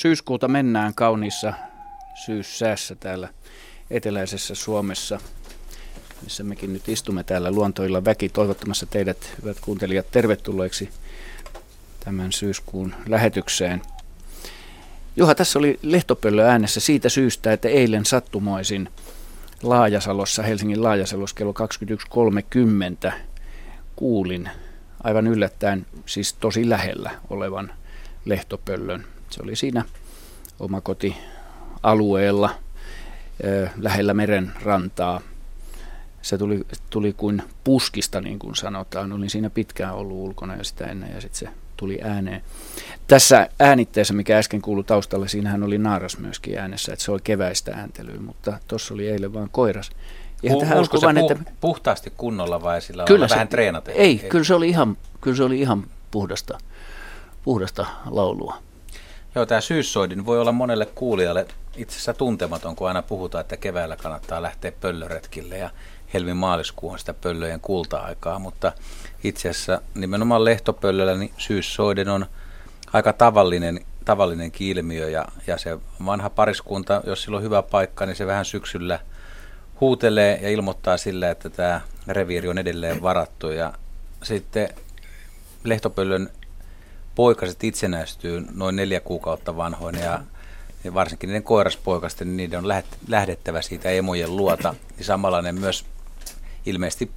Syyskuuta mennään kauniissa syyssäässä täällä eteläisessä Suomessa, missä mekin nyt istumme täällä luontoilla väki toivottamassa teidät, hyvät kuuntelijat, tervetulleeksi tämän syyskuun lähetykseen. Juha, tässä oli lehtopöllö äänessä siitä syystä, että eilen sattumoisin Laajasalossa, Helsingin Laajasalossa kello 21.30 kuulin aivan yllättäen, siis tosi lähellä olevan lehtopöllön. Se oli siinä omakotialueella lähellä meren rantaa. Se tuli, tuli kuin puskista, niin kuin sanotaan. Olin siinä pitkään ollut ulkona ja sitä ennen ja sitten se tuli ääneen. Tässä äänitteessä, mikä äsken kuului taustalla, siinähän oli naaras myöskin äänessä, että se oli keväistä ääntelyä, mutta tuossa oli eilen vain koiras. Ihan Pu- tähän se että... puhtaasti kunnolla vai sillä kyllä se, vähän treenata? Ei, ei, kyllä se oli ihan, kyllä se oli ihan puhdasta, puhdasta laulua. Joo, tämä syyssoidin voi olla monelle kuulijalle itse asiassa tuntematon, kun aina puhutaan, että keväällä kannattaa lähteä pöllöretkille ja helmi maaliskuu on sitä pöllöjen kulta-aikaa, mutta itse asiassa nimenomaan lehtopöllöllä niin syyssoiden on aika tavallinen, tavallinen ilmiö ja, ja se vanha pariskunta, jos sillä on hyvä paikka, niin se vähän syksyllä huutelee ja ilmoittaa sillä, että tämä reviiri on edelleen varattu. Ja sitten lehtopöllön poikaset itsenäistyy noin neljä kuukautta vanhoina ja varsinkin niiden koiraspoikasten, niin niiden on lähdettävä siitä emojen luota. Niin samalla ne myös ilmeisesti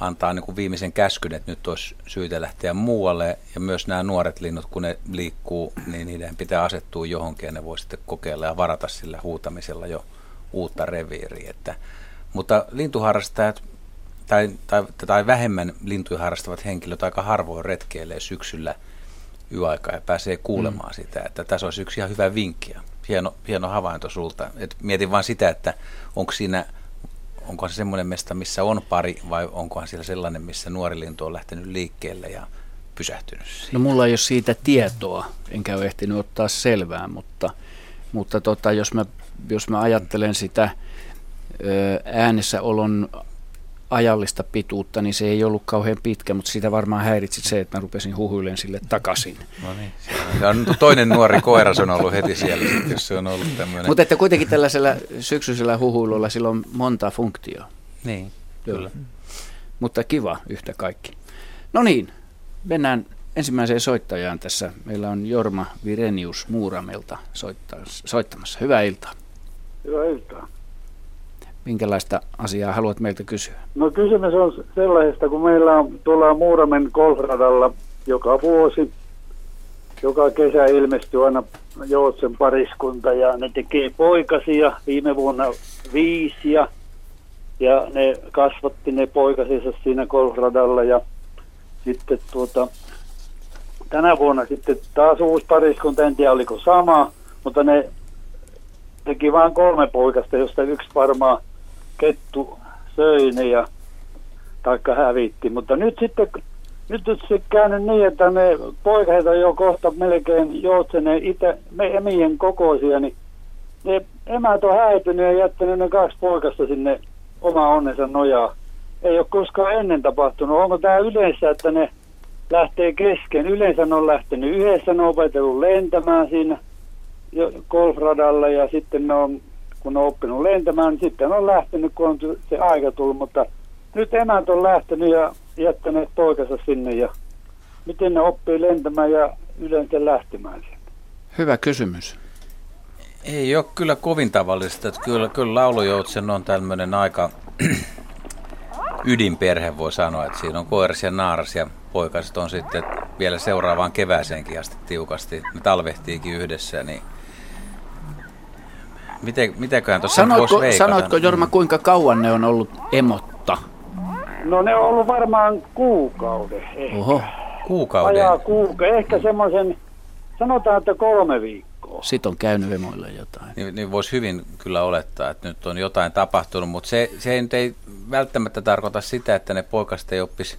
antaa niin kuin viimeisen käskyn, että nyt olisi syytä lähteä muualle. Ja myös nämä nuoret linnut, kun ne liikkuu, niin niiden pitää asettua johonkin ja ne voi sitten kokeilla ja varata sillä huutamisella jo uutta reviiriä. Että, mutta lintuharrastajat tai, tai, tai vähemmän lintuja harrastavat henkilöt aika harvoin retkeilee syksyllä yöaikaa ja pääsee kuulemaan mm. sitä. Että tässä olisi yksi ihan hyvä vinkki. Hieno, hieno havainto sulta. Et mietin vain sitä, että onko siinä – onko se semmoinen mesta, missä on pari vai onkohan siellä sellainen, missä nuori lintu on lähtenyt liikkeelle ja pysähtynyt siihen? No mulla ei ole siitä tietoa, enkä ole ehtinyt ottaa selvää, mutta, mutta tota, jos, mä, jos mä ajattelen sitä äänessä olon ajallista pituutta, niin se ei ollut kauhean pitkä, mutta sitä varmaan häiritsi se, että mä rupesin huhuilen sille takaisin. No niin, se on toinen nuori koira, se on ollut heti siellä, jos se on ollut tämmöinen. Mutta että kuitenkin tällaisella syksyisellä huhuilulla sillä on monta funktioa. Niin, kyllä. Mutta kiva yhtä kaikki. No niin, mennään ensimmäiseen soittajaan tässä. Meillä on Jorma Virenius Muuramelta soittamassa. Hyvää iltaa. Hyvää iltaa. Minkälaista asiaa haluat meiltä kysyä? No kysymys on sellaisesta, kun meillä on tuolla Muuramen golfradalla joka vuosi, joka kesä ilmestyy aina Joutsen pariskunta ja ne tekee poikasia, viime vuonna viisi ja, ja ne kasvatti ne poikasinsa siinä golfradalla ja sitten tuota, tänä vuonna sitten taas uusi pariskunta, en tiedä oliko sama, mutta ne teki vain kolme poikasta, josta yksi varmaan kettu söi ne ja taikka hävitti. Mutta nyt sitten nyt on se käynyt niin, että ne poikaset on jo kohta melkein joutseneen itse, me emien kokoisia, niin ne emät on häipynyt ja jättänyt ne kaksi poikasta sinne oma onnensa nojaa. Ei ole koskaan ennen tapahtunut. Onko tämä yleensä, että ne lähtee kesken? Yleensä ne on lähtenyt yhdessä, ne on opetellut lentämään siinä golfradalla ja sitten ne on kun on oppinut lentämään, niin sitten on lähtenyt, kun on se aika tullut, mutta nyt emät on lähtenyt ja jättäneet poikansa sinne ja miten ne oppii lentämään ja yleensä lähtemään sinne? Hyvä kysymys. Ei ole kyllä kovin tavallista. Että kyllä, kyllä laulujoutsen on tämmöinen aika ydinperhe, voi sanoa. Että siinä on koiras ja naaras ja poikaset on sitten vielä seuraavaan kevääseenkin asti tiukasti. Ne talvehtiikin yhdessä, niin Miten, mitenköhän tuossa sanoitko, sanoitko Jorma, kuinka kauan ne on ollut emotta? No ne on ollut varmaan kuukauden ehkä. Oho. Kuukauden? Ajaa kuuka, ehkä semmoisen, sanotaan, että kolme viikkoa. Sitten on käynyt emoille jotain. Niin, niin voisi hyvin kyllä olettaa, että nyt on jotain tapahtunut, mutta se, se ei, ei välttämättä tarkoita sitä, että ne poikaset ei oppisi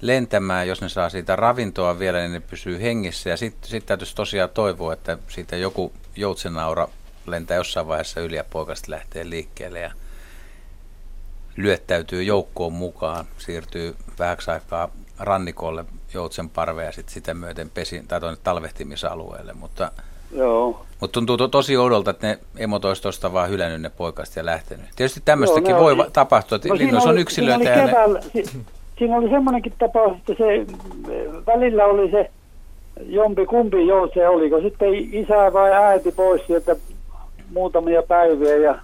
lentämään, jos ne saa siitä ravintoa vielä, niin ne pysyy hengissä. Ja sitten sit täytyisi tosiaan toivoa, että siitä joku joutsenaura lentää jossain vaiheessa yli ja poikasta lähtee liikkeelle ja lyöttäytyy joukkoon mukaan, siirtyy vähäksi aikaa rannikolle joutsen parveen ja sitten sitä myöten pesin, tai tuonne talvehtimisalueelle, mutta Joo. Mutta tuntuu to, tosi oudolta, että ne emot olisi tuosta vaan hylännyt ne poikasta ja lähtenyt. Tietysti tämmöistäkin Joo, voi oli- tapahtua, että No, linnoissa on oli- yksilöitä siinä oli ne, keväällä, si, siinä oli semmoinenkin tapaus, että se välillä oli se jompi kumpi joo se oliko sitten isä vai äiti pois sieltä muutamia päiviä ja,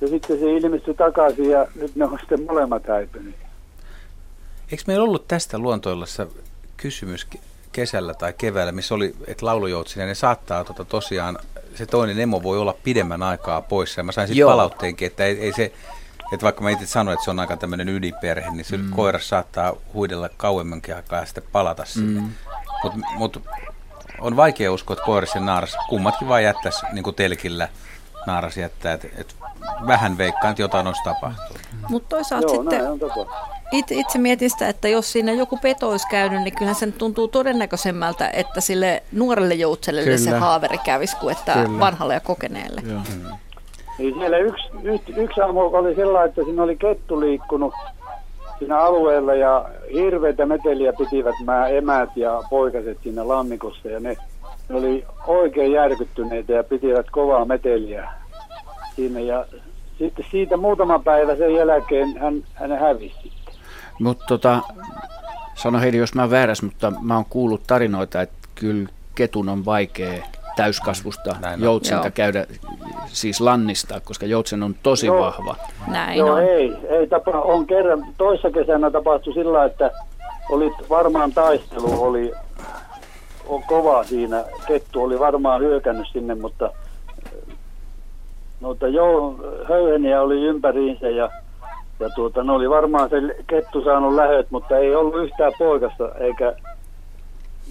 ja sitten se ilmestyi takaisin ja nyt ne on sitten molemmat häipyneet. Eikö meillä ollut tästä luontoillassa kysymys ke- kesällä tai keväällä, missä oli, että laulujoutsinen, ne saattaa tota, tosiaan, se toinen emo voi olla pidemmän aikaa poissa. Ja mä sain sitten palautteenkin, että ei, ei se, että vaikka mä itse sanoin, että se on aika tämmöinen ydinperhe, niin se mm. koiras saattaa huidella kauemmankin aikaa ja sitten palata sinne. Mm. Mutta mut, on vaikea uskoa, että koiras ja naaras, kummatkin vaan jättäisi niin kuin telkillä naaras jättää, että et vähän veikkaan, että jotain olisi tapahtunut. Mutta toisaalta Joo, sitten tapahtunut. itse, mietin sitä, että jos siinä joku peto olisi käynyt, niin kyllähän sen tuntuu todennäköisemmältä, että sille nuorelle joutselle se Kyllä. haaveri kävisi kuin että Kyllä. vanhalle ja kokeneelle. Joo. Niin siellä yksi, yksi, yksi aamu oli sellainen, että siinä oli kettu liikkunut siinä alueella ja hirveitä meteliä pitivät nämä emät ja poikaset siinä lammikossa ja ne, ne oli oikein järkyttyneitä ja pitivät kovaa meteliä siinä ja sitten siitä muutama päivä sen jälkeen hän, hän hävisi. Mutta tota, sano Heidi, jos mä oon väärässä, mutta mä oon kuullut tarinoita, että kyllä ketun on vaikea täyskasvusta Näin on. joutsenta Joo. käydä, siis lannistaa, koska joutsen on tosi Joo. vahva. Näin Joo, on. ei, ei tapa, on kerran, toissa kesänä tapahtui sillä, että oli varmaan taistelu, oli on kova siinä, kettu oli varmaan hyökännyt sinne, mutta noita joo, höyheniä oli ympäriinsä ja, ja tuota, ne oli varmaan se kettu saanut lähöt, mutta ei ollut yhtään poikasta eikä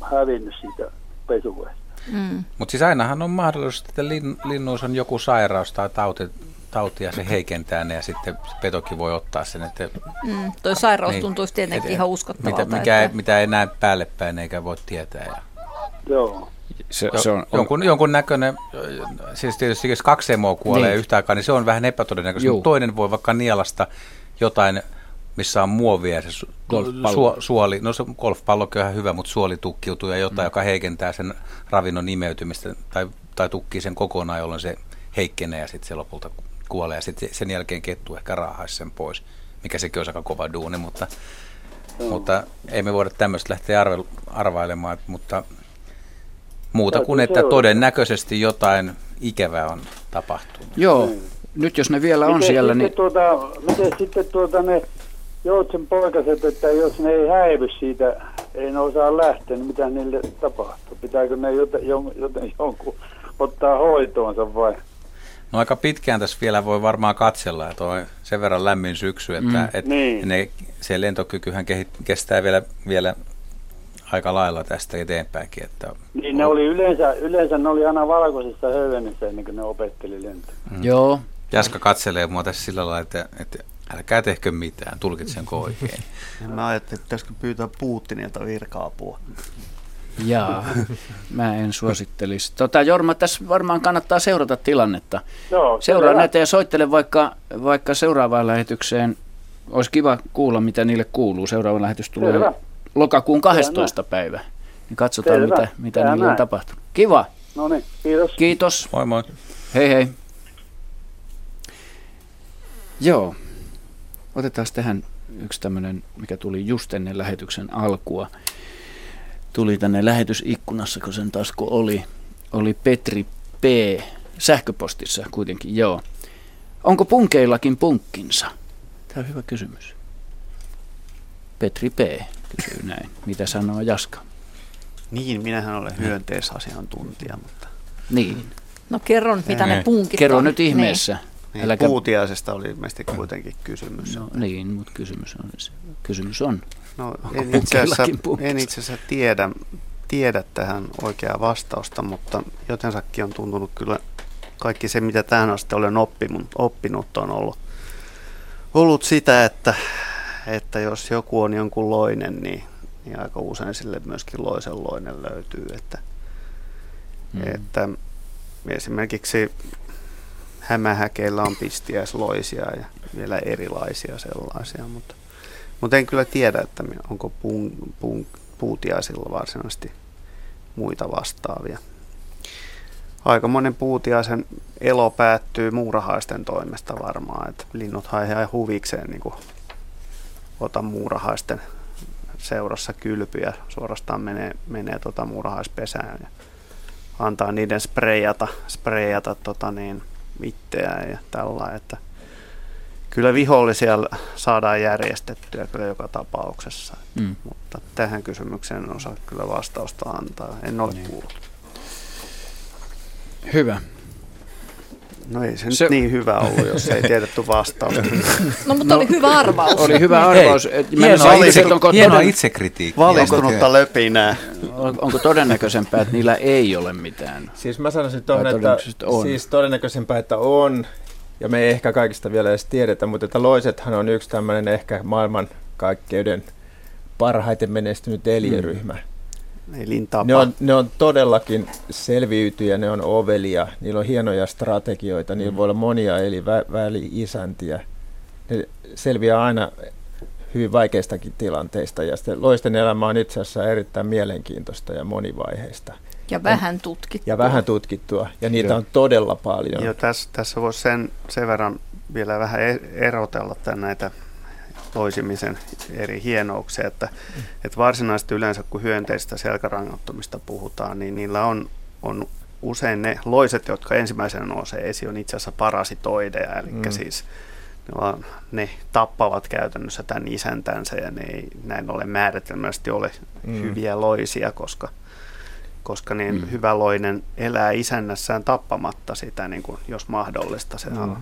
hävinnyt siitä pesuesta. Mm. Mutta siis ainahan on mahdollista, että lin, linnuissa on joku sairaus tai tauti, tauti ja se heikentää ne ja sitten petokin voi ottaa sen. Että, Mm. Toi sairaus Niin. tuntuisi tietenkin et- ihan uskottavalta. mitä, mikä, että, mitä ei näe päälle päin eikä voi tietää. Ja, Joo. Se, se on, on, jonkun, jonkun näköinen, siis tietysti jos kaksi emoa kuolee Niin. yhtä aikaa, niin se on vähän epätodennäköistä, mutta toinen voi vaikka nielasta jotain, missä on muovia ja se su, Golfpallo. su, suoli, no se golfpallokin on ihan hyvä, mutta suoli tukkiutuu ja jotain, mm. joka heikentää sen ravinnon imeytymistä tai, tai tukkii sen kokonaan, jolloin se heikkenee ja sitten se lopulta kuolee ja sitten sen jälkeen kettu ehkä raahaisi sen pois, mikä sekin olisi aika kova duuni, mutta, mutta ei me voida tämmöistä lähteä arve, arvailemaan, että- mutta muuta kuin, että todennäköisesti jotain ikävää on tapahtunut. joo, Niin. nyt jos ne vielä on miten siellä, sitten niin tuota, miten sitten tuota ne joutsen poikaset, että jos ne ei häivy siitä, ei ne osaa lähteä, niin mitä niille tapahtuu? Pitääkö ne joten, jon, joten jonkun ottaa hoitoonsa vai? No aika pitkään tässä vielä voi varmaan katsella, että on sen verran lämmin syksy, että Mm. et Niin. ne, se lentokykyhän kehit, kestää vielä, vielä aika lailla tästä eteenpäinkin. Että Niin ne oli yleensä, yleensä ne oli aina valkoisessa höyvenissä ennen kuin ne opetteli lentoa. joo, Jaska katselee mua tässä sillä lailla, että, että älkää tehkö mitään, tulkitsenko oikein. Ja mä ajattelin, että pitäisikö pyytää Putinilta virka-apua. jaa, mä en suosittelisi. Tota, Jorma, tässä varmaan kannattaa seurata tilannetta. Joo, Seuraa selvä. näitä ja soittele vaikka, vaikka seuraavaan lähetykseen. Olisi kiva kuulla, mitä niille kuuluu. Seuraava lähetys tulee Selvä. lokakuun 12. päivä. Niin katsotaan, Selvä. mitä, mitä Tehdään niille on tapahtunut. Kiva, No niin, kiitos. kiitos. Moi moi. Hei hei. Joo. Otetaan tähän yksi tämmöinen, mikä tuli just ennen lähetyksen alkua. Tuli tänne lähetysikkunassa, kun sen taas kun oli, oli Petri P. sähköpostissa kuitenkin, joo. Onko punkeillakin punkkinsa? Tämä on hyvä kysymys. Petri P. kysyy näin. Mitä sanoo Jaska? Niin, minähän olen hyönteisasiantuntija, mutta Niin, No kerro nyt, mitä Ei. ne punkit kerro on. nyt ihmeessä. niin, Äläkä- puutiaisesta oli ilmeisesti kuitenkin kysymys. No niin, mutta kysymys on, kysymys on. No, en, itse asiassa, en itse asiassa tiedä, tiedä tähän oikeaa vastausta, mutta jotensakin on tuntunut kyllä kaikki se, mitä tähän asti olen oppinut, oppinut on ollut, ollut sitä, että, että jos joku on jonkun loinen, niin, niin aika usein sille myöskin loisen loinen löytyy. Että, Mm. että esimerkiksi hämähäkeillä on pistiäisloisia ja vielä erilaisia sellaisia, mutta, mutta en kyllä tiedä, että onko puun, puun, puutiaisilla varsinaisesti muita vastaavia. aikamoinen puutiaisen elo päättyy muurahaisten toimesta varmaan. Että linnut ihan huvikseen niin ota muurahaisten seurassa kylpyjä, suorastaan menee, menee tota muurahaispesään ja antaa niiden sprayata, sprayata tota niin, itseään ja tällä, että kyllä vihollisia saadaan järjestettyä kyllä joka tapauksessa, mm. mutta tähän kysymykseen en osaa kyllä vastausta antaa, en ole niin. kuullut. Hyvä. No ei se, se nyt niin hyvä ollut, jos ei tiedetty vastausta. No mutta no, oli hyvä arvaus. Oli hyvä arvaus. Hei, hienoa, itse, onko hienoa toden... itsekritiikkiä. Valistunutta löpinää. On, onko todennäköisempää, että niillä ei ole mitään? Siis mä sanoisin tuohon, että on. siis todennäköisempää, että on. Ja me ei ehkä kaikista vielä edes tiedetä, mutta että loisethan on yksi tämmöinen ehkä maailman kaikkeuden parhaiten menestynyt eliöryhmä. Mm ne on, ne on todellakin selviytyjä, ne on ovelia, niillä on hienoja strategioita, niillä mm. voi olla monia eli vä, väli-isäntiä. Ne selviää aina hyvin vaikeistakin tilanteista ja sitten loisten elämä on itse asiassa erittäin mielenkiintoista ja monivaiheista. Ja vähän tutkittua. Ja vähän tutkittua, ja niitä Joo. on todella paljon. Joo, tässä, tässä voisi sen, sen verran vielä vähän e-, erotella tämän näitä toisimisen eri hienouksia, että, että varsinaisesti yleensä kun hyönteistä selkärangattomista puhutaan, niin niillä on, on usein ne loiset, jotka ensimmäisenä nousee esiin, on itse asiassa parasitoideja, eli mm. siis ne, vaan, ne tappavat käytännössä tämän isäntänsä ja ne ei näin ole määritelmästi ole mm. hyviä loisia, koska, koska niin mm. hyvä loinen elää isännässään tappamatta sitä, niin kuin, jos mahdollista. Se, mm.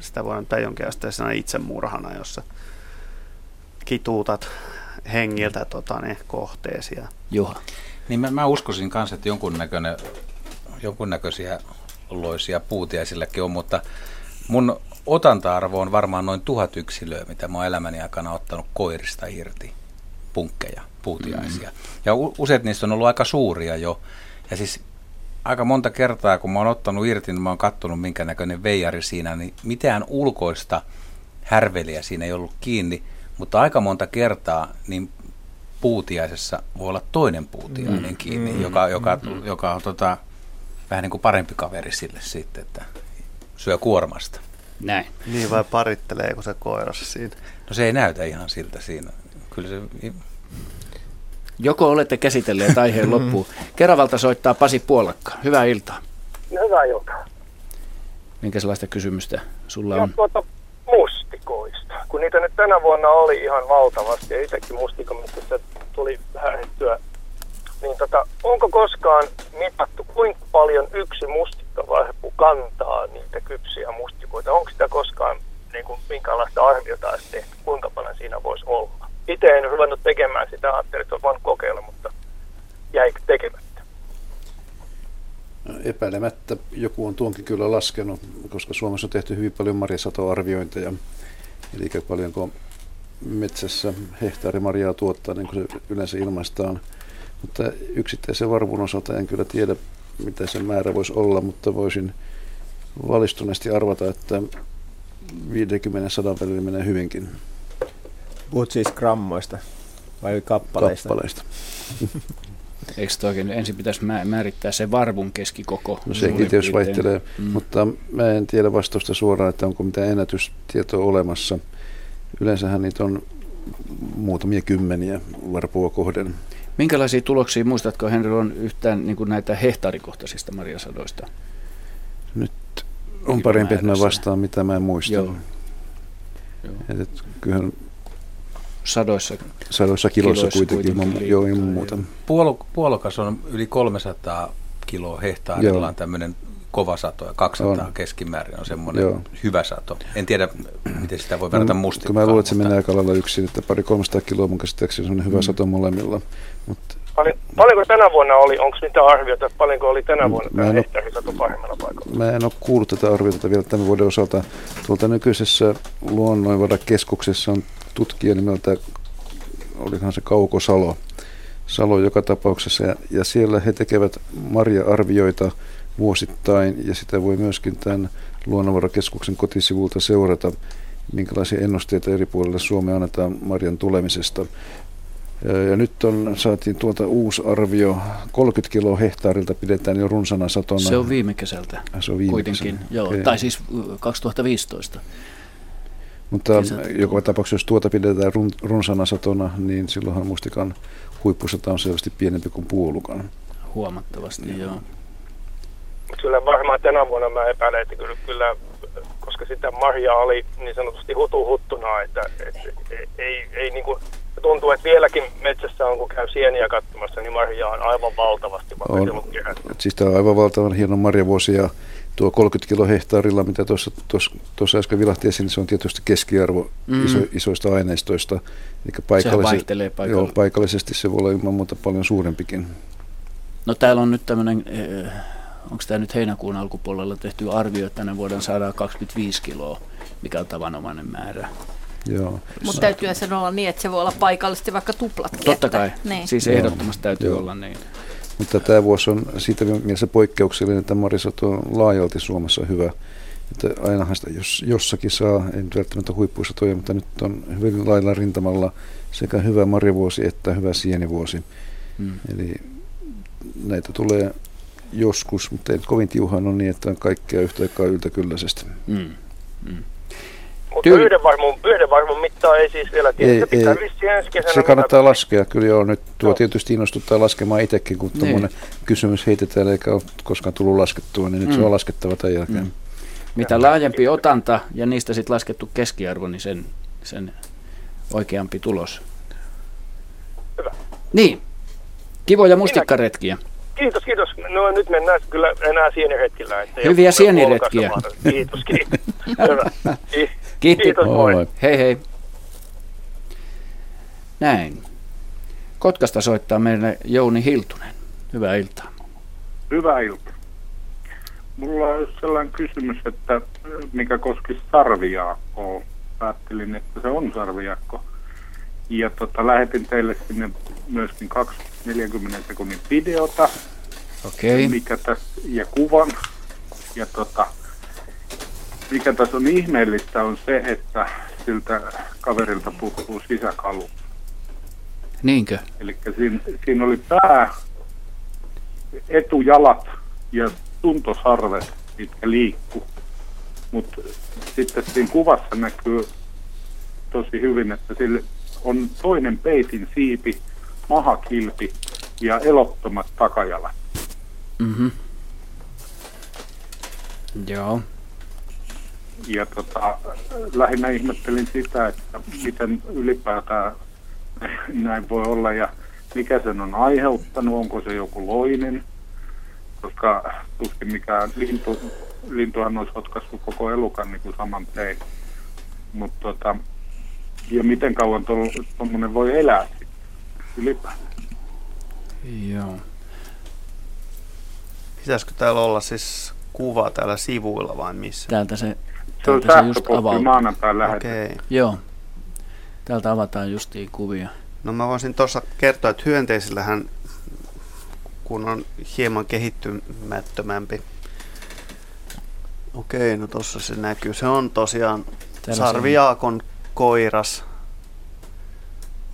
Sitä voidaan pitää jonkinlaista itsemurhana, jossa kituutat hengiltä tota, ne kohteesi. Juha. Niin mä, mä uskoisin kanssa, että jonkunnäköinen, jonkunnäköisiä loisia puutiaisilläkin on, mutta mun otanta-arvo on varmaan noin tuhat yksilöä, mitä mä oon elämäni aikana ottanut koirista irti, punkkeja, puutiaisia. Mm. Ja u- useat niistä on ollut aika suuria jo. Ja siis aika monta kertaa, kun mä oon ottanut irti, niin mä oon kattonut minkä näköinen veijari siinä, niin mitään ulkoista härveliä siinä ei ollut kiinni. Mutta aika monta kertaa niin puutiaisessa voi olla toinen puutiainen mm, kiinni, mm, joka, joka, mm, joka on tota, vähän niin kuin parempi kaveri sille sitten, että syö kuormasta. Näin. Niin vai paritteleeko se koirassa siinä? No se ei näytä ihan siltä siinä. Kyllä se... Joko olette käsitelleet aiheen loppuun. Keravalta soittaa Pasi Puolakka. Hyvää iltaa. No, hyvää iltaa. Minkälaista kysymystä sulla on? Ja tuota, mustikoista. Kun niitä nyt tänä vuonna oli ihan valtavasti ja itsekin mustikometsässä tuli lähdettyä, niin tota, onko koskaan mitattu, kuinka paljon yksi mustikkavarpu kantaa niitä kypsiä mustikoita? Onko sitä koskaan niin kuin, minkälaista arviota olisi tehty, kuinka paljon siinä voisi olla? Itse en ruvennut tekemään sitä, ajattelin, että voin kokeilla, mutta jäi tekemättä. Epäilemättä joku on tuonkin kyllä laskenut, koska Suomessa on tehty hyvin paljon marjasatoarviointeja, eli paljonko metsässä hehtaarimarjaa tuottaa, niin kuin se yleensä ilmaistaan. Mutta yksittäisen varvun osalta en kyllä tiedä, mitä se määrä voisi olla, mutta voisin valistuneesti arvata, että 50-100 välillä menee hyvinkin. Puhut siis grammoista vai kappaleista? Kappaleista. Eikö toikin ensin pitäisi määrittää se varvun keskikoko? No sekin jos vaihtelee, mm. mutta mä en tiedä vastausta suoraan, että onko mitään ennätystietoa olemassa. Yleensähän niitä on muutamia kymmeniä varpua kohden. Minkälaisia tuloksia muistatko Henry on yhtään niin kuin näitä hehtaarikohtaisista marjasadoista? Nyt on parempi, että mä vastaan mitä mä en muista. Joo. Joo. Et, kyllähän sadoissa, sadoissa kiloissa, kiloissa kuitenkin, kuitenkin joo, ilman muuta. puolokas on yli 300 kiloa hehtaarilla on tämmöinen kova sato ja 200 on. keskimäärin on semmoinen Joo. hyvä sato. En tiedä, miten sitä voi verrata no, mustikkaan. Mä luulen, että se menee aika lailla yksin, että pari 300 kiloa mun käsittääkseni on hyvä mm. sato molemmilla. Mutta Paljon, paljonko tänä vuonna oli, onko mitä arviota, paljonko oli tänä vuonna tämä hehtaarisato pahimmalla paikalla? Mä en ole kuullut tätä arviota vielä tämän vuoden osalta. Tuolta nykyisessä luonnonvarakeskuksessa on tutkija nimeltä olikohan se Kauko Salo, Salo joka tapauksessa, ja, ja siellä he tekevät marja-arvioita vuosittain, ja sitä voi myöskin tämän luonnonvarakeskuksen kotisivulta seurata, minkälaisia ennusteita eri puolilla Suomea annetaan marjan tulemisesta. Ja nyt on, saatiin tuolta uusi arvio, 30 kiloa hehtaarilta pidetään jo runsana satona. Se on viime kesältä ah, se on viime kuitenkin, kesältä. joo, okay. tai siis 2015. Mutta Kesät. joka tapauksessa, jos tuota pidetään run, runsana satona, niin silloinhan mustikan huippusata on selvästi pienempi kuin puolukan. Huomattavasti, joo. joo. Kyllä varmaan tänä vuonna mä epäilen, että kyllä, kyllä koska sitä marjaa oli niin sanotusti hutu huttuna, että, että ei, ei, ei niin kuin, tuntuu, että vieläkin metsässä on, kun käy sieniä katsomassa, niin marjaa on aivan valtavasti, on. Siis tämä on aivan valtavan hieno marjavuosi ja tuo 30 kilo hehtaarilla, mitä tuossa, tuossa, tuossa äsken vilahti esiin, niin se on tietysti keskiarvo mm. iso, isoista aineistoista. Eli paikallisesti, joo, paikallisesti se voi olla ilman muuta paljon suurempikin. No täällä on nyt tämmöinen, eh, onko tämä nyt heinäkuun alkupuolella tehty arvio, että tänä vuoden saadaan 25 kiloa, mikä on tavanomainen määrä. Joo. Mutta täytyy sen olla niin, että se voi olla paikallisesti vaikka tuplatkin. Totta kai, niin. siis ehdottomasti täytyy Joo. olla niin. Mutta tämä vuosi on siitä mielessä poikkeuksellinen, että marisato on laajalti Suomessa hyvä. Että ainahan sitä jos, jossakin saa, ei nyt välttämättä huippuisatoja, mutta nyt on hyvin lailla rintamalla sekä hyvä marjavuosi että hyvä sienivuosi. Hmm. Eli näitä tulee joskus, mutta ei kovin tiuhaan ole niin, että on kaikkea yhtä aikaa yltäkylläisesti. Hmm. Hmm. Mutta Tyy- yhden, varmun, yhden varmun mittaa ei siis vielä tiedä. Ei, se pitää ei, ensi kesänä Se kannattaa mitä... laskea, kyllä joo. Nyt tuo no. tietysti innostuttaa laskemaan itsekin, kun niin. kysymys heitetään eikä ole koskaan tullut laskettua, niin nyt mm. se on laskettava tämän jälkeen. Mm. Mitä laajempi otanta ja niistä sitten laskettu keskiarvo, niin sen, sen oikeampi tulos. Hyvä. Niin. Kivoja mustikkaretkiä. Kiitos, kiitos. No nyt mennään kyllä enää sieniretkillä. Että Hyviä sieniretkiä. Kiitos, kiitos. Hyvä. Kiitos. Kiitos, moi. Hei hei. Näin. Kotkasta soittaa meille Jouni Hiltunen. Hyvää iltaa. Hyvää iltaa. Mulla on sellainen kysymys, että mikä koski sarvijaakkoa. Päättelin, että se on sarvijaakko. Ja tota, lähetin teille sinne myöskin 40 sekunnin videota. Okei. Okay. Mikä tässä, ja kuvan. Ja tota, mikä tässä on ihmeellistä on se, että siltä kaverilta puuttuu sisäkalu. Niinkö? Eli siinä, siinä oli pää, etujalat ja tuntosarvet, mitkä liikkuu. Mutta sitten siinä kuvassa näkyy tosi hyvin, että sille on toinen peitin siipi, mahakilpi ja elottomat takajalat. Mhm. Joo ja tota, lähinnä ihmettelin sitä, että miten ylipäätään näin voi olla ja mikä sen on aiheuttanut, onko se joku loinen, koska tuskin mikään lintu, lintuhan olisi otkaissut koko elukan niin kuin saman tein. Mutta tota, ja miten kauan tuommoinen voi elää ylipäätään. Joo. Pitäisikö täällä olla siis kuva täällä sivuilla vai missä? Täältä se se on sähköposti maanantain lähetetty. Okay. Joo. Täältä avataan justiin kuvia. No mä voisin tuossa kertoa, että hyönteisillähän, kun on hieman kehittymättömämpi. Okei, no tuossa se näkyy. Se on tosiaan Tällaisen... sarviaakon koiras.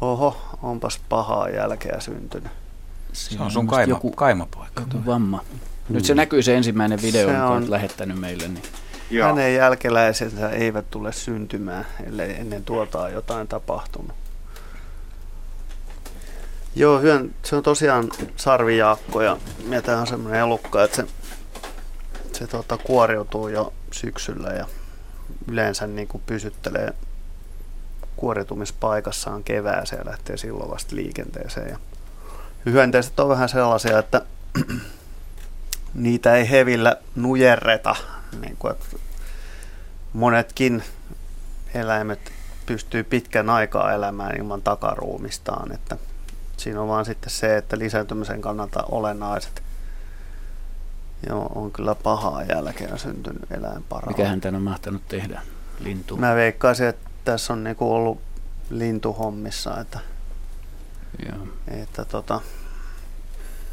Oho, onpas pahaa jälkeä syntynyt. Se on sun kaima, joku kaimapoika. Joku vamma. Nyt se näkyy se ensimmäinen video, se jonka on... lähettänyt meille. Niin. Joo. Hänen jälkeläisensä eivät tule syntymään, ellei ennen tuota jotain tapahtunut. Joo, hyön, se on tosiaan sarvijaakko ja, ja tämä on semmoinen elukka, että se, se tota, kuoriutuu jo syksyllä ja yleensä niin kuin pysyttelee kuoriutumispaikassaan kevääseen ja lähtee silloin vasta liikenteeseen. Ja hyönteiset on vähän sellaisia, että niitä ei hevillä nujerreta niin kuin, että monetkin eläimet pystyy pitkän aikaa elämään ilman takaruumistaan. Että siinä on vaan sitten se, että lisääntymisen kannalta olennaiset Joo, on kyllä pahaa jälkeä syntynyt eläinpara. Mikähän tämän on mahtanut tehdä? Lintu? Mä veikkaisin, että tässä on niinku ollut lintuhommissa, että, Joo. että tota,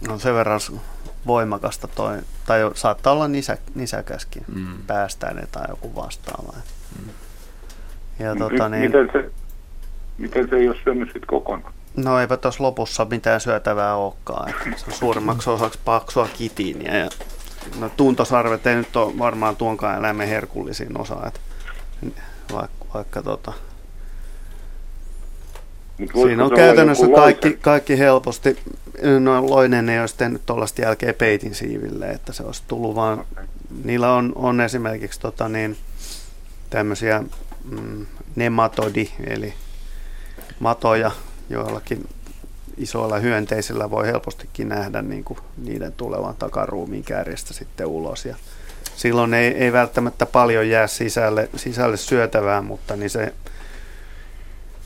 on sen verran voimakasta toi, tai saattaa olla nisä, nisäkäskin mm. päästään tai joku vastaava. Mm. Ja, tota, niin, miten, se, miten se ei ole syönyt sitten kokonaan? No eipä tuossa lopussa mitään syötävää olekaan. Se on suurimmaksi osaksi paksua kitiiniä. Ja no, tuntosarvet ei nyt ole varmaan tuonkaan eläimen herkullisin osa. Että vaikka, vaikka tota, Siinä on käytännössä kaikki, kaikki helposti. No Loinen ei olisi tehnyt tuollaista jälkeen peitin siiville, että se olisi tullut vaan. Niillä on, on esimerkiksi tota niin, tämmöisiä mm, nematodi, eli matoja, joillakin isoilla hyönteisillä voi helpostikin nähdä niin kuin niiden tulevan takaruumiin kärjestä sitten ulos. Ja silloin ei, ei välttämättä paljon jää sisälle, sisälle syötävää, mutta niin se,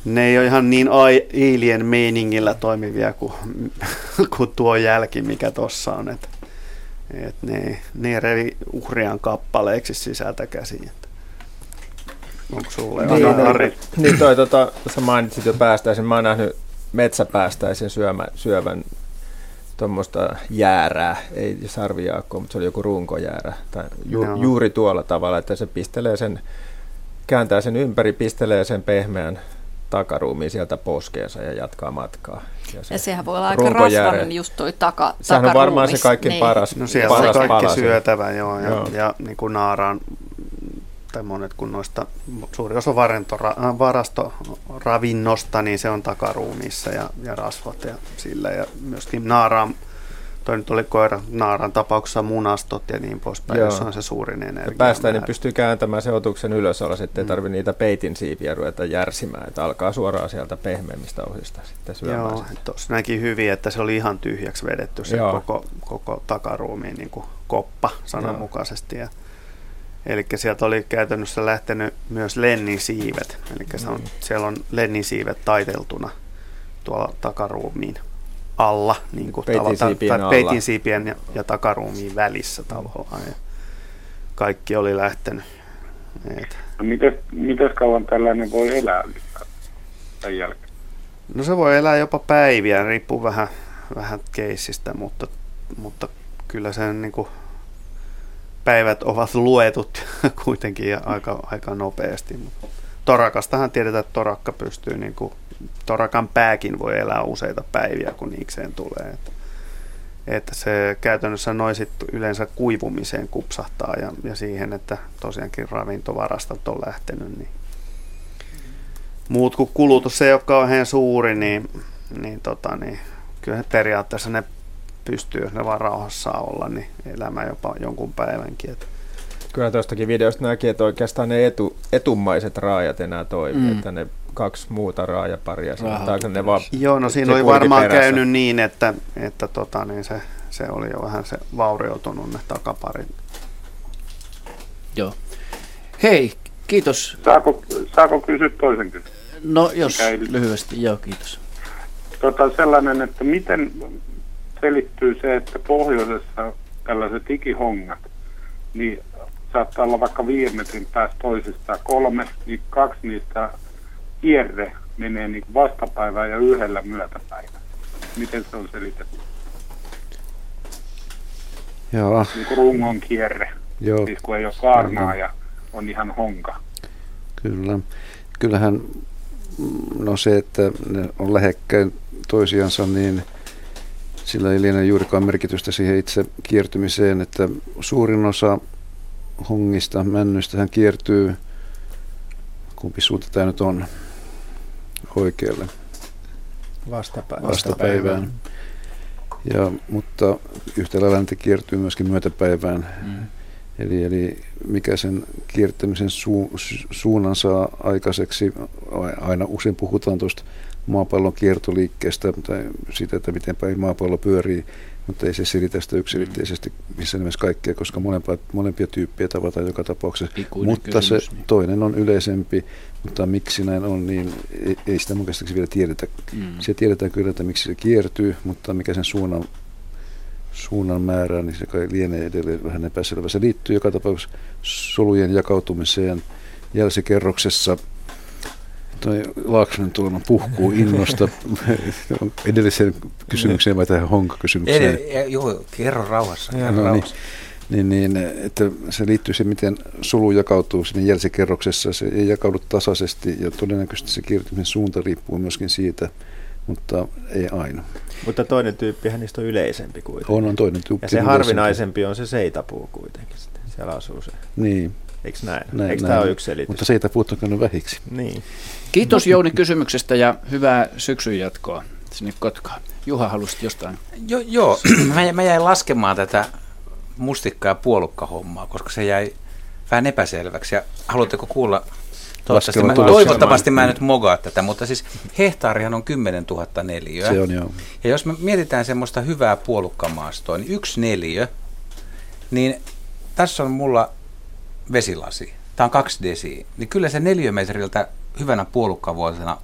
ne ei ole ihan niin alien meiningillä toimivia kuin, kuin tuo jälki, mikä tuossa on. Et, et ne, ne revi uhrian kappaleeksi sisältä käsiin. Onko sulle niin, Ari? Niin toi, tota, sä mainitsit jo päästäisen. Mä oon nähnyt metsäpäästäisen syömä, syövän tuommoista jäärää, ei sarvijaakkoa, mutta se oli joku runkojäärä. Tai ju, no. juuri tuolla tavalla, että se pistelee sen, kääntää sen ympäri, pistelee sen pehmeän takaruumiin sieltä poskeensa ja jatkaa matkaa. Ja, se ja sehän voi olla aika rasvainen just toi taka, Sehän on varmaan se kaikkein niin. paras No siellä paras on kaikki syötävä, joo, ja, joo. ja niin kuin naaraan tai monet kun noista, suuri osa varastoravinnosta, niin se on takaruumissa ja, ja rasvat ja sillä ja myöskin naaraan toi nyt oli koira naaran tapauksessa munastot ja niin poispäin, Joo. jossa on se suurin energia. Päästään, niin pystyy kääntämään se otuksen ylös alas, ettei mm. tarvitse niitä peitin siipiä ruveta järsimään, että alkaa suoraan sieltä pehmeimmistä osista sitten syömään. Joo, tuossa näki hyvin, että se oli ihan tyhjäksi vedetty se koko, koko takaruumiin niin kuin koppa sananmukaisesti. Ja Eli sieltä oli käytännössä lähtenyt myös lennin siivet. Eli se on, mm. siellä on lennin siivet taiteltuna tuolla takaruumiin alla, niin kuin peitin, siipien, ta- peitin siipien ja, ja takaruumiin välissä tavallaan. Ja kaikki oli lähtenyt. Et. No miten, miten kauan tällainen voi elää tämän jälkeen? No se voi elää jopa päiviä, riippuu vähän, vähän keissistä, mutta, mutta kyllä sen niin kuin päivät ovat luetut kuitenkin ja aika, aika nopeasti. Torakastahan tiedetään, että torakka pystyy, niin kuin, torakan pääkin voi elää useita päiviä, kun niikseen tulee. Että, että se käytännössä noin yleensä kuivumiseen kupsahtaa ja, ja siihen, että tosiaankin ravintovarastot on lähtenyt, niin muut kuin kulutus ei ole kauhean suuri, niin, niin, tota, niin kyllä periaatteessa ne pystyy, jos ne vaan rauhassa olla, niin elämä jopa jonkun päivänkin. Että. Kyllä tuostakin videosta näki, että oikeastaan ne etu, etumaiset raajat enää toimii, mm. että ne kaksi muuta raajaparia, ne vaan Joo, no siinä oli varmaan perässä. käynyt niin, että, että tota, niin se, se oli jo vähän se vaurioitunut ne takaparit. Joo. Hei, kiitos. Saako, saako kysyä toisen kysymyksen? No jos lyhyesti, joo kiitos. Tota, sellainen, että miten, selittyy se, että pohjoisessa tällaiset ikihongat, niin saattaa olla vaikka viiden metrin päästä toisistaan kolme, niin kaksi niistä kierre menee niin vastapäivään ja yhdellä myötäpäivään. Miten se on selitetty? Joo. Niin kuin rungon kierre. Joo. Siis kun ei ole kaarnaa ja on ihan honka. Kyllä. Kyllähän no se, että ne on lähekkäin toisiansa, niin sillä ei liene juurikaan merkitystä siihen itse kiertymiseen, että suurin osa hongista, männyistä hän kiertyy, kumpi suunta tämä nyt on, oikealle. Vastapäivään. Vastapäivään. Ja, mutta yhtä lailla niitä kiertyy myöskin myötäpäivään. Mm. Eli, eli mikä sen kiertämisen su, suunnan saa aikaiseksi, aina usein puhutaan tuosta maapallon kiertoliikkeestä tai siitä, että miten päin maapallo pyörii, mutta ei se selitä sitä yksilitteisesti missä nimessä kaikkea, koska molempia, molempia tyyppejä tavataan joka tapauksessa. Ikuinen mutta kysymys, se niin. toinen on yleisempi, mutta miksi näin on, niin ei, ei sitä mun vielä tiedetä. Mm. Se tiedetään kyllä, että miksi se kiertyy, mutta mikä sen suunnan, suunnan määrää, niin se kai lienee edelleen vähän epäselvä. Se liittyy joka tapauksessa solujen jakautumiseen jälsikerroksessa – toi Laaksonen tuolla puhkuu innosta edellisen kysymykseen vai tähän Honka-kysymykseen? joo, kerro rauhassa. Kerro no, niin. rauhassa. Niin, niin, että se liittyy siihen, miten solu jakautuu sinne jälsikerroksessa. Se ei jakaudu tasaisesti ja todennäköisesti se kiertymisen suunta riippuu myöskin siitä, mutta ei aina. Mutta toinen tyyppihän niistä on yleisempi kuitenkin. On, on toinen tyyppi. Ja se harvinaisempi on se seitapuu kuitenkin. Sitten. Siellä asuu se. Niin. Eikö näin? näin Eikö näin. tämä ole yksi selitys? Mutta on käynyt vähiksi. Niin. Kiitos Jouni kysymyksestä ja hyvää syksyn jatkoa sinne Kotkaan. Juha, halusit jostain? Jo, joo, mä, mä jäin laskemaan tätä mustikka- ja puolukkahommaa, koska se jäi vähän epäselväksi. Ja haluatteko kuulla Toivottavasti mä, toivottavasti mä en nyt mogaa tätä, mutta siis hehtaarihan on 10 000 neliöä. Se on joo. Ja jos me mietitään semmoista hyvää puolukkamaastoa, niin yksi neliö, niin tässä on mulla vesilasi. Tämä on kaksi desiä. Niin kyllä se neliömetriltä hyvänä puolukkavuotena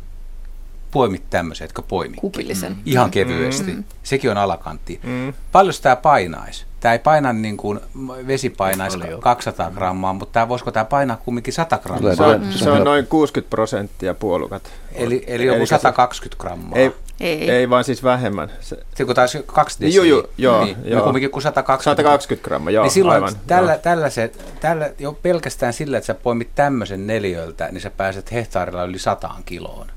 poimit tämmöisen, jotka poimi. Kupillisen. Ihan kevyesti. Mm. Sekin on alakantti. Mm. Paljon tämä painaisi? Tämä ei paina niin kuin vesi painaisi 200 grammaa, mutta tämä, voisiko tämä painaa kumminkin 100 grammaa? Se on, se on noin 60 prosenttia puolukat. Eli, eli joku 120 grammaa? Ei, ei. ei vaan siis vähemmän. Se, se kun taisi kaksi desiä. Joo, joo, joo, niin, joo. kumminkin kuin 120. 120 grammaa, joo, niin silloin aivan, tällä, joo. Tällä se, tällä, jo pelkästään sillä, että sä poimit tämmöisen neliöltä, niin sä pääset hehtaarilla yli sataan kiloon.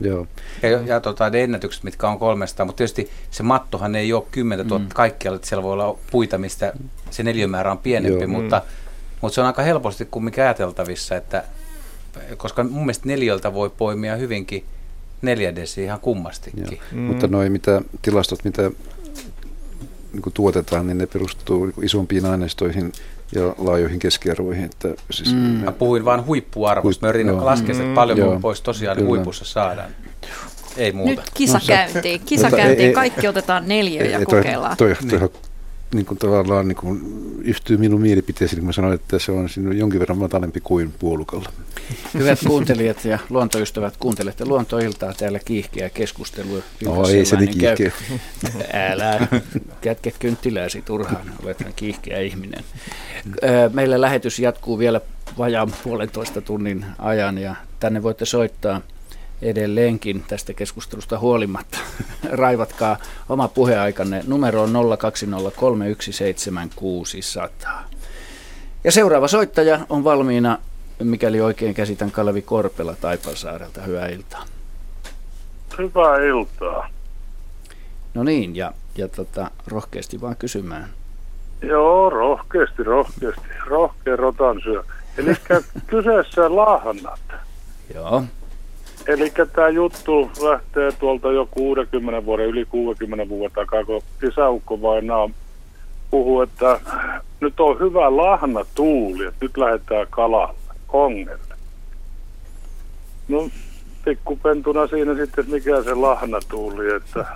Joo. Ja, ja tota, ne ennätykset, mitkä on 300, mutta tietysti se mattohan ei ole 10 000 mm. kaikkialla, että siellä voi olla puita, mistä se neliömäärä on pienempi, Joo. mutta, mm. mutta se on aika helposti kumminkin ajateltavissa, että koska mun mielestä neljöltä voi poimia hyvinkin neljä desi ihan kummastikin. Mm. Mutta noin mitä tilastot, mitä niin kuin tuotetaan, niin ne perustuu niin isompiin aineistoihin ja laajoihin keskiarvoihin. Että siis mm. Mä puhuin vain huippuarvosta. Mä yritin laskea, että mm. paljon mm. pois tosiaan Kyllä. huipussa saadaan. Ei muuta. Nyt kisa käyntiin. Kisa käyntiin. Kaikki otetaan neljä ja kokeillaan. Toi, toi, toi, niin kuin tavallaan niin kuin yhtyy minun mielipiteeseen, kun mä sanoin, että se on jonkin verran matalempi kuin puolukalla. Hyvät kuuntelijat ja luontoystävät, kuuntelette luontoiltaa täällä kiihkeä keskustelua. No ei se niin kiihkeä. Älä kätke kynttilääsi turhaan, olethan kiihkeä ihminen. Meillä lähetys jatkuu vielä vajaan puolentoista tunnin ajan ja tänne voitte soittaa edelleenkin tästä keskustelusta huolimatta. Raivatkaa oma puheaikanne. Numero on 020317600. Ja seuraava soittaja on valmiina, mikäli oikein käsitän, Kalevi Korpela Taipalsaarelta. Hyvää iltaa. Hyvää iltaa. No niin, ja, ja tota, rohkeasti vaan kysymään. Joo, rohkeasti, rohkeasti. Rohkea rotan syö. Eli kyseessä lahnat. Joo. Eli tämä juttu lähtee tuolta jo 60 vuoden, yli 60 vuoden takaa, kun isäukko vainaa puhuu, että nyt on hyvä lahna tuuli, että nyt lähdetään kalalle, ongelle. No pikkupentuna siinä sitten, mikä se lahna tuuli, että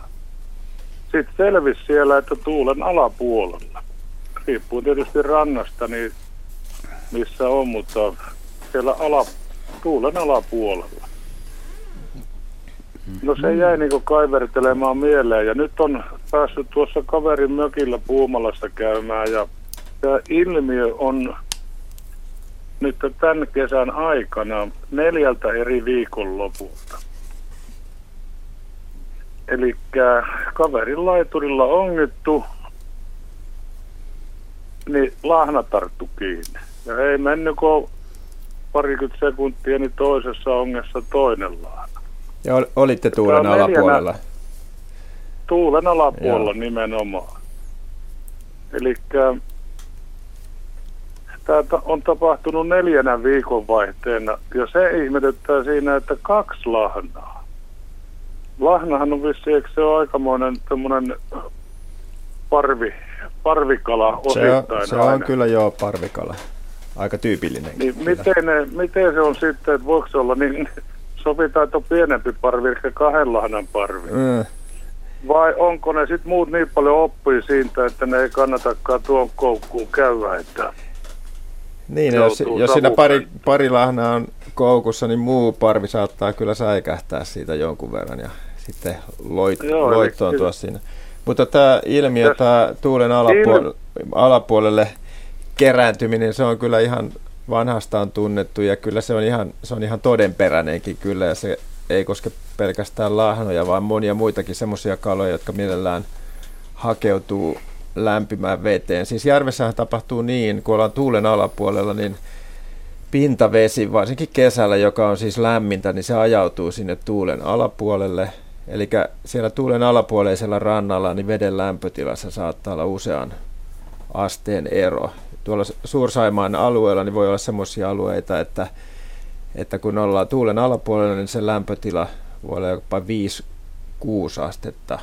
sitten selvisi siellä, että tuulen alapuolella. Riippuu tietysti rannasta, niin missä on, mutta siellä ala, tuulen alapuolella. No se jäi niin kaivertelemaan mieleen ja nyt on päässyt tuossa kaverin mökillä Puumalassa käymään ja tämä ilmiö on nyt tämän kesän aikana neljältä eri viikonlopulta. Eli kaverin laiturilla ongittu, niin lahna tarttu kiinni. Ja ei mennyt kuin parikymmentä sekuntia, niin toisessa ongessa toinen lahna. Ja olitte tuulen alapuolella? Tuulen alapuolella Joo. nimenomaan. Eli tämä on tapahtunut neljänä viikonvaihteena ja se ihmetyttää siinä, että kaksi lahnaa. Lahnahan on vissi, eikö se ole aikamoinen tämmöinen parvi, parvikala osittain Se on, se on kyllä joo parvikala. Aika tyypillinen. Niin miten, ne, miten se on sitten, että voiko se olla niin sovitaan, että on pienempi parvi, eli kahden lahnan parvi. Mm. Vai onko ne sitten muut niin paljon oppii siitä, että ne ei kannatakaan tuon koukkuun käydä, että niin, jos, jos siinä pari, pari lahnaa on koukussa, niin muu parvi saattaa kyllä säikähtää siitä jonkun verran ja sitten loit, Joo, loittoontua siinä. Mutta tämä ilmiö, tämä tuulen alapuolelle, alapuolelle kerääntyminen, se on kyllä ihan vanhastaan tunnettu ja kyllä se on ihan, se on ihan todenperäinenkin kyllä ja se ei koske pelkästään lahnoja, vaan monia muitakin semmoisia kaloja, jotka mielellään hakeutuu lämpimään veteen. Siis järvessähän tapahtuu niin, kun ollaan tuulen alapuolella, niin pintavesi, varsinkin kesällä, joka on siis lämmintä, niin se ajautuu sinne tuulen alapuolelle Eli siellä tuulen alapuoleisella rannalla niin veden lämpötilassa saattaa olla usean asteen ero. Tuolla Suursaimaan alueella niin voi olla sellaisia alueita, että, että kun ollaan tuulen alapuolella, niin se lämpötila voi olla jopa 5-6 astetta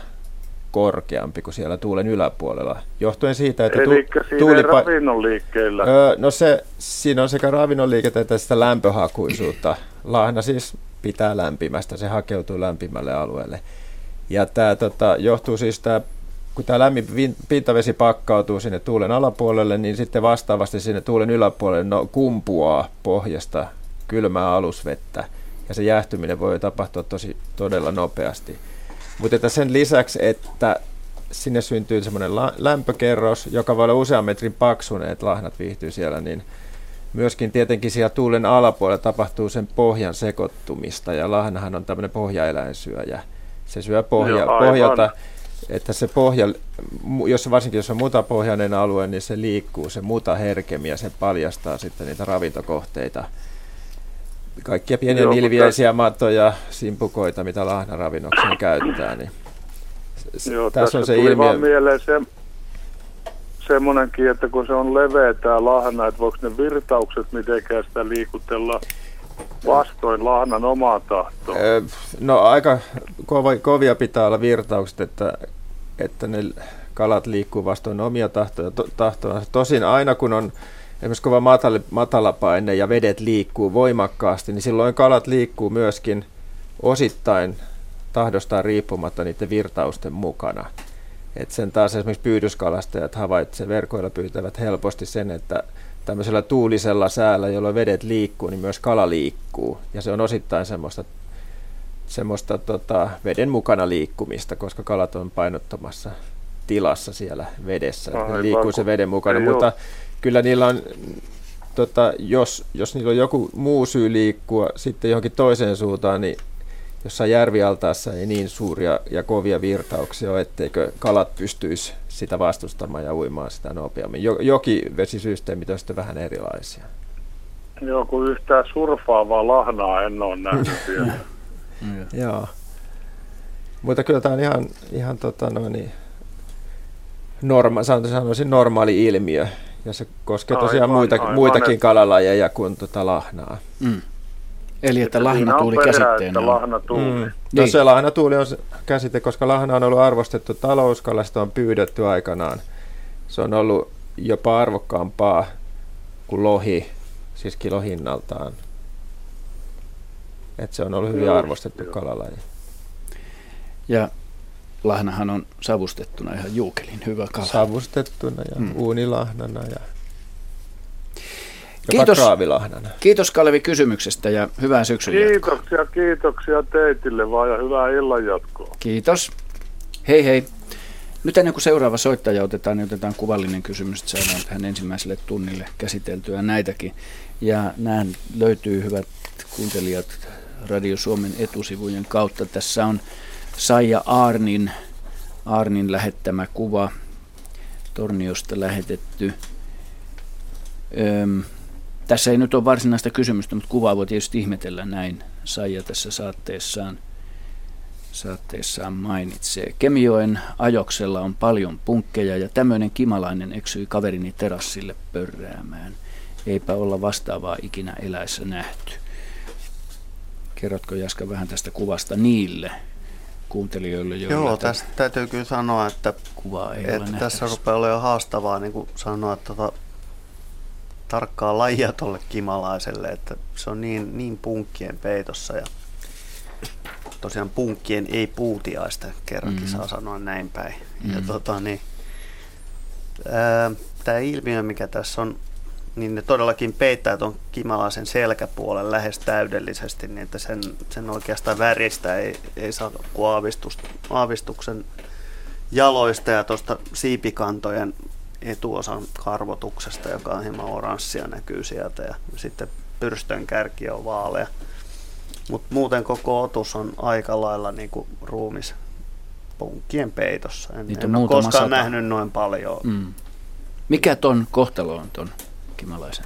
korkeampi kuin siellä tuulen yläpuolella. Johtuen siitä, että tu- tuulipa- ravinnon liikkeellä. Öö, no se, siinä on sekä ravinnon liikettä että sitä lämpöhakuisuutta. Lahna siis pitää lämpimästä, se hakeutuu lämpimälle alueelle. Ja tämä tota, johtuu siis tämä kun tämä lämmin pintavesi pakkautuu sinne tuulen alapuolelle, niin sitten vastaavasti sinne tuulen yläpuolelle no, kumpuaa pohjasta kylmää alusvettä. Ja se jäähtyminen voi tapahtua tosi todella nopeasti. Mutta että sen lisäksi, että sinne syntyy semmoinen lämpökerros, joka voi olla usean metrin paksuinen, että lahnat viihtyy siellä, niin myöskin tietenkin siellä tuulen alapuolella tapahtuu sen pohjan sekoittumista, ja lahnahan on tämmöinen pohjaeläinsyöjä. Se syö pohja, Joo, pohjalta, että se pohja, jos varsinkin jos on mutapohjainen alue, niin se liikkuu, se muta herkemmin ja se paljastaa sitten niitä ravintokohteita. Kaikkia pieniä Joo, nilviäisiä mutta... matoja, simpukoita, mitä lahnaravinnokseen käyttää. Niin Joo, tässä, tässä on se ilmiö. vaan mieleen se, semmoinenkin, että kun se on leveä tämä lahna, että voiko ne virtaukset mitenkään sitä liikutella vastoin lahnan omaa tahtoa? No aika kovia pitää olla virtaukset, että, että ne kalat liikkuu vastoin omia tahtoja. tahtoja. Tosin aina kun on esimerkiksi kova matala, matalapaine ja vedet liikkuu voimakkaasti, niin silloin kalat liikkuu myöskin osittain tahdostaan riippumatta niiden virtausten mukana. Et sen taas esimerkiksi pyydyskalastajat havaitsevat, verkoilla pyytävät helposti sen, että tämmöisellä tuulisella säällä, jolloin vedet liikkuu, niin myös kala liikkuu. Ja se on osittain semmoista, semmoista tota, veden mukana liikkumista, koska kalat on painottomassa tilassa siellä vedessä. Aivan, liikkuu se veden mukana, mutta ole. kyllä niillä on, tota, jos, jos niillä on joku muu syy liikkua sitten johonkin toiseen suuntaan, niin jossain järvialtaassa ei niin suuria ja kovia virtauksia ole, etteikö kalat pystyisi sitä vastustamaan ja uimaan sitä nopeammin. Jokivesisysteemit on sitten vähän erilaisia. Joo, kun yhtään surfaavaa lahnaa en ole nähnyt vielä. Joo. Mutta kyllä tämä on ihan, ihan tota noin, norma, sanoisin normaali ilmiö. Ja se koskee tosiaan aivan, muita, aivan, muitakin kalalajeja kuin tota lahnaa. Mm. Eli että lahnatuuli käsitteenä on. Lahnatuuli. Mm. No niin. se lahnatuuli on käsite, koska lahna on ollut arvostettu talouskalasta, on pyydetty aikanaan. Se on ollut jopa arvokkaampaa kuin lohi, siis kilohinnaltaan. Et se on ollut hyvin arvostettu kalalaji. Ja lahnahan on savustettuna ihan juukelin hyvä kala. Savustettuna ja mm. uunilahnana ja Kiitos, kiitos Kalevi kysymyksestä ja hyvää syksyn Kiitoksia, jatkoa. kiitoksia teitille vaan ja hyvää illan jatkoa. Kiitos. Hei hei. Nyt ennen kuin seuraava soittaja otetaan, niin otetaan kuvallinen kysymys, että saadaan tähän ensimmäiselle tunnille käsiteltyä näitäkin. Ja nämä löytyy, hyvät kuuntelijat, Radio Suomen etusivujen kautta. Tässä on Saija Aarnin, Aarnin lähettämä kuva, Torniosta lähetetty. Öm, tässä ei nyt ole varsinaista kysymystä, mutta kuvaa voi tietysti ihmetellä näin. Saija tässä saatteessaan, saatteessaan mainitsee. Kemioen ajoksella on paljon punkkeja ja tämmöinen kimalainen eksyi kaverini terassille pörräämään. Eipä olla vastaavaa ikinä eläessä nähty. Kerrotko Jaska vähän tästä kuvasta niille kuuntelijoille? Joo, tästä täytyy kyllä sanoa, että, kuvaa ei että tässä rupeaa olemaan haastavaa niin kuin sanoa, että tota, tarkkaa lajia tuolle kimalaiselle, että se on niin, niin punkkien peitossa ja tosiaan punkkien ei puutiaista kerrankin mm-hmm. saa sanoa näin päin. Mm-hmm. Ja tota, niin, tämä ilmiö, mikä tässä on, niin ne todellakin peittää tuon kimalaisen selkäpuolen lähes täydellisesti, niin että sen, sen oikeastaan väristä ei, ei saa kuin aavistuksen jaloista ja tuosta siipikantojen etuosan karvotuksesta, joka on hieman oranssia näkyy sieltä ja sitten pyrstön kärki on vaalea. Mutta muuten koko otus on aika lailla niinku ruumis punkkien peitossa. En, en ole koskaan sata. nähnyt noin paljon. Mm. Mikä ton kohtalo on ton kimalaisen?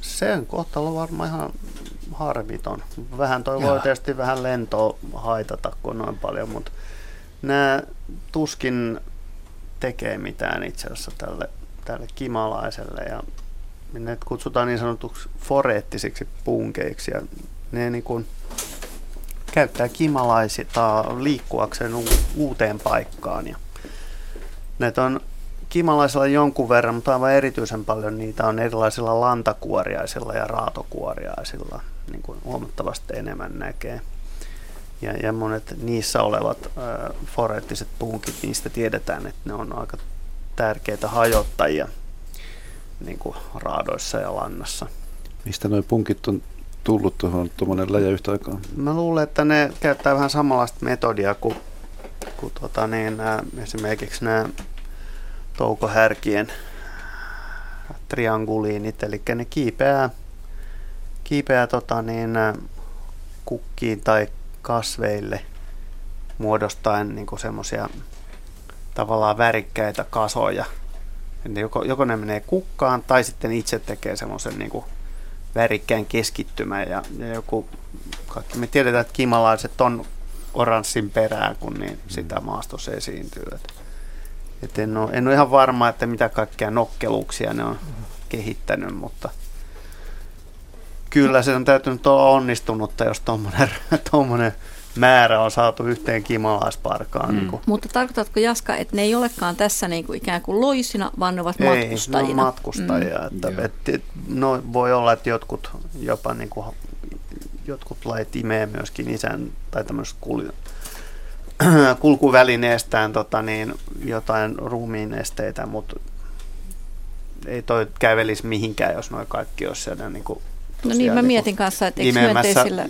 Sen kohtalo varmaan ihan harmiton. Vähän toi voi tietysti vähän lentoa haitata, kun noin paljon, mutta nämä tuskin tekee mitään itse asiassa tälle, tälle kimalaiselle. Ja ne kutsutaan niin sanotuksi foreettisiksi punkeiksi ja ne niin kuin käyttää kimalaisita liikkuakseen uuteen paikkaan. Ja näitä on kimalaisilla jonkun verran, mutta aivan erityisen paljon niitä on erilaisilla lantakuoriaisilla ja raatokuoriaisilla, niin kuin huomattavasti enemmän näkee. Ja, ja monet niissä olevat äh, foreettiset punkit, niistä tiedetään, että ne on aika tärkeitä hajottajia niin kuin raadoissa ja lannassa. Mistä nuo punkit on tullut tuohon tuommoinen läjä yhtä aikaa? Mä luulen, että ne käyttää vähän samanlaista metodia kuin, kuin tota niin, nämä, esimerkiksi nämä toukohärkien trianguliinit, eli ne kiipeää, kiipeää tota niin, kukkiin tai kasveille muodostaen niin semmoisia tavallaan värikkäitä kasoja. Eli joko, joko ne menee kukkaan tai sitten itse tekee semmoisen niin värikkään keskittymän. Ja, ja joku, kaikki me tiedetään, että kimalaiset on oranssin perää, kun niin sitä maastossa esiintyy. Että et en, ole, en ole ihan varma, että mitä kaikkea nokkeluuksia ne on kehittänyt, mutta kyllä se on täytynyt olla onnistunutta, jos tuommoinen määrä on saatu yhteen kimalaisparkaan. Mm. Niin Mutta tarkoitatko Jaska, että ne ei olekaan tässä niin kuin ikään kuin loisina, vaan ne ovat ei, matkustajina? Ei, ne on matkustajia. Mm. Että, et, et, no, voi olla, että jotkut jopa niin kuin, jotkut lait imee myöskin isän tai tämmöiset kulkuvälineestään tota, niin, jotain ruumiin esteitä, mutta ei toi kävelisi mihinkään, jos noin kaikki olisi siellä niin kuin, No niin, mä niin mietin kanssa, että eikö myönteisillä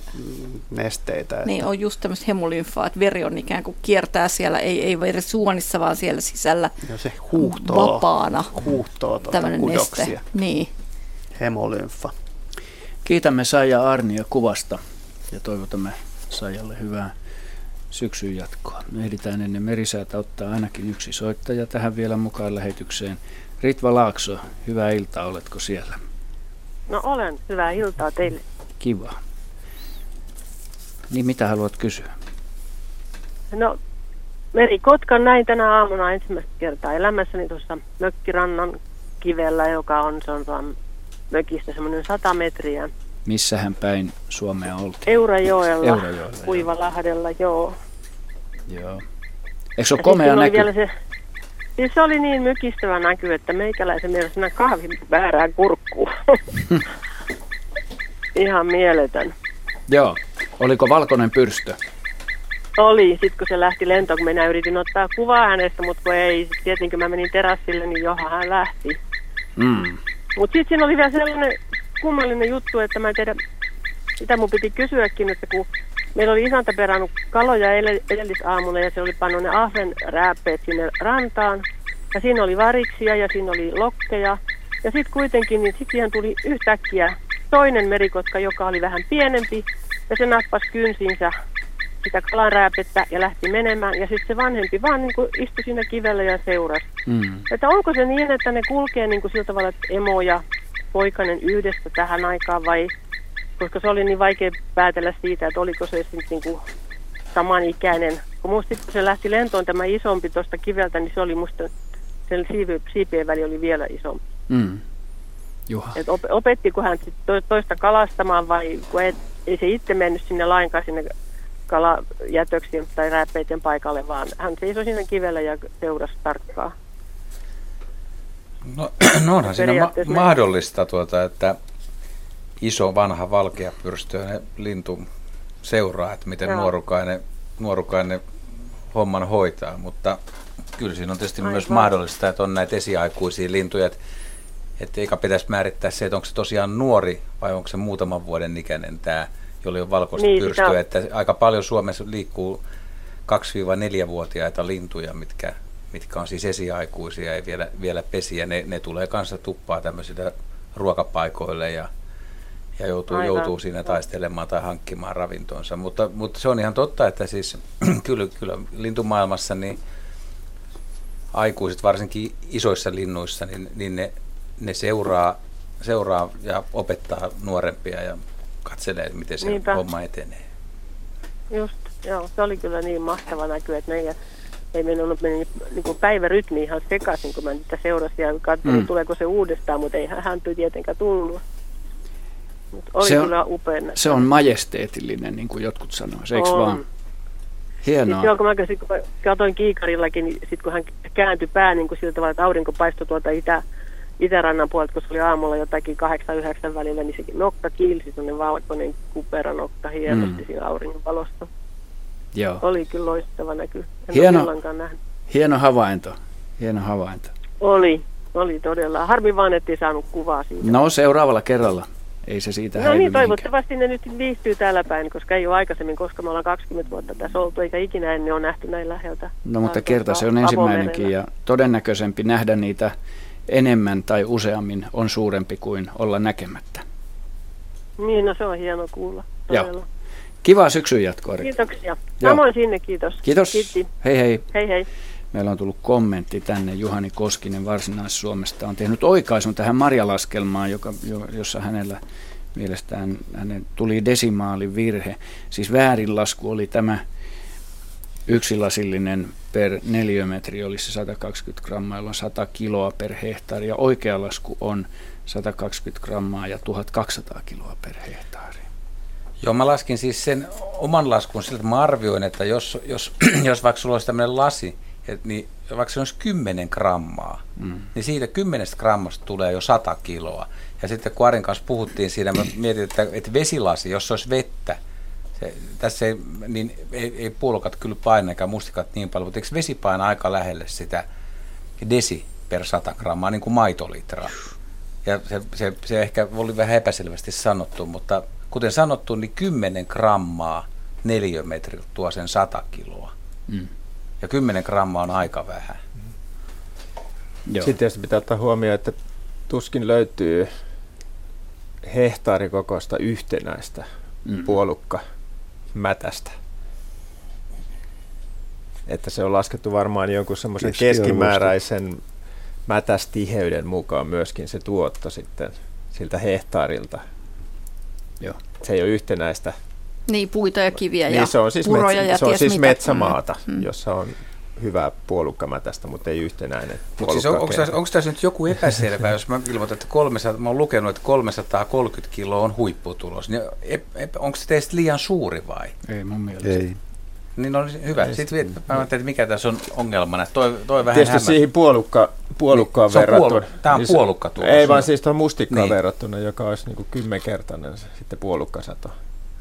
nesteitä. Että... Niin, on just tämmöistä hemolymfaa, että veri on ikään kuin kiertää siellä, ei, ei veri suonissa, vaan siellä sisällä no se huuhtoo, vapaana. Huuhtoo tuota kudoksia. Neste. Niin. Hemolymfa. Kiitämme Saija Arnia kuvasta ja toivotamme Saijalle hyvää syksyn jatkoa. Me ehditään ennen merisäätä ottaa ainakin yksi soittaja tähän vielä mukaan lähetykseen. Ritva Laakso, hyvää iltaa, oletko siellä? No olen, hyvää iltaa teille. Kiva. Niin mitä haluat kysyä? No Meri Kotkan näin tänä aamuna ensimmäistä kertaa elämässäni tuossa mökkirannan kivellä, joka on, se on mökistä semmoinen sata metriä. Missähän päin Suomea oltiin? Eurajoella, Eurajoella Kuivalahdella, joo. Joo. Eikö se ole komea näky? Vielä se, siis se oli niin mykistävä näky, että meikäläisen mielestä nämä kahvin väärään kurkkuun. Ihan mieletön. Joo. Oliko valkoinen pyrstö? Oli. Sitten kun se lähti lentoon, kun minä yritin ottaa kuvaa hänestä, mutta kun ei. Sitten tietenkin mä menin terassille, niin johan hän lähti. Mm. Mutta sitten siinä oli vielä sellainen kummallinen juttu, että mä en tiedä, mitä mun piti kysyäkin, että kun Meillä oli isäntä perannut kaloja edellisaamuna ja se oli pannut ne ahven rääppeet sinne rantaan. Ja siinä oli variksia ja siinä oli lokkeja. Ja sitten kuitenkin, niin sitten siihen tuli yhtäkkiä toinen merikotka, joka oli vähän pienempi. Ja se nappasi kynsinsä sitä kalan rääpettä ja lähti menemään. Ja sitten se vanhempi vaan niin kuin istui siinä kivellä ja seurasi. Mm. Että onko se niin, että ne kulkee niin kuin sillä tavalla, että emo ja poikainen yhdessä tähän aikaan vai koska se oli niin vaikea päätellä siitä, että oliko se sitten niin kuin samanikäinen. Kun musta kun se lähti lentoon tämä isompi tuosta kiveltä, niin se oli musta, sen siipien väli oli vielä isompi. Mm. Juha. Et op, opettiko hän toista kalastamaan vai kun et, ei se itse mennyt sinne lainkaan sinne kalajätöksiin tai rääppeiden paikalle, vaan hän seisoi siinä kivellä ja seurasi tarkkaan. No, no onhan siinä ma- mahdollista, tuota, että iso vanha valkeapyrstöinen lintu seuraa, että miten Joo. nuorukainen, nuorukainen homman hoitaa, mutta kyllä siinä on tietysti Aivan. myös mahdollista, että on näitä esiaikuisia lintuja, että, että eikä pitäisi määrittää se, että onko se tosiaan nuori vai onko se muutaman vuoden ikäinen tämä, jolla on valkoista niin, pyrstöä, että aika paljon Suomessa liikkuu 2-4-vuotiaita lintuja, mitkä, mitkä on siis esiaikuisia ja vielä, vielä pesiä, ne, ne tulee kanssa tuppaa tämmöisille ruokapaikoille ja ja joutuu, joutuu siinä taistelemaan tai hankkimaan ravintonsa. Mutta, mutta se on ihan totta, että siis kyllä, kyllä lintumaailmassa niin aikuiset, varsinkin isoissa linnuissa, niin, niin ne, ne seuraa, seuraa ja opettaa nuorempia ja katselee, miten se Niinpä. homma etenee. Just, joo, se oli kyllä niin mahtava näky, että meidän ei meillä ollut meni niin kuin päivärytmi ihan sekaisin, kun mä niitä seurasin ja katsoin, mm. tuleeko se uudestaan, mutta ei hän tietenkään tullut. Mut oli se on, kyllä upea Se on majesteetillinen, niin kuin jotkut sanoo, eikö on. vaan? Hienoa. Siis joo, kun mä, kun mä katsoin kiikarillakin, niin sitten kun hän kääntyi pää niin kuin sillä tavalla, että aurinko paistoi tuolta itä, itärannan puolelta, kun se oli aamulla jotakin 8-9 välillä, niin se nokka kiilsi, sellainen valkoinen kuperanokka hienosti mm. siinä auringon valossa. Joo. Oli kyllä loistava näky. En hieno, hieno havainto. Hieno havainto. Oli, oli todella. Harmi vaan, ettei saanut kuvaa siitä. No seuraavalla kerralla. Ei se siitä No niin, toivottavasti ne nyt viihtyy täällä päin, koska ei ole aikaisemmin, koska me ollaan 20 vuotta tässä oltu, eikä ikinä ennen ole nähty näin läheltä. No mutta kerta se on ensimmäinenkin ja todennäköisempi nähdä niitä enemmän tai useammin on suurempi kuin olla näkemättä. Niin, no se on hieno kuulla. Todella. Joo. Kiva syksyn jatkoa. Kiitoksia. Samoin sinne, kiitos. Kiitos. Kiitti. Hei hei. Hei hei. Meillä on tullut kommentti tänne. Juhani Koskinen Varsinais-Suomesta on tehnyt oikaisun tähän Marjalaskelmaan, joka, jossa hänellä mielestään hänen tuli desimaalivirhe. Siis väärinlasku oli tämä yksilasillinen per neliömetri oli se 120 grammaa, jolloin 100 kiloa per hehtaari. Ja oikea lasku on 120 grammaa ja 1200 kiloa per hehtaari. Joo, mä laskin siis sen oman laskun siltä, että mä arvioin, että jos, jos, jos vaikka sulla olisi tämmöinen lasi, et, niin vaikka se olisi 10 grammaa, mm. niin siitä 10 grammasta tulee jo 100 kiloa. Ja sitten kun Arin kanssa puhuttiin siinä, mä mietin, että, että vesilasi, jos se olisi vettä, se, tässä ei, niin ei, ei puolukat kyllä paina eikä mustikat niin paljon, mutta eikö vesi paina aika lähelle sitä desi per 100 grammaa, niin kuin maitolitraa. Ja se, se, se ehkä oli vähän epäselvästi sanottu, mutta kuten sanottu, niin 10 grammaa neliömetriltä tuo sen 100 kiloa. Mm. Ja 10 grammaa on aika vähän. Joo. Sitten tietysti pitää ottaa huomioon, että tuskin löytyy hehtaarikokoista yhtenäistä mm. puolukka mätästä. Että se on laskettu varmaan jonkun semmoisen keskimääräisen mätästiheyden mukaan myöskin se tuotto sitten siltä hehtaarilta. Joo. Se ei ole yhtenäistä. Niin, puita ja kiviä niin, ja se on siis puroja metsä, ja Se on siis mitä. metsämaata, mm. jossa on hyvä puolukkamätästä, mutta ei yhtenäinen Mutta siis on, onko, tässä, onko tässä nyt joku epäselvä, jos mä ilmoitan, että 300, mä oon lukenut, että 330 kiloa on huipputulos, niin onko se teistä liian suuri vai? Ei mun mielestä. Ei. Niin on hyvä. Ei, Sitten mä ajattelin, että mikä tässä on ongelmana. Toi, toi vähän Tietysti hämä. siihen puolukka, puolukkaan niin, verrattuna. Puolu, tämä on niin puolukka tulos. Ei vaan siis tuohon mustikkaan niin. verrattuna, joka olisi niin kuin kymmenkertainen sitten puolukkasato.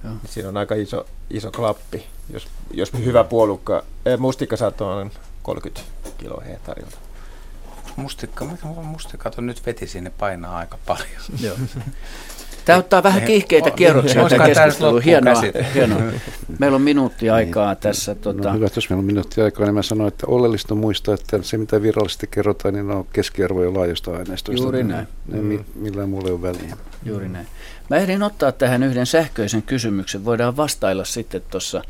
Joo. Niin siinä on aika iso, iso klappi, jos, jos hyvä puolukka, eh, mustikkasato on 30 kiloa hehtaarilta. Mustikka, mustikka on nyt veti sinne painaa aika paljon. Joo. Tämä ottaa vähän kiihkeitä kierroksia tämä keskustelu. Hienoa, hienoa. Meillä on minuutti aikaa niin, tässä. Tuota... No hyvä, jos meillä on minuutti aikaa, niin mä sanoin, että oleellista muistaa, että se mitä virallisesti kerrotaan, niin on keskiarvoja laajoista aineistoista. Juuri näin. Ne, mm. millään muulla ei ole väliä. Juuri näin. Mä ehdin ottaa tähän yhden sähköisen kysymyksen. Voidaan vastailla sitten tuossa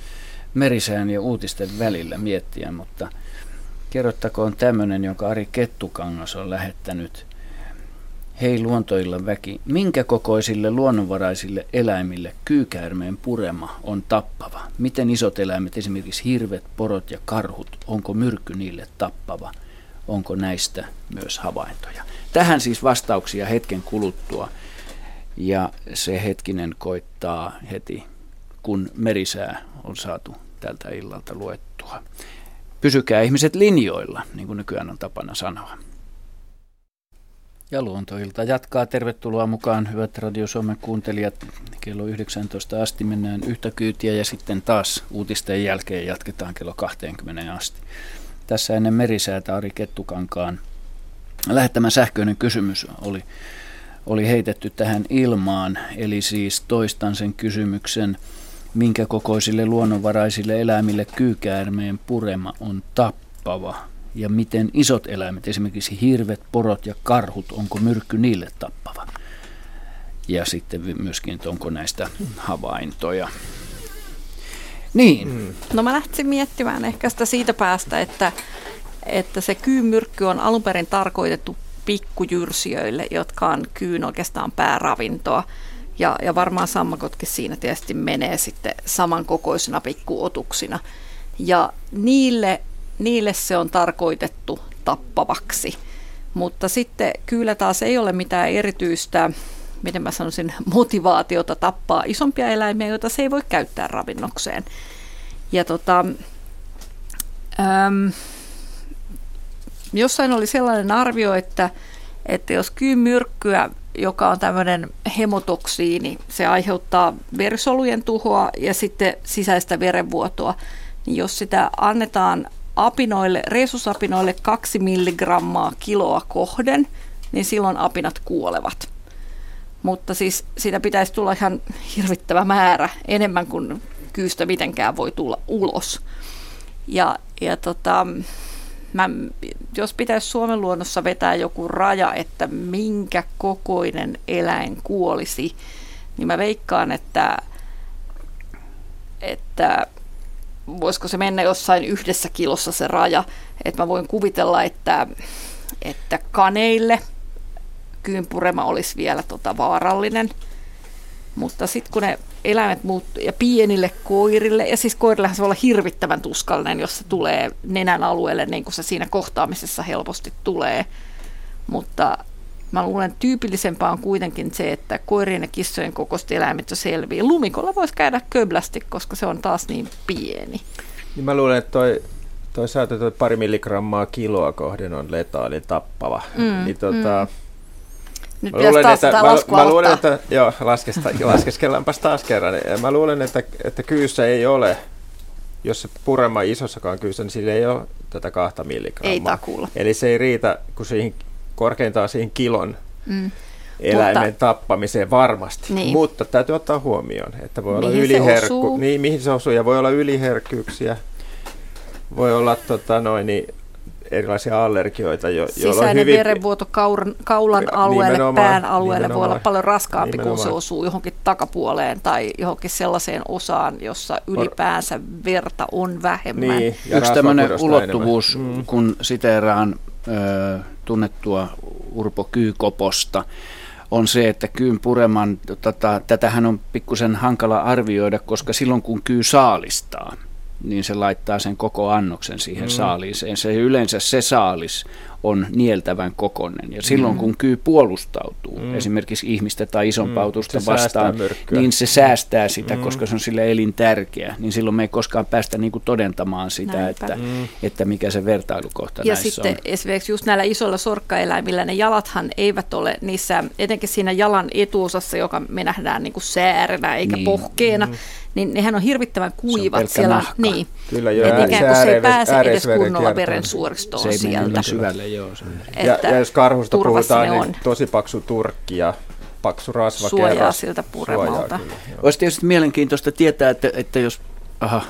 merisään ja uutisten välillä miettiä, mutta kerrottakoon tämmöinen, jonka Ari Kettukangas on lähettänyt – Hei luontoilla väki, minkä kokoisille luonnonvaraisille eläimille kyykäärmeen purema on tappava? Miten isot eläimet, esimerkiksi hirvet, porot ja karhut, onko myrkky niille tappava? Onko näistä myös havaintoja? Tähän siis vastauksia hetken kuluttua. Ja se hetkinen koittaa heti, kun merisää on saatu tältä illalta luettua. Pysykää ihmiset linjoilla, niin kuin nykyään on tapana sanoa. Ja luontoilta jatkaa. Tervetuloa mukaan, hyvät Radio Suomen kuuntelijat. Kello 19 asti mennään yhtä kyytiä ja sitten taas uutisten jälkeen jatketaan kello 20 asti. Tässä ennen merisäätä Ari Kettukankaan lähettämä sähköinen kysymys oli, oli heitetty tähän ilmaan. Eli siis toistan sen kysymyksen, minkä kokoisille luonnonvaraisille eläimille kyykäärmeen purema on tappava ja miten isot eläimet, esimerkiksi hirvet, porot ja karhut, onko myrkky niille tappava? Ja sitten myöskin, että onko näistä havaintoja. Niin. Mm. No mä lähtisin miettimään ehkä sitä siitä päästä, että, että se kyymyrkky on alun perin tarkoitettu pikkujyrsijöille, jotka on kyyn oikeastaan pääravintoa. Ja, ja varmaan sammakotkin siinä tietysti menee sitten samankokoisena pikkuotuksina. Ja niille, niille se on tarkoitettu tappavaksi. Mutta sitten kyllä taas ei ole mitään erityistä, miten mä sanoisin, motivaatiota tappaa isompia eläimiä, joita se ei voi käyttää ravinnokseen. Ja tota, jossain oli sellainen arvio, että, että jos kyymyrkkyä, joka on tämmöinen hemotoksiini, se aiheuttaa verisolujen tuhoa ja sitten sisäistä verenvuotoa, niin jos sitä annetaan apinoille, resusapinoille 2 milligrammaa kiloa kohden, niin silloin apinat kuolevat. Mutta siis siitä pitäisi tulla ihan hirvittävä määrä, enemmän kuin kyystä mitenkään voi tulla ulos. Ja, ja tota, mä, jos pitäisi Suomen luonnossa vetää joku raja, että minkä kokoinen eläin kuolisi, niin mä veikkaan, että, että voisiko se mennä jossain yhdessä kilossa se raja. Että mä voin kuvitella, että, että kaneille kyynpurema olisi vielä tota vaarallinen. Mutta sitten kun ne eläimet muuttuu, ja pienille koirille, ja siis koirillehän se voi olla hirvittävän tuskallinen, jos se tulee nenän alueelle, niin kuin se siinä kohtaamisessa helposti tulee. Mutta mä luulen, että tyypillisempää on kuitenkin se, että koirien ja kissojen kokoiset eläimet jo selviää. Lumikolla voisi käydä köblästi, koska se on taas niin pieni. Niin mä luulen, että toi, toi säätö, toi pari milligrammaa kiloa kohden on letaali tappava. Mm, niin tota, mm. Nyt mä luulen, taas että, mä, mä luulen, että joo, laskesta, laskeskellaanpas taas kerran. Mä luulen, että, että kyyssä ei ole, jos se purema isossakaan kyyssä, niin sillä ei ole tätä kahta milligrammaa. Ei takuulla. Eli se ei riitä, kun siihen korkeintaan siihen kilon mm. eläimen Mutta, tappamiseen varmasti. Niin. Mutta täytyy ottaa huomioon, että voi mihin olla yliherkku, niin, mihin se osuu, ja voi olla yliherkkyyksiä, voi olla tota, noin, niin, erilaisia allergioita. Jo, Sisäinen hyvin... verenvuoto kauran, kaulan alueelle, pään alueelle voi olla paljon raskaampi, kun se osuu johonkin takapuoleen tai johonkin sellaiseen osaan, jossa ylipäänsä verta on vähemmän. Niin, Yksi tämmöinen ulottuvuus, mm. kun siteeraan ö, tunnettua Urpo Kyykoposta, on se, että kyyn pureman, tota, tätähän on pikkusen hankala arvioida, koska silloin kun kyy saalistaa, niin se laittaa sen koko annoksen siihen mm. saaliiseen. Se yleensä se saalis on nieltävän kokonen. Ja silloin mm. kun kyy puolustautuu, mm. esimerkiksi ihmistä tai isompautusta mm. vastaan, niin se säästää sitä, mm. koska se on sille elintärkeä. Niin silloin me ei koskaan päästä niin kuin todentamaan sitä, että, mm. että mikä se vertailukohta ja näissä sitten on. esimerkiksi just näillä isoilla sorkkaeläimillä ne jalathan eivät ole niissä, etenkin siinä jalan etuosassa, joka me nähdään niin kuin säärenä eikä niin. pohkeena, mm niin nehän on hirvittävän kuivat se siellä. Nahka. Niin. Kyllä joo, Et ikään kuin se ei pääse edes kunnolla verensuoristoon se ei sieltä. Se syvälle, joo. Se. Ja, ja jos karhusta puhutaan, niin on. tosi paksu turkki ja paksu rasva Suojaa siltä puremalta. Olisi tietysti mielenkiintoista tietää, että, että jos... Aha,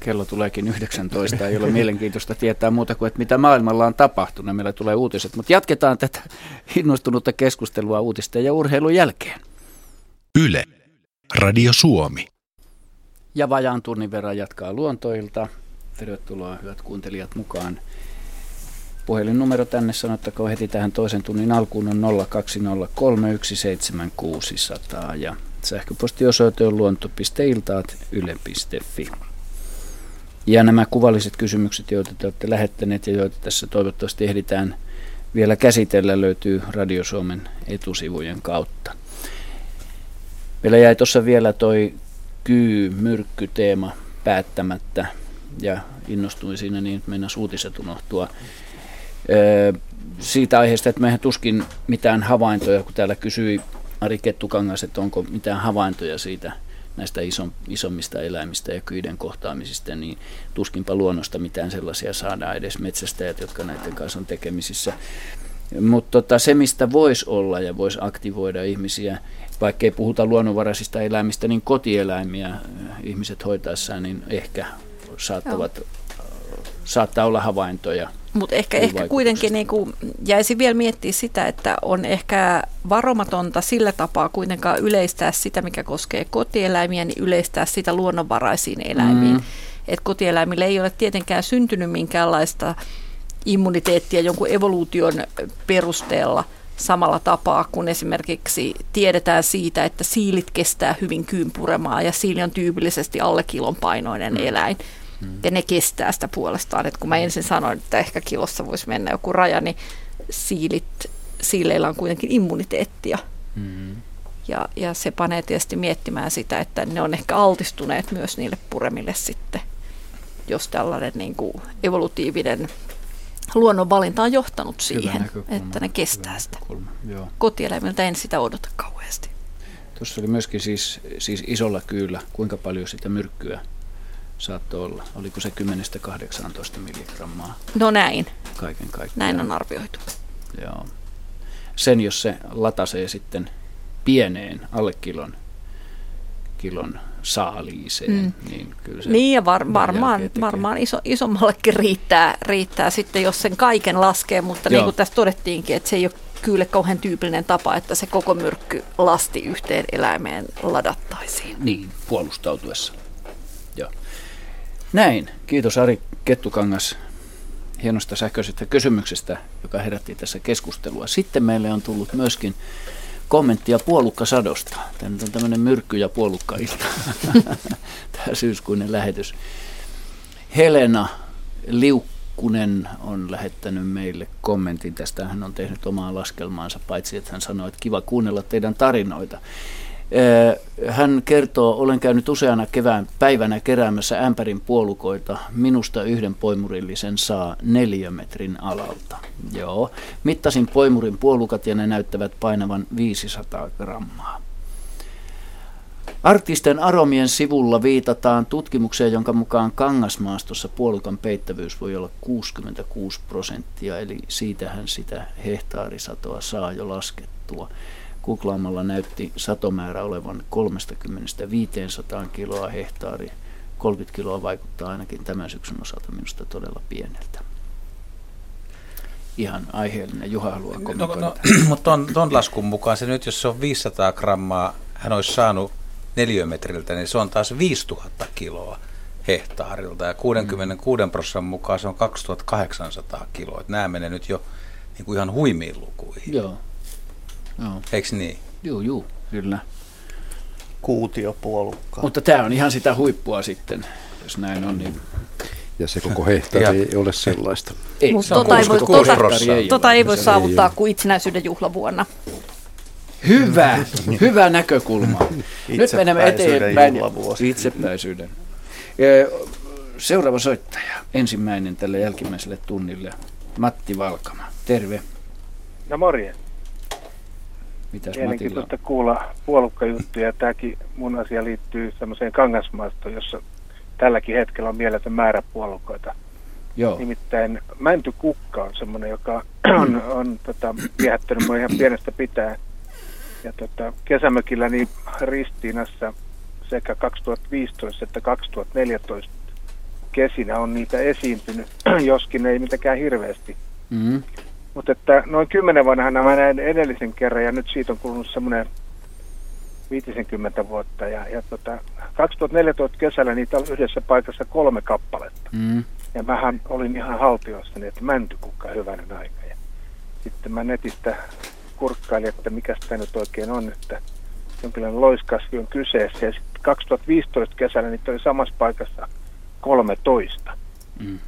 kello tuleekin 19, ei ole mielenkiintoista tietää muuta kuin, että mitä maailmalla on tapahtunut. Meillä tulee uutiset, mutta jatketaan tätä innostunutta keskustelua uutisten ja urheilun jälkeen. Yle. Radio Suomi. Ja vajaan tunnin verran jatkaa luontoilta. Tervetuloa hyvät kuuntelijat mukaan. Puhelinnumero tänne sanottakoon heti tähän toisen tunnin alkuun on 020317600 ja sähköpostiosoite on luonto.iltaat.yle.fi. Ja nämä kuvalliset kysymykset, joita te olette lähettäneet ja joita tässä toivottavasti ehditään vielä käsitellä, löytyy Radio Suomen etusivujen kautta. Meillä jäi tuossa vielä toi kyy-myrkky-teema päättämättä ja innostuin siinä niin, että mennään uutiset unohtua. Siitä aiheesta, että mehän tuskin mitään havaintoja, kun täällä kysyi Ari Kettukangas, että onko mitään havaintoja siitä näistä ison, isommista eläimistä ja kyiden kohtaamisista, niin tuskinpa luonnosta mitään sellaisia saadaan edes metsästäjät, jotka näiden kanssa on tekemisissä. Mutta tota, se, mistä voisi olla ja voisi aktivoida ihmisiä, vaikka ei puhuta luonnonvaraisista eläimistä, niin kotieläimiä ihmiset hoitaessaan, niin ehkä saattavat, Joo. saattaa olla havaintoja. Mutta ehkä, ehkä kuitenkin niin kuin jäisi vielä miettiä sitä, että on ehkä varomatonta sillä tapaa kuitenkaan yleistää sitä, mikä koskee kotieläimiä, niin yleistää sitä luonnonvaraisiin eläimiin. Mm. Et kotieläimille ei ole tietenkään syntynyt minkäänlaista immuniteettia jonkun evoluution perusteella – samalla tapaa kuin esimerkiksi tiedetään siitä, että siilit kestää hyvin kyynpuremaa ja siili on tyypillisesti alle kilon painoinen mm. eläin. Mm. Ja ne kestää sitä puolestaan. Et kun mä ensin sanoin, että ehkä kilossa voisi mennä joku raja, niin siilit, siileillä on kuitenkin immuniteettia. Mm. Ja, ja se panee tietysti miettimään sitä, että ne on ehkä altistuneet myös niille puremille sitten, jos tällainen niin kuin evolutiivinen luonnonvalinta on johtanut siihen, että ne kestää sitä. Kotieläimiltä en sitä odota kauheasti. Tuossa oli myöskin siis, siis isolla kyyllä, kuinka paljon sitä myrkkyä saattoi olla. Oliko se 10-18 milligrammaa? No näin. Kaiken kaikkiaan. Näin on arvioitu. Joo. Sen, jos se latasee sitten pieneen alle kilon, kilon saaliiseen, mm. niin kyllä se Niin ja var, varmaan, varmaan iso, isommallekin riittää, riittää sitten, jos sen kaiken laskee, mutta Joo. niin kuin tässä todettiinkin, että se ei ole kyllä kauhean tyypillinen tapa, että se koko myrkky lasti yhteen eläimeen ladattaisiin. Niin, puolustautuessa. Näin. Kiitos Ari Kettukangas hienosta sähköisestä kysymyksestä, joka herätti tässä keskustelua. Sitten meille on tullut myöskin kommenttia puolukkasadosta. Tämä on tämmöinen myrkky- ja puolukkailta, tämä syyskuinen lähetys. Helena Liukkunen on lähettänyt meille kommentin tästä. Hän on tehnyt omaa laskelmaansa, paitsi että hän sanoi, että kiva kuunnella teidän tarinoita. Hän kertoo, olen käynyt useana kevään päivänä keräämässä ämpärin puolukoita. Minusta yhden poimurillisen saa neliömetrin alalta. Joo. Mittasin poimurin puolukat ja ne näyttävät painavan 500 grammaa. Arktisten aromien sivulla viitataan tutkimukseen, jonka mukaan kangasmaastossa puolukan peittävyys voi olla 66 prosenttia, eli siitähän sitä hehtaarisatoa saa jo laskettua googlaamalla näytti satomäärä olevan 30-500 kiloa hehtaari. 30 kiloa vaikuttaa ainakin tämän syksyn osalta minusta todella pieneltä. Ihan aiheellinen. Juha haluaa kommentoida. No, no, mutta ton, ton laskun mukaan se nyt, jos se on 500 grammaa, hän olisi saanut neliömetriltä, niin se on taas 5000 kiloa hehtaarilta. Ja 66 mm. prosentin mukaan se on 2800 kiloa. nämä menee nyt jo niin kuin ihan huimiin lukuihin. Joo. Joo. Eikö niin? Joo, joo, kyllä. Kuutiopuolukkaa. Mutta tämä on ihan sitä huippua sitten, jos näin on. Niin ja se koko hehtaari ei ole sellaista. Ei, Mutta tota, ei voi, tota, tota ei voi saavuttaa kuin itsenäisyyden juhlavuonna. Hyvä, hyvä näkökulma. Nyt menemme eteenpäin. Itsepäisyyden. Seuraava soittaja, ensimmäinen tälle jälkimmäiselle tunnille, Matti Valkama. Terve. No morjens. Mitäs Mielenkiintoista Matilla? kuulla puolukkajuttuja. Tämäkin mun asia liittyy semmoiseen kangasmaastoon, jossa tälläkin hetkellä on mieletön määrä puolukkoita. Joo. Nimittäin mäntykukka on semmoinen, joka on, on tota, viehättänyt mua ihan pienestä pitää. Ja tota, kesämökilläni Ristiinassa sekä 2015 että 2014 kesinä on niitä esiintynyt, joskin ei mitenkään hirveästi. Mm-hmm. Mutta että noin kymmenen vanhana mä näin edellisen kerran ja nyt siitä on kulunut semmoinen 50 vuotta. Ja, ja tota, 2014 kesällä niitä oli yhdessä paikassa kolme kappaletta. Mm. Ja mähän olin ihan haltiossa, että mäntykukka hyvänen aika. Ja sitten mä netistä kurkkailin, että mikä tämä nyt oikein on, että jonkinlainen loiskasvi on kyseessä. Ja sitten 2015 kesällä niitä oli samassa paikassa 13. Mm.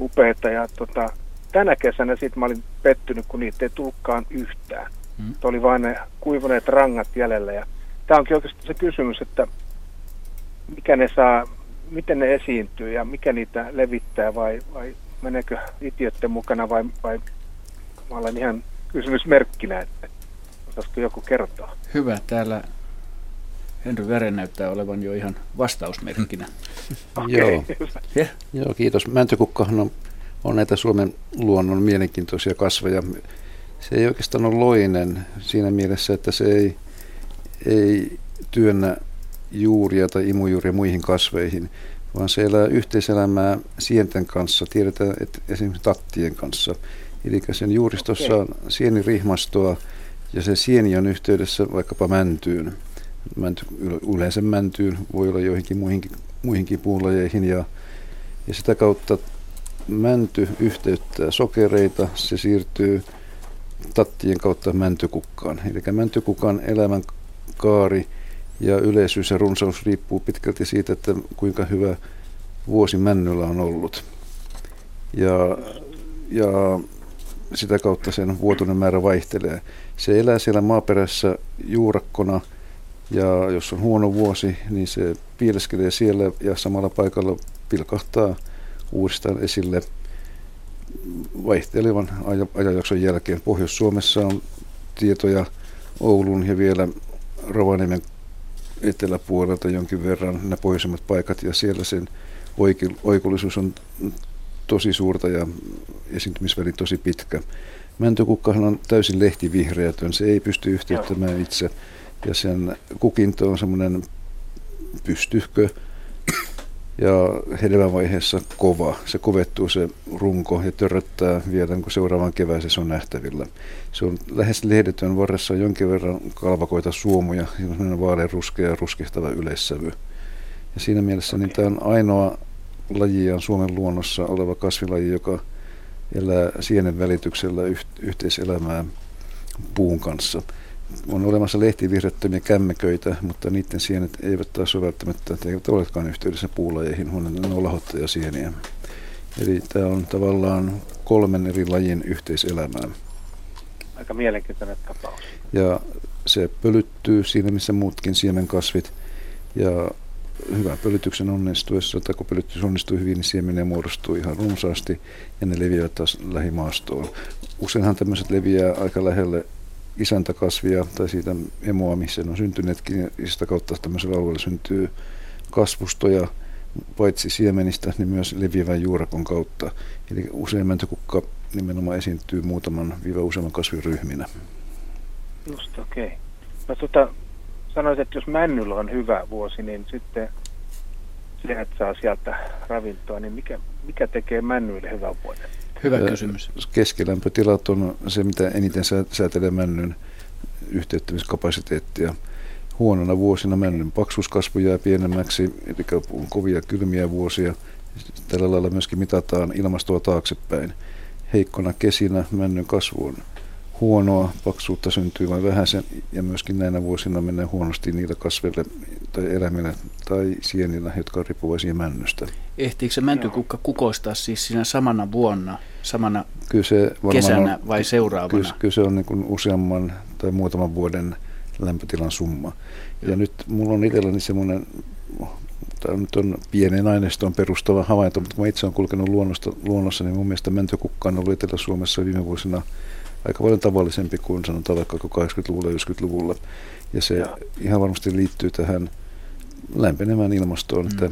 Upeita ja tota, tänä kesänä sitten mä olin pettynyt, kun niitä ei tulkaan yhtään. Mm. oli vain ne kuivuneet rangat jäljellä. Ja tämä onkin oikeastaan se kysymys, että mikä ne saa, miten ne esiintyy ja mikä niitä levittää vai, vai meneekö itiöiden mukana vai, vai mä olen ihan kysymysmerkkinä, että osaisiko joku kertoa. Hyvä, täällä Henry Vären näyttää olevan jo ihan vastausmerkkinä. okay. Joo. Yeah. Joo, kiitos. Mäntykukkahan on on näitä Suomen luonnon mielenkiintoisia kasveja. Se ei oikeastaan ole loinen siinä mielessä, että se ei, ei työnnä juuria tai imujuuria muihin kasveihin, vaan se elää yhteiselämää sienten kanssa, tiedetään, että esimerkiksi tattien kanssa. Eli sen juuristossa on sienirihmastoa ja se sieni on yhteydessä vaikkapa mäntyyn. Mänty, yleensä mäntyyn, voi olla joihinkin muihinkin, muihinkin puulajeihin ja, ja sitä kautta mänty yhteyttää sokereita, se siirtyy tattien kautta mäntykukkaan. Eli mäntykukan elämän kaari ja yleisyys ja runsaus riippuu pitkälti siitä, että kuinka hyvä vuosi männyllä on ollut. Ja, ja sitä kautta sen vuotuinen määrä vaihtelee. Se elää siellä maaperässä juurakkona ja jos on huono vuosi, niin se piileskelee siellä ja samalla paikalla pilkahtaa uudestaan esille vaihtelevan ajanjakson jälkeen. Pohjois-Suomessa on tietoja Oulun ja vielä Rovaniemen eteläpuolelta jonkin verran nämä pohjoisemmat paikat ja siellä sen oikullisuus on tosi suurta ja esiintymisväli tosi pitkä. Mäntykukkahan on täysin lehtivihreätön, se ei pysty yhteyttämään itse ja sen kukinto on semmoinen pystyhkö ja hedelmävaiheessa kova. Se kovettuu se runko ja törröttää vielä, kun seuraavan kevään se on nähtävillä. Se on lähes lehdetön, varressa on jonkin verran kalvakoita suomuja, on vaalean ruskea ja ruskehtava yleissävy. Ja siinä mielessä niin tämä on ainoa lajiaan Suomen luonnossa oleva kasvilaji, joka elää sienen välityksellä yhteiselämää puun kanssa. On olemassa lehtivihrettömiä kämmeköitä, mutta niiden sienet eivät taas ole välttämättä, eivät olekaan yhteydessä puulajeihin, ne on lahottajasieniä. Eli tämä on tavallaan kolmen eri lajin yhteiselämää. Aika mielenkiintoinen tapaus. Ja se pölyttyy siinä, missä muutkin siemenkasvit. Ja hyvän pölytyksen onnistuessa, tai kun pölytys onnistuu hyvin, niin siemeniä muodostuu ihan runsaasti ja ne leviävät taas lähimaastoon. Useinhan tämmöiset leviää aika lähelle isäntäkasvia tai siitä emoa, missä ne on syntyneetkin, ja sitä kautta tämmöisellä alueella syntyy kasvustoja, paitsi siemenistä, niin myös leviävän juurakon kautta. Eli usein mäntäkukka nimenomaan esiintyy muutaman viiva useamman kasviryhminä. Just okei. Okay. No tota, sanoit, että jos männyllä on hyvä vuosi, niin sitten lihat saa sieltä ravintoa, niin mikä, mikä tekee männyille hyvän vuoden? Hyvä kysymys. Keskilämpötilat on se, mitä eniten säätelee männyn yhteyttämiskapasiteettia. Huonona vuosina männyn paksuuskasvu jää pienemmäksi, eli on kovia kylmiä vuosia. Tällä lailla myöskin mitataan ilmastoa taaksepäin. Heikkona kesinä männyn kasvu on huonoa, paksuutta syntyy vain vähäisen ja myöskin näinä vuosina menee huonosti niillä kasveille tai eläimillä tai sienillä, jotka on riippuvaisia männystä. Ehtiikö se mäntykukka kukoistaa siis siinä samana vuonna, samana kyllä se kesänä on, vai seuraavana? Kyllä, kyllä se on niin useamman tai muutaman vuoden lämpötilan summa. Ja, ja nyt mulla on itselläni semmoinen tämä nyt on pienen aineistoon perustava havainto, mutta kun mä itse olen kulkenut luonnosta, luonnossa, niin mun mielestä mäntykukka on ollut Etelä-Suomessa viime vuosina aika paljon tavallisempi kuin sanotaan vaikka 80-luvulla ja 90-luvulla. Ja se ja. ihan varmasti liittyy tähän lämpenemään ilmastoon, mm. että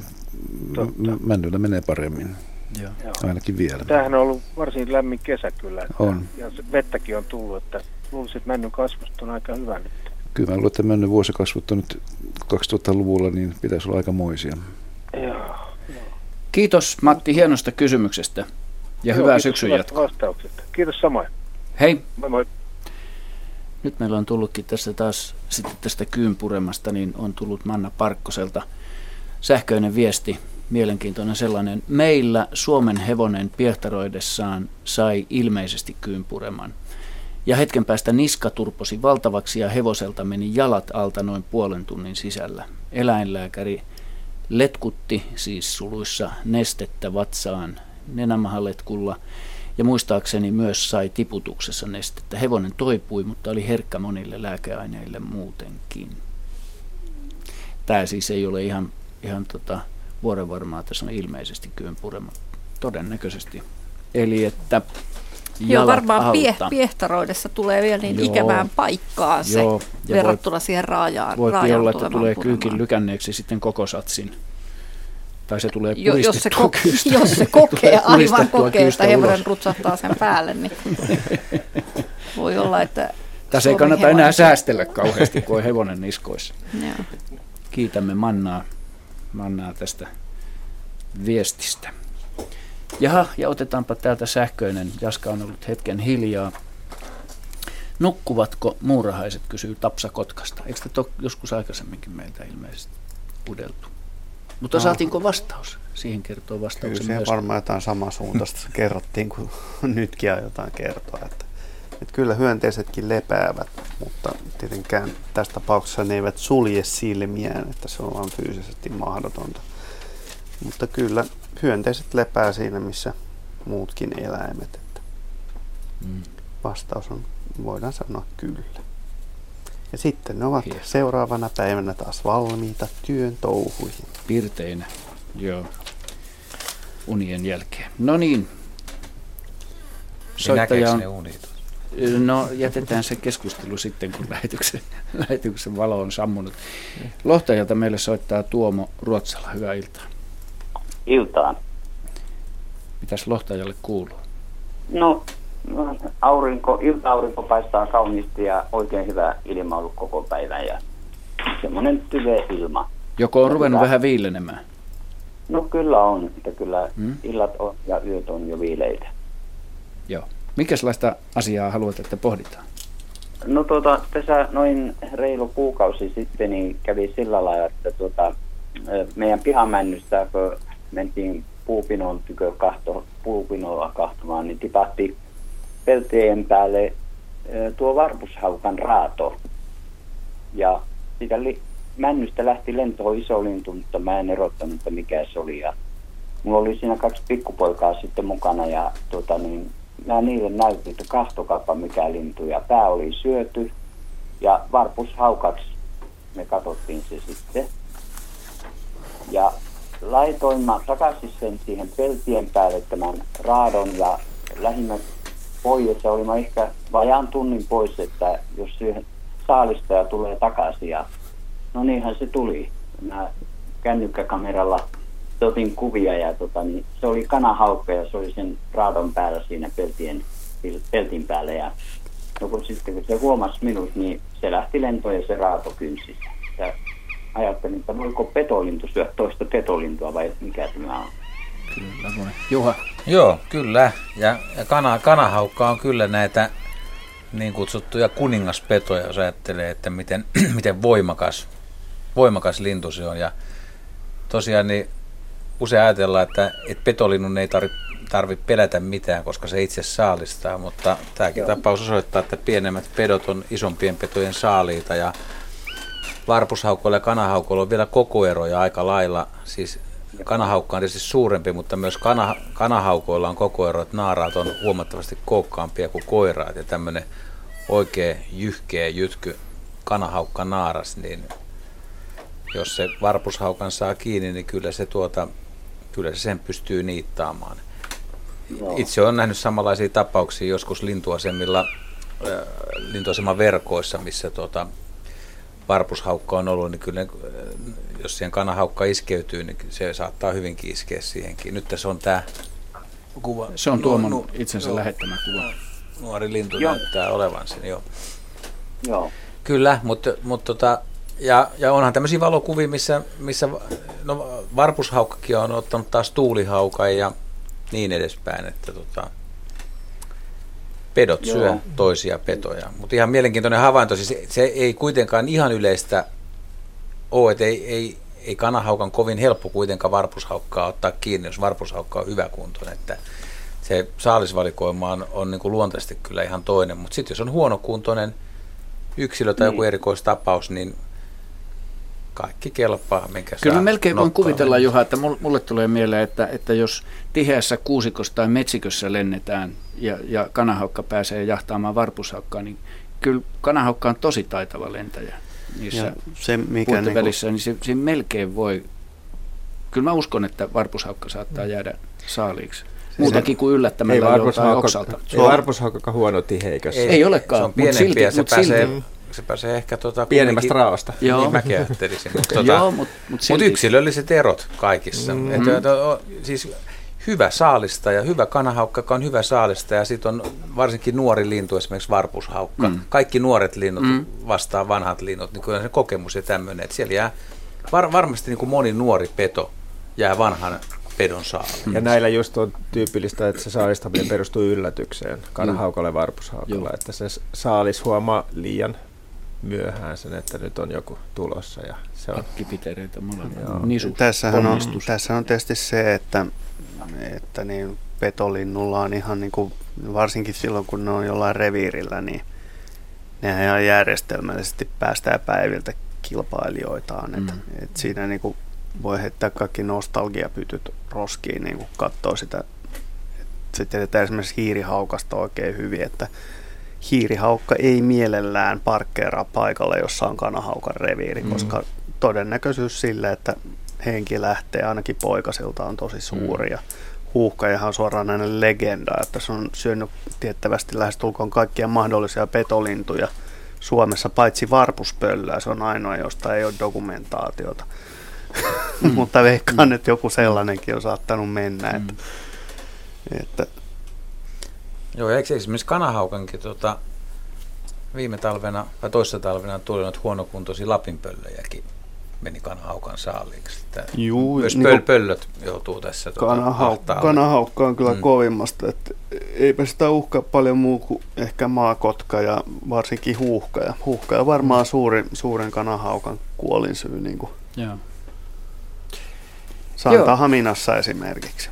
männyllä menee paremmin. Joo. Ainakin vielä. Tämähän on ollut varsin lämmin kesä kyllä. Että on. Ja vettäkin on tullut, että luulisin, että männyn kasvust on aika hyvä nyt. Kyllä mä luulen, että männyn vuosikasvut on nyt 2000-luvulla, niin pitäisi olla aika moisia. Joo. Kiitos Matti hienosta kysymyksestä ja Joo, hyvää syksyn jatkoa. Kiitos samoin. Hei. Moi moi. Nyt meillä on tullutkin tässä taas sitten tästä kyynpuremasta, niin on tullut Manna Parkkoselta sähköinen viesti, mielenkiintoinen sellainen. Meillä Suomen hevonen piehtaroidessaan sai ilmeisesti kyynpureman. Ja hetken päästä niska turposi valtavaksi ja hevoselta meni jalat alta noin puolen tunnin sisällä. Eläinlääkäri letkutti siis suluissa nestettä vatsaan nenämahaletkulla ja muistaakseni myös sai tiputuksessa nestettä. Hevonen toipui, mutta oli herkkä monille lääkeaineille muutenkin. Tämä siis ei ole ihan, ihan tota vuorenvarmaa, tässä on ilmeisesti kyynpurema todennäköisesti. Eli että Joo, varmaan pie, piehtaroidessa tulee vielä niin Joo. ikävään paikkaan se Joo, verrattuna voi, siihen raajaan. Voi olla, että tulee kyykin lykänneeksi sitten koko satsin tai se tulee jo, jos, se ko- jos se kokee, aivan kokee, että hevonen rutsahtaa sen päälle, niin voi olla, että Tässä ei kannata hevonen... enää säästellä kauheasti, kun on hevonen niskoissa. Kiitämme Mannaa, Mannaa tästä viestistä. Jaha, ja otetaanpa täältä sähköinen. Jaska on ollut hetken hiljaa. Nukkuvatko muurahaiset, kysyy Tapsa Kotkasta. Eikö te joskus aikaisemminkin meiltä ilmeisesti pudeltu? Mutta no. saatiinko vastaus? Siihen kertoo vastauksen Kyllä myös. varmaan jotain samansuuntaista kerrottiin kuin nytkin on jotain kertoa. Että Että kyllä hyönteisetkin lepäävät, mutta tietenkään tässä tapauksessa ne eivät sulje silmiään, että se on vain fyysisesti mahdotonta. Mutta kyllä hyönteiset lepää siinä, missä muutkin eläimet. Että mm. Vastaus on, voidaan sanoa kyllä. Ja sitten ne ovat Hieno. seuraavana päivänä taas valmiita työn touhuihin. Pirteinä, joo. Unien jälkeen. No niin. Soittaja on... ne unit? No jätetään se keskustelu sitten, kun lähetyksen, lähetyksen valo on sammunut. Lohtajalta meille soittaa Tuomo Ruotsala. Hyvää iltaa. Iltaan. Mitäs Lohtajalle kuuluu? No, aurinko, ilta-aurinko paistaa kauniisti ja oikein hyvä ilma ollut koko päivän ja semmoinen tyve ilma. Joko on ruvennut hyvä. vähän viilenemään? No kyllä on, että kyllä hmm? illat on ja yöt on jo viileitä. Joo. Mikäslaista asiaa haluat, että pohditaan? No tuota, tässä noin reilu kuukausi sitten niin kävi sillä lailla, että tuota, meidän pihamännystä, kun mentiin puupinon tykö kahto, puupinoa kahtomaan, niin tipahti pelteen päälle tuo varpushaukan raato. Ja siitä li, männystä lähti lentoon iso lintu, mutta mä en erottanut, että mikä se oli. Ja mulla oli siinä kaksi pikkupoikaa sitten mukana ja tuota, niin, mä niille näytin, että kahtokappa mikä lintu. Ja pää oli syöty ja varpushaukaksi me katsottiin se sitten. Ja laitoin mä takaisin sen siihen peltien päälle tämän raadon ja lähinnä pois ja olin ehkä vajaan tunnin pois, että jos siihen saalistaja tulee takaisin ja no niinhän se tuli. Mä kännykkäkameralla otin kuvia ja tota, niin se oli kanahaukka ja se oli sen raadon päällä siinä peltien, peltin päällä ja no kun sitten kun se huomasi minut, niin se lähti lentoon ja se raato kynsi. Ja ajattelin, että voiko petolintu syödä toista petolintua vai mikä tämä on. Kyllä voi. Juha. Joo, kyllä. Ja, ja kana, kanahaukka on kyllä näitä niin kutsuttuja kuningaspetoja, jos ajattelee, että miten, miten voimakas, voimakas lintu se on. Ja tosiaan niin usein ajatellaan, että, että petolinnun ei tarvitse tarvi pelätä mitään, koska se itse saalistaa, mutta tämäkin Joo. tapaus osoittaa, että pienemmät pedot on isompien petojen saaliita ja varpushaukoilla ja kanahaukoilla on vielä koko eroja aika lailla. Siis kanahaukka on tietysti suurempi, mutta myös kana, kanahaukoilla on koko ero, että naaraat on huomattavasti kookkaampia kuin koiraat ja tämmöinen oikea jyhkeä jytky kanahaukka naaras, niin jos se varpushaukan saa kiinni, niin kyllä se, tuota, kyllä se sen pystyy niittaamaan. Itse olen nähnyt samanlaisia tapauksia joskus lintuasemilla, lintuaseman verkoissa, missä tuota, varpushaukka on ollut, niin kyllä äh, jos siihen kanahaukka iskeytyy, niin se saattaa hyvinkin iskeä siihenkin. Nyt tässä on tämä kuva. Se on Tuomon no, itsensä no, lähettämä kuva. Nuori lintu joo. näyttää olevan sen, joo. Joo. Kyllä, mutta, mutta tota, ja, ja onhan tämmöisiä valokuvia, missä, missä no, varpushaukkakin on ottanut taas tuulihaukan ja niin edespäin, että tota, pedot Joo. syö toisia petoja. Mutta ihan mielenkiintoinen havainto, siis se ei kuitenkaan ihan yleistä ole, että ei, ei, ei kanahaukan kovin helppo kuitenkaan varpushaukkaa ottaa kiinni, jos varpushaukka on hyvä kuntoinen. Että se saalisvalikoima on, on niin kuin luontaisesti kyllä ihan toinen, mutta sitten jos on huonokuntoinen yksilö tai niin. joku erikoistapaus, niin kaikki kelpaa, minkä Kyllä mä melkein voin kuvitella, Juha, että mulle tulee mieleen, että, että jos tiheässä kuusikossa tai metsikössä lennetään ja, ja kanahaukka pääsee jahtaamaan varpushaukkaa, niin kyllä kanahaukka on tosi taitava lentäjä niissä ja se, mikä niin välissä, niin se, se melkein voi, kyllä mä uskon, että varpushaukka saattaa jäädä saaliiksi. Muutakin kuin yllättämällä joltain oksalta. Ei varpushaukka huono tiheikössä. Ei, ei olekaan, se on mutta silti, se mut pääsee, silti se pääsee ehkä tuota, pienemmästä raavasta. Joo. Niin mäkin ajattelisin. Mutta tuota, Joo, mut, mut, mut yksilölliset erot kaikissa. Mm-hmm. Että, että, siis hyvä saalista ja hyvä kanahaukka, joka on hyvä saalista ja sitten on varsinkin nuori lintu, esimerkiksi varpushaukka. Mm. Kaikki nuoret linnut mm. vastaa vanhat linnut, niin kyllä se kokemus ja tämmöinen, että siellä jää var, varmasti niin kuin moni nuori peto jää vanhan pedon saaliin. Ja näillä just on tyypillistä, että se saalistaminen perustuu yllätykseen kanahaukalle ja varpushaukalle, että se saalis huomaa liian myöhään sen, että nyt on joku tulossa. Ja se on... Akkipitereitä Tässähän on, tässä on tietysti se, että, että niin petolinnulla on ihan niin kuin, varsinkin silloin kun ne on jollain reviirillä, niin nehän ihan järjestelmällisesti päästää päiviltä kilpailijoitaan. Mm. Et, et siinä niin kuin voi heittää kaikki nostalgiapytyt roskiin, niin kuin katsoo sitä. Se tiedetään esimerkiksi hiirihaukasta oikein hyvin, että hiirihaukka ei mielellään parkkeeraa paikalle, jossa on kanahaukan reviiri, mm. koska todennäköisyys sille, että henki lähtee ainakin poikasilta on tosi suuri. Mm. Ja huuhkajahan on suoraan näinen legenda, että se on syönyt tiettävästi lähestulkoon kaikkia mahdollisia petolintuja Suomessa, paitsi varpuspöllöä. Se on ainoa, josta ei ole dokumentaatiota. Mm. Mutta veikkaan, mm. että joku sellainenkin on saattanut mennä. Mm. Että, että Joo, eikö esimerkiksi kanahaukankin tota, viime talvena vai toissa talvena tuli noita huonokuntoisia lapinpöllöjäkin meni kanahaukan saaliiksi. Juu, Myös niin pöl- pöllöt joutuu tässä kanahaukka, kanahaukka on kyllä mm. kovimmasta. Että eipä sitä uhkaa paljon muu kuin ehkä maakotka ja varsinkin huuhka. Ja huuhka on varmaan suurin, suurin kanahaukan kuolinsyy. Niin kuin Joo. Santahaminassa esimerkiksi.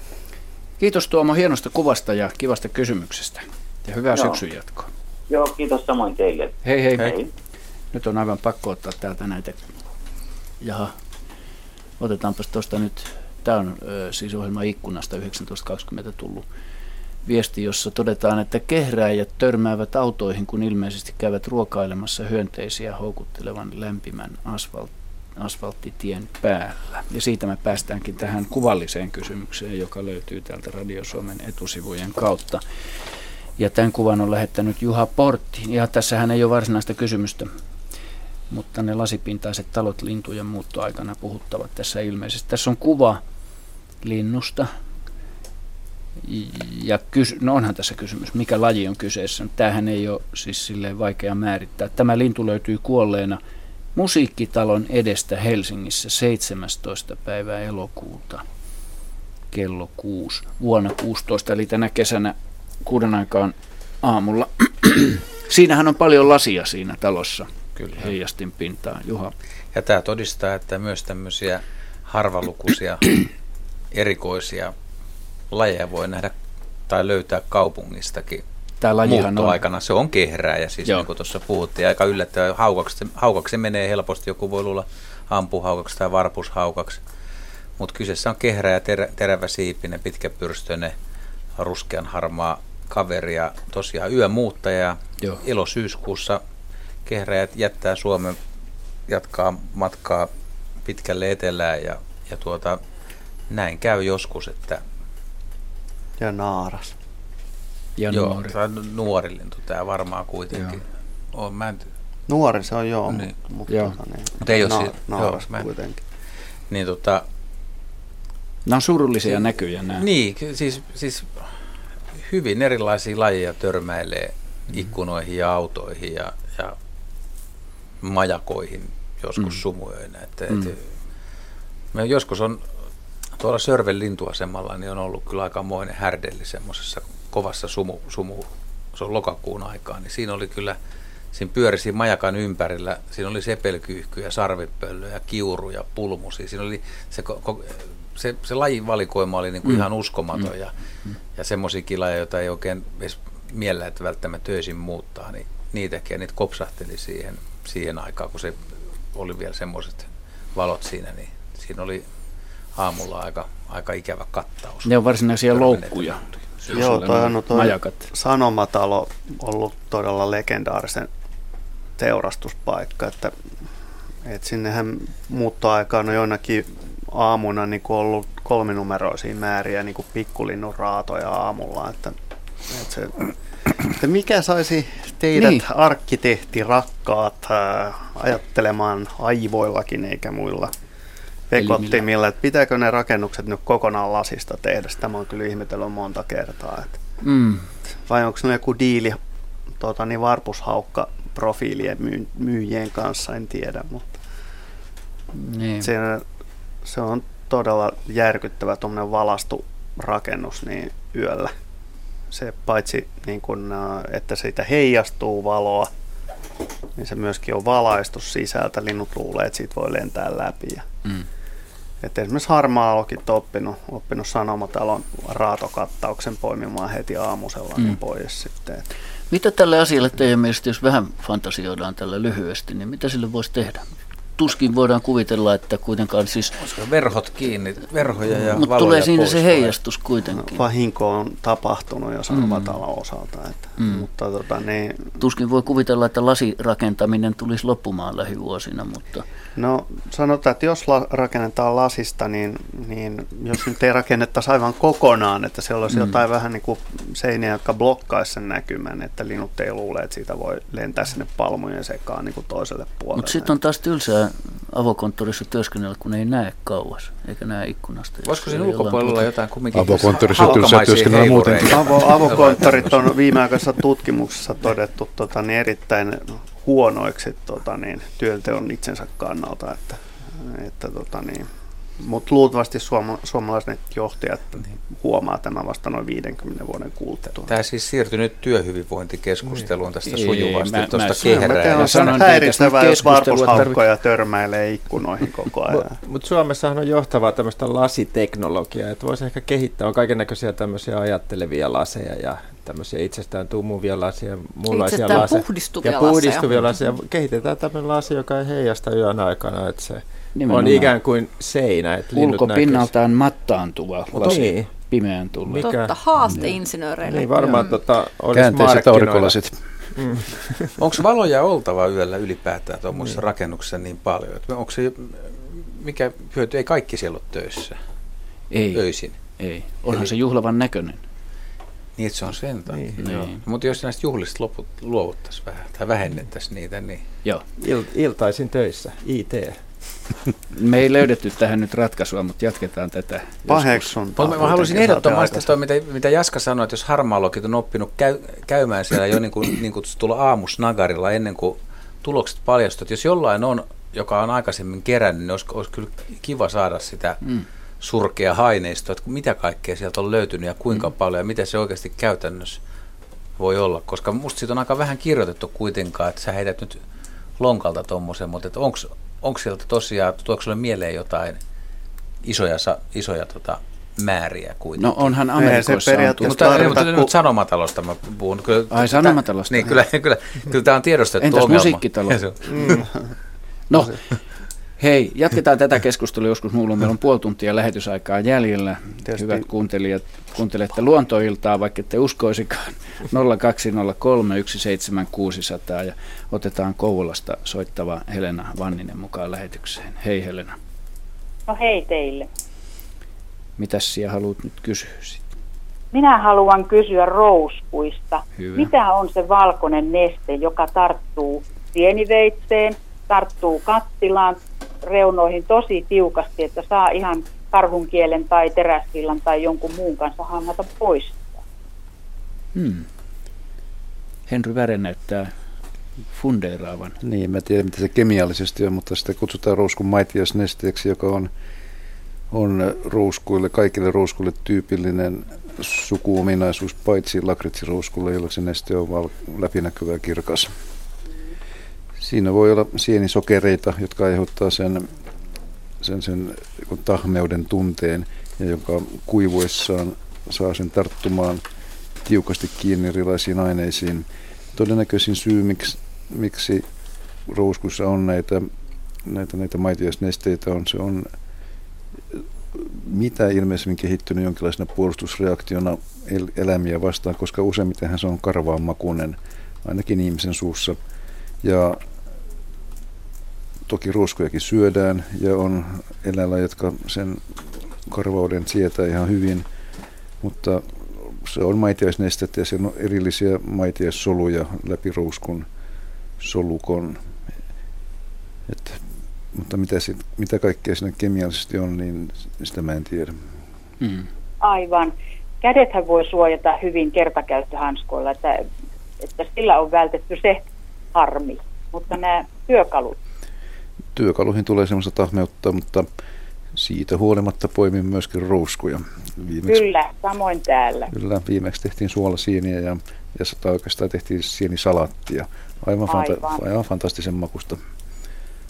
Kiitos Tuomo hienosta kuvasta ja kivasta kysymyksestä. Ja hyvää Joo. syksyn jatkoa. Joo, kiitos samoin teille. Hei hei. hei. Nyt on aivan pakko ottaa täältä näitä. Jaha, otetaanpas tuosta nyt. Tämä on siis ohjelma ikkunasta 1920 tullut viesti, jossa todetaan, että kehrääjät törmäävät autoihin, kun ilmeisesti käyvät ruokailemassa hyönteisiä houkuttelevan lämpimän asfalt asfalttitien päällä. Ja siitä me päästäänkin tähän kuvalliseen kysymykseen, joka löytyy täältä Radio Suomen etusivujen kautta. Ja tämän kuvan on lähettänyt Juha Portti. Ja tässähän ei ole varsinaista kysymystä, mutta ne lasipintaiset talot lintujen muuttoaikana puhuttavat tässä ilmeisesti. Tässä on kuva linnusta. Ja kysy- no onhan tässä kysymys, mikä laji on kyseessä. Tämähän ei ole siis silleen vaikea määrittää. Tämä lintu löytyy kuolleena – Musiikkitalon edestä Helsingissä 17. päivää elokuuta kello 6 vuonna 16, eli tänä kesänä kuuden aikaan aamulla. Siinähän on paljon lasia siinä talossa, Kyllä. heijastin pintaa. Juha. Ja tämä todistaa, että myös tämmöisiä harvalukuisia erikoisia lajeja voi nähdä tai löytää kaupungistakin Tämä lajihan on... aikana se on ja siis Joo. niin kuin tuossa puhuttiin, aika yllättävää. Haukaksi, haukaksi menee helposti, joku voi luulla ampuhaukaksi tai varpushaukaksi. Mutta kyseessä on ja ter, terävä siipinen, pitkäpyrstöinen, ruskean harmaa kaveri ja tosiaan yömuuttaja. Joo. Ilo-syyskuussa kehräjät jättää Suomen, jatkaa matkaa pitkälle etelään ja, ja tuota, näin käy joskus, että... Ja naaras ja joo, nuori. Tämä nuori lintu tämä varmaan kuitenkin on. Mä en... Nuori se on joo, niin. mutta, joo. Tota, niin, mutta ei ole na- naaras joo, kuitenkin. Niin, tota, Nämä on surullisia si- näkyjä nämä. Niin, siis, siis hyvin erilaisia lajeja törmäilee mm. ikkunoihin ja autoihin ja, ja majakoihin joskus mm. sumuöinä. Että, mm. et, me joskus on tuolla Sörven lintuasemalla niin on ollut kyllä aikamoinen härdelli semmoisessa kovassa sumu, sumu, se on lokakuun aikaa, niin siinä oli kyllä, siinä pyörisi majakan ympärillä, siinä oli sepelkyyhkyjä, sarvipöllöjä, kiuruja, pulmusia, siinä oli se, se, se lajin valikoima oli niin kuin mm. ihan uskomaton mm. ja, mm. ja semmoisia kilaja, joita ei oikein edes miellä, että välttämättä töisin muuttaa, niin niitäkin ja niitä kopsahteli siihen, siihen aikaan, kun se oli vielä semmoiset valot siinä, niin siinä oli aamulla aika, aika ikävä kattaus. Ne on varsinaisia loukkuja. Joo, toi on toi majakat. Sanomatalo ollut todella legendaarisen teurastuspaikka, että, että sinnehän muuttoaikaan on joinakin aamuna niin kuin ollut kolminumeroisia määriä niin kuin pikkulinnun raatoja aamulla, että, että se että mikä saisi teidät niin. arkkitehti rakkaat ajattelemaan aivoillakin eikä muilla pekottimilla, että pitääkö ne rakennukset nyt kokonaan lasista tehdä. Tämä on kyllä ihmetellyt monta kertaa. Että mm. Vai onko ne joku diili tota, niin varpushaukka profiilien myy- myyjien kanssa, en tiedä, mutta niin. se, se on todella järkyttävä tuommoinen valastu rakennus niin yöllä. Se paitsi niin kun, että siitä heijastuu valoa, niin se myöskin on valaistus sisältä. Linnut luulee, että siitä voi lentää läpi. Ja mm Et esimerkiksi harmaa on oppinut, oppinut sanomatalon raatokattauksen poimimaan heti aamusella niin mm. pois sitten. Et. Mitä tälle asialle teidän mielestä, jos vähän fantasioidaan tällä lyhyesti, niin mitä sille voisi tehdä? tuskin voidaan kuvitella, että kuitenkaan siis... Olisiko verhot kiinni, verhoja ja Mutta tulee siinä se heijastus kuitenkin. Vahinko on tapahtunut jo sanomatalon mm. osalta. Että, mm. mutta tota, niin... Tuskin voi kuvitella, että lasirakentaminen tulisi loppumaan lähivuosina, mutta... No sanotaan, että jos la- rakennetaan lasista, niin, niin jos nyt ei rakennettaisi aivan kokonaan, että siellä olisi mm. jotain vähän niin kuin seiniä, jotka blokkaisi sen näkymän, että linut ei luule, että siitä voi lentää sinne palmujen sekaan niin kuin toiselle puolelle. Mutta sitten on taas tylsää avokonttorissa työskennellä, kun ei näe kauas, eikä näe ikkunasta. Voisiko siinä ulkopuolella olla jotain kumminkin Avokonttorissa tylsää työskennellä muuten. Avo, avokonttorit on viimeaikaisessa tutkimuksessa todettu tota, niin erittäin huonoiksi tota, niin, työnteon itsensä kannalta. Että, että, tota, niin, mutta luultavasti suoma, suomalaiset johtajat huomaa tämän vasta noin 50 vuoden kuluttua. Tämä siis siirtyi nyt työhyvinvointikeskusteluun tästä niin. sujuvasti mä, tuosta kehrää. Mä sanon häiritsävää, jos varpushaukkoja törmäilee ikkunoihin koko ajan. Mutta mut Suomessahan on johtavaa tämmöistä lasiteknologiaa, että voisi ehkä kehittää, on kaiken näköisiä tämmöisiä ajattelevia laseja ja tämmöisiä itsestään tumuvia laseja, muunlaisia laseja. puhdistuvia ja puhdistuvia laseja. Kehitetään tämmöinen lasi, joka ei heijasta yön aikana, että se Nimenomaan. on ikään kuin seinä. Että Ulkopinnaltaan mattaantuva lasi. Niin. Pimeän tullut. Mikä? Totta, haasteinsinööreille. Niin varmaan tota, olisi Käänteiset aurinkolasit. Mm. Onko valoja oltava yöllä ylipäätään tuommoisessa niin. rakennuksessa niin paljon? Onko se, mikä hyöty, ei kaikki siellä ole töissä? Ei. Öisin. Ei. Onhan Eli, se juhlavan näköinen. Niin, että se on sen takia. Niin, niin. Mutta jos näistä juhlista loput, luovuttaisiin vähän tai vähennettäisiin niitä, niin... Joo. Il, iltaisin töissä, IT. Me ei löydetty tähän nyt ratkaisua, mutta jatketaan tätä. Paheksuntaa. Mä, mä haluaisin ehdottomasti toi, mitä, mitä Jaska sanoi, että jos harmaalogit on oppinut käy, käymään siellä jo niin, kuin, niin kutsutulla aamusnagarilla ennen kuin tulokset paljastuvat, jos jollain on, joka on aikaisemmin kerännyt, niin olisi, olisi kyllä kiva saada sitä mm. surkea haineistoa, että mitä kaikkea sieltä on löytynyt ja kuinka mm. paljon ja mitä se oikeasti käytännössä voi olla. Koska musta siitä on aika vähän kirjoitettu kuitenkaan, että sä heität nyt lonkalta tuommoisen, mutta onko onko sieltä tosiaan, tuoksi sinulle mieleen jotain isoja, isoja tota, määriä kuitenkin? No onhan Amerikoissa se on mutta, mutta nyt sanomatalosta mä puhun. Kyllä, Ai sanomatalosta? Niin, kyllä, kyllä, kyllä tämä on tiedostettu Entäs ongelma. musiikkitalo? Mm. no, hei, jatketaan tätä keskustelua joskus mulla. Meillä on puoli tuntia lähetysaikaa jäljellä. Tietysti. Hyvät kuuntelijat, kuuntelette luontoiltaa, vaikka ette uskoisikaan. 0203 17600 ja otetaan Kouvolasta soittava Helena Vanninen mukaan lähetykseen. Hei Helena. No hei teille. Mitäs sinä haluat nyt kysyä sitten? Minä haluan kysyä rouskuista. Hyvä. Mitä on se valkoinen neste, joka tarttuu sieniveitseen, tarttuu kattilaan reunoihin tosi tiukasti, että saa ihan karhunkielen tai teräsvillan tai jonkun muun kanssa hangata pois. Hmm. Henry Väre näyttää fundeeraavan. Niin, mä tiedän mitä se kemiallisesti on, mutta sitä kutsutaan ruuskun maitiasnesteeksi, joka on, on ruuskuille, kaikille ruuskuille tyypillinen sukuominaisuus, paitsi lakritsiruuskulle, jolla se neste on val- läpinäkyvä ja kirkas. Siinä voi olla sienisokereita, jotka aiheuttaa sen, sen, sen tahmeuden tunteen ja joka kuivuessaan saa sen tarttumaan tiukasti kiinni erilaisiin aineisiin. Todennäköisin syy, miksi, miksi rouskussa on näitä, näitä, näitä maitiaisnesteitä, on se on mitä ilmeisemmin kehittynyt jonkinlaisena puolustusreaktiona el- eläimiä vastaan, koska useimmiten se on karvaan makuinen, ainakin ihmisen suussa. Ja toki ruoskojakin syödään ja on eläinlajeja, jotka sen karvauden sietää ihan hyvin, mutta se on maitiaisnestettä ja siellä on erillisiä maitiaissoluja läpi ruuskun solukon. Et, mutta mitä, se, mitä kaikkea siinä kemiallisesti on, niin sitä mä en tiedä. Mm. Aivan. Kädethän voi suojata hyvin kertakäyttöhanskoilla, että, että sillä on vältetty se harmi. Mutta nämä työkalut. Työkaluihin tulee semmoista tahmeutta, mutta siitä huolimatta poimin myöskin ruuskuja. Viimeksi, kyllä, samoin täällä. Kyllä, viimeksi tehtiin suolasieniä ja, ja sitä oikeastaan tehtiin sienisalattia. Aivan, aivan. Fanta, aivan fantastisen makusta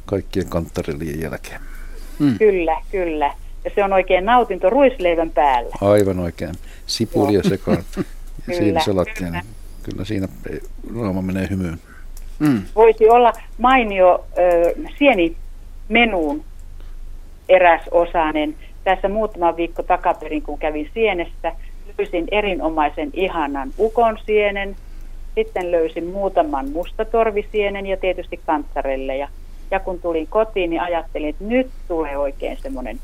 kaikkien kanttarillien jälkeen. Mm. Kyllä, kyllä. Ja se on oikein nautinto ruisleivän päällä. Aivan oikein. Sipulia sekaan. siinä salattia. Kyllä. kyllä siinä raama menee hymyyn. Mm. Voisi olla mainio ö, sieni menuun eräs osainen. Tässä muutama viikko takaperin, kun kävin sienessä, löysin erinomaisen ihanan ukon sienen, sitten löysin muutaman mustatorvisienen ja tietysti kantsarelle. Ja, ja kun tulin kotiin, niin ajattelin, että nyt tulee oikein semmoinen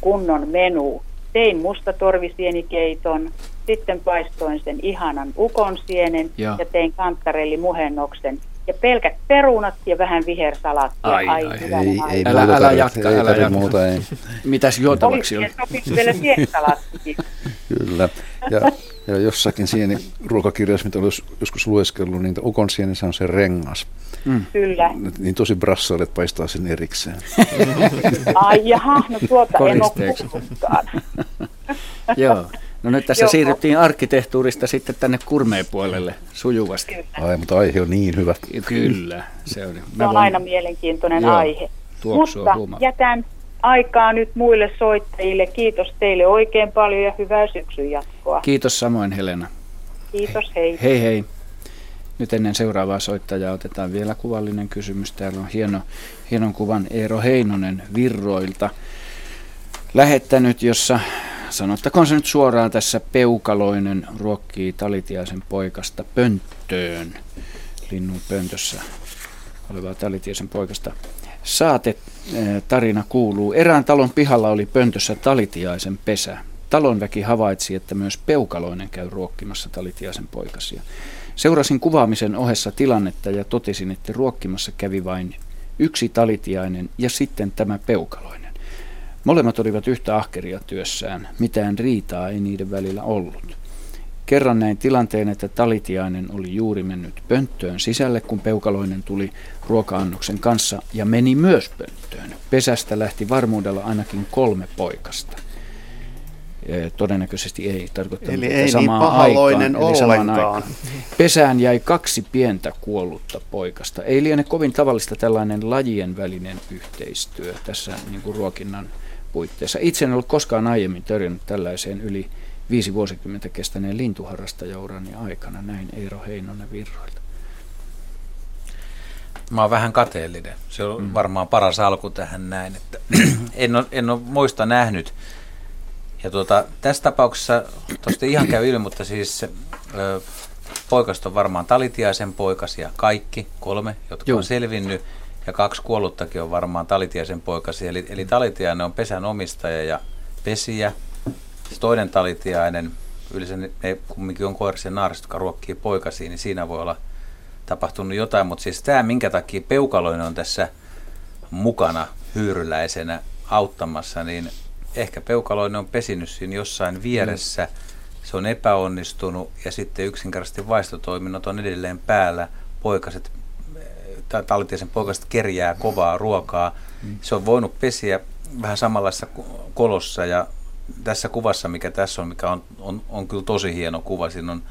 kunnon menu. Tein mustatorvisienikeiton, sitten paistoin sen ihanan ukonsienen ja, ja tein kantarelli muhennoksen ja pelkät perunat ja vähän vihersalaattia. Ai, ai, ai, ei, ei, älä, älä, älä jatka, ei, älä jatka. Muuta, ei. Mitäs juotavaksi on? vielä Kyllä. Ja, ja jossakin sieni ruokakirjassa, mitä olisi joskus lueskellut, niin ukon sienissä on se rengas. Mm. Kyllä. Niin tosi brassailet paistaa sen erikseen. Ai jaha, no tuota en ole Joo. No nyt tässä Joo. siirryttiin arkkitehtuurista sitten tänne kurmeen puolelle sujuvasti. Kyllä. Ai, mutta aihe on niin hyvä. Kyllä, se on. Se on aina mielenkiintoinen Joo. aihe. Mutta huuma. jätän aikaa nyt muille soittajille. Kiitos teille oikein paljon ja hyvää syksyn jatkoa. Kiitos samoin Helena. Kiitos, hei. Hei hei. Nyt ennen seuraavaa soittajaa otetaan vielä kuvallinen kysymys. Täällä on hieno, hienon kuvan Eero Heinonen Virroilta lähettänyt, jossa sanottakoon se nyt suoraan tässä Peukaloinen ruokkii Talitiaisen poikasta pönttöön. Linnun pöntössä olevaa Talitiaisen poikasta. Saate eh, tarina kuuluu. Erään talon pihalla oli pöntössä Talitiaisen pesä. Talon väki havaitsi, että myös Peukaloinen käy ruokkimassa Talitiaisen poikasia. Seurasin kuvaamisen ohessa tilannetta ja totesin, että ruokkimassa kävi vain yksi talitiainen ja sitten tämä peukaloinen. Molemmat olivat yhtä ahkeria työssään, mitään riitaa ei niiden välillä ollut. Kerran näin tilanteen, että talitiainen oli juuri mennyt pönttöön sisälle, kun peukaloinen tuli ruoka-annoksen kanssa ja meni myös pönttöön. Pesästä lähti varmuudella ainakin kolme poikasta. Todennäköisesti ei tarkoittanut, Eli ei niin pahaloinen aikaan, eli samaan aikaan. Pesään jäi kaksi pientä kuollutta poikasta. Ei liene kovin tavallista tällainen lajien välinen yhteistyö tässä niin kuin ruokinnan puitteissa. Itse en ollut koskaan aiemmin törjännyt tällaiseen yli viisi vuosikymmentä kestäneen lintuharrastajaurani aikana. Näin Eero Heinonen Virroilta. Mä oon vähän kateellinen. Se on mm. varmaan paras alku tähän näin. Että en, ole, en ole muista nähnyt. Ja tuota, tässä tapauksessa, tuosta ihan käy ilmi, mutta siis ö, poikasta on varmaan talitiaisen poikas ja kaikki kolme, jotka Joo. on selvinnyt ja kaksi kuolluttakin on varmaan Talitiaisen poikasi. Eli, eli Talitiainen on pesän omistaja ja pesiä. Se toinen Talitiainen, yleensä ne, ne kumminkin on koirisia naariset, jotka ruokkii poikasiin, niin siinä voi olla tapahtunut jotain. Mutta siis tämä, minkä takia peukaloinen on tässä mukana hyyryläisenä auttamassa, niin ehkä peukaloinen on pesinyt siinä jossain vieressä. Se on epäonnistunut ja sitten yksinkertaisesti vaistotoiminnot on edelleen päällä. Poikaset Talitiaisen poikasta kerjää kovaa ruokaa. Mm. Se on voinut pesiä vähän samanlaisessa kolossa ja tässä kuvassa, mikä tässä on, mikä on, on, on kyllä tosi hieno kuva, siinä on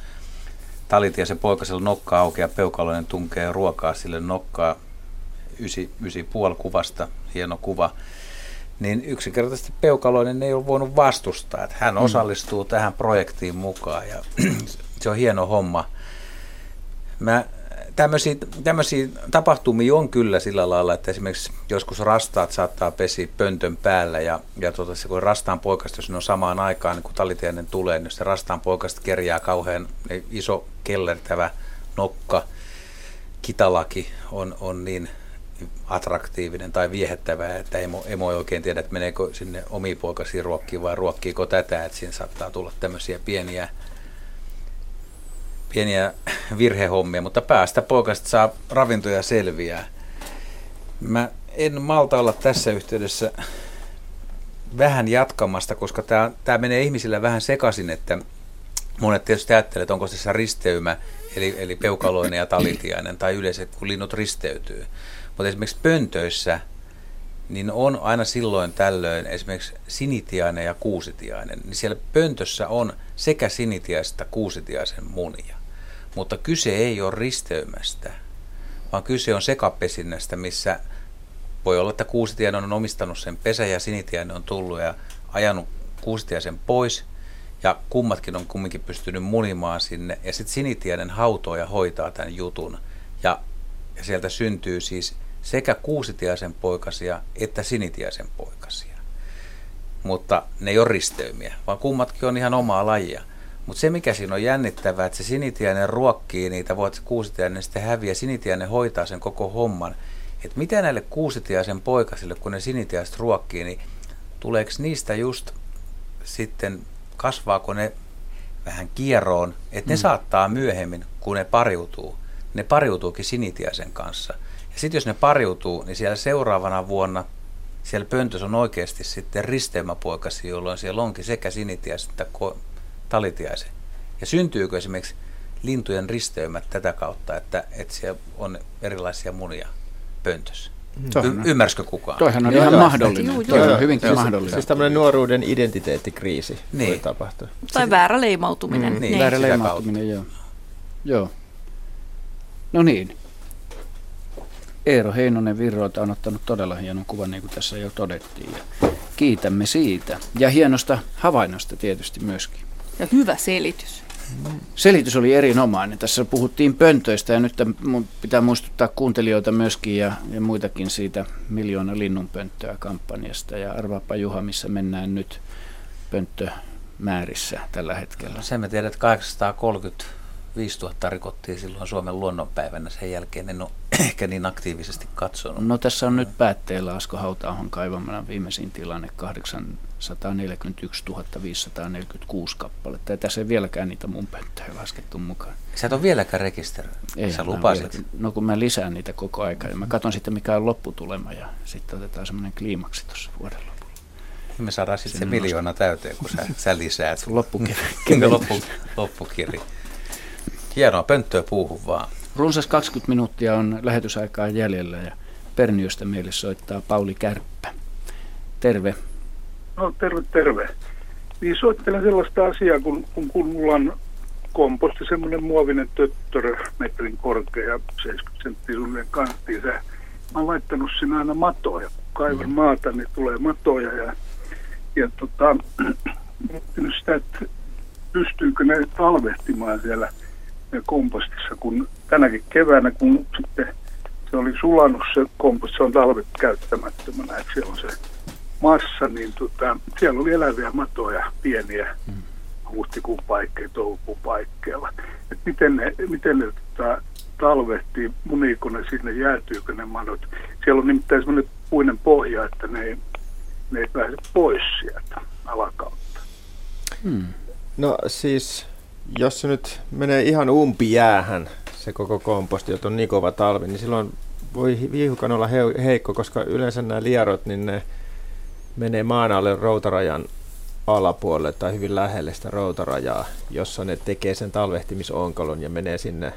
Talitiaisen poikasella nokka auki ja peukaloinen tunkee ruokaa sille nokkaa ysi, ysi puoli kuvasta, hieno kuva. Niin yksinkertaisesti peukaloinen ei ole voinut vastustaa, että hän mm. osallistuu tähän projektiin mukaan ja se on hieno homma. Mä tämmöisiä, tämmöisiä tapahtumia on kyllä sillä lailla, että esimerkiksi joskus rastaat saattaa pesi pöntön päällä ja, ja tota, se, kun rastaan poikasta, jos ne on samaan aikaan, niin kun talitiainen tulee, niin se rastaan poikasta kerjää kauhean iso kellertävä nokka, kitalaki on, on niin attraktiivinen tai viehättävä, että emo, emo ei oikein tiedä, että meneekö sinne omiin poikasiin ruokkiin vai ruokkiiko tätä, että siinä saattaa tulla tämmöisiä pieniä pieniä virhehommia, mutta päästä poikasta saa ravintoja selviää. Mä en malta olla tässä yhteydessä vähän jatkamasta, koska tämä menee ihmisillä vähän sekaisin, että monet tietysti ajattelee, että onko tässä risteymä, eli, eli peukaloinen ja talitiainen, tai yleensä kun linnut risteytyy. Mutta esimerkiksi pöntöissä, niin on aina silloin tällöin esimerkiksi sinitiainen ja kuusitiainen, niin siellä pöntössä on sekä sinitiaista kuusitiaisen munia. Mutta kyse ei ole risteymästä, vaan kyse on sekapesinnästä, missä voi olla, että Kuusitiainen on omistanut sen pesä ja Sinitiainen on tullut ja ajanut Kuusitiaisen pois. Ja kummatkin on kumminkin pystynyt munimaan sinne. Ja sitten Sinitiainen hautoo ja hoitaa tämän jutun. Ja, ja sieltä syntyy siis sekä Kuusitiaisen poikasia että Sinitiaisen poikasia. Mutta ne ei ole risteymiä, vaan kummatkin on ihan omaa lajia. Mutta se, mikä siinä on jännittävää, että se sinitiainen ruokkii niitä, voi että kuusitiainen sitten häviää, sinitiainen hoitaa sen koko homman. Että mitä näille kuusitiaisen poikasille, kun ne sinitiaiset ruokkii, niin tuleeko niistä just sitten, kasvaako ne vähän kierroon, että ne mm. saattaa myöhemmin, kun ne pariutuu, ne pariutuukin sinitiaisen kanssa. Ja sitten jos ne pariutuu, niin siellä seuraavana vuonna siellä pöntössä on oikeasti sitten risteymäpoikasi, jolloin siellä onkin sekä sinitiaiset että talitiaisen. Ja syntyykö esimerkiksi lintujen risteymät tätä kautta, että, että siellä on erilaisia munia pöntössä? Y- ymmärsikö kukaan? Toihan on joo, ihan joo, mahdollinen. Joo, joo, on hyvinkin joo, mahdollinen. Siis tämmöinen nuoruuden identiteettikriisi niin. voi tapahtua. Tai väärä leimautuminen. Mm, niin, niin. Väärä leimautuminen, joo. joo. No niin. Eero Heinonen Virroilta on ottanut todella hienon kuvan, niin kuin tässä jo todettiin. Ja kiitämme siitä. Ja hienosta havainnosta tietysti myöskin. Ja hyvä selitys. Selitys oli erinomainen. Tässä puhuttiin pöntöistä ja nyt pitää muistuttaa kuuntelijoita myöskin ja, ja muitakin siitä miljoona linnunpönttöä kampanjasta. Ja arvaapa Juha, missä mennään nyt pönttömäärissä tällä hetkellä. Sen me tiedät, että 830 5000 rikottiin silloin Suomen luonnonpäivänä. Sen jälkeen en ole ehkä niin aktiivisesti katsonut. No tässä on nyt päätteellä Asko Hautaahon kaivamana viimeisin tilanne 841 546 kappaletta. Ja tässä ei vieläkään niitä mun pönttöjä laskettu mukaan. Sä et ole vieläkään rekisteröinyt. Ei, Sä lupasit. Vielä, no kun mä lisään niitä koko aika ja mä katson sitten mikä on lopputulema ja sitten otetaan semmoinen kliimaksi tuossa vuoden lopulla. Me saadaan sitten se miljoona täyteen, kun sä, sä lisäät. Loppukirja. Loppu, loppukirja. Hienoa, pönttöä puuhun vaan. Runsas 20 minuuttia on lähetysaikaa jäljellä ja Perniöstä meille soittaa Pauli Kärppä. Terve. No terve, terve. Niin soittelen sellaista asiaa, kun, kun, kun mulla on komposti semmoinen muovinen töttörö, metrin korkea ja 70 senttiä suunnilleen kanttiin. mä oon laittanut sinne aina matoja. Kun kaivan mm. maata, niin tulee matoja ja, ja tota, miettinyt sitä, että pystyykö ne talvehtimaan siellä – kompostissa, kun tänäkin keväänä, kun sitten se oli sulanut se komposti, se on talvet käyttämättömänä, että siellä on se massa, niin tota, siellä oli eläviä matoja, pieniä mm. huhtikuun paikkeja, toukokuun paikkeilla. Et miten ne, miten ne tota, talvehtii, muniiko ne sinne, jäätyykö ne madot. Siellä on nimittäin semmoinen puinen pohja, että ne ei, ne ei pääse pois sieltä alakautta. Hmm. No siis jos se nyt menee ihan umpijäähän, se koko komposti, että on niin kova talvi, niin silloin voi hiukan olla heikko, koska yleensä nämä lierot, niin ne menee maan alle routarajan alapuolelle tai hyvin lähelle sitä routarajaa, jossa ne tekee sen talvehtimisonkalon ja menee sinne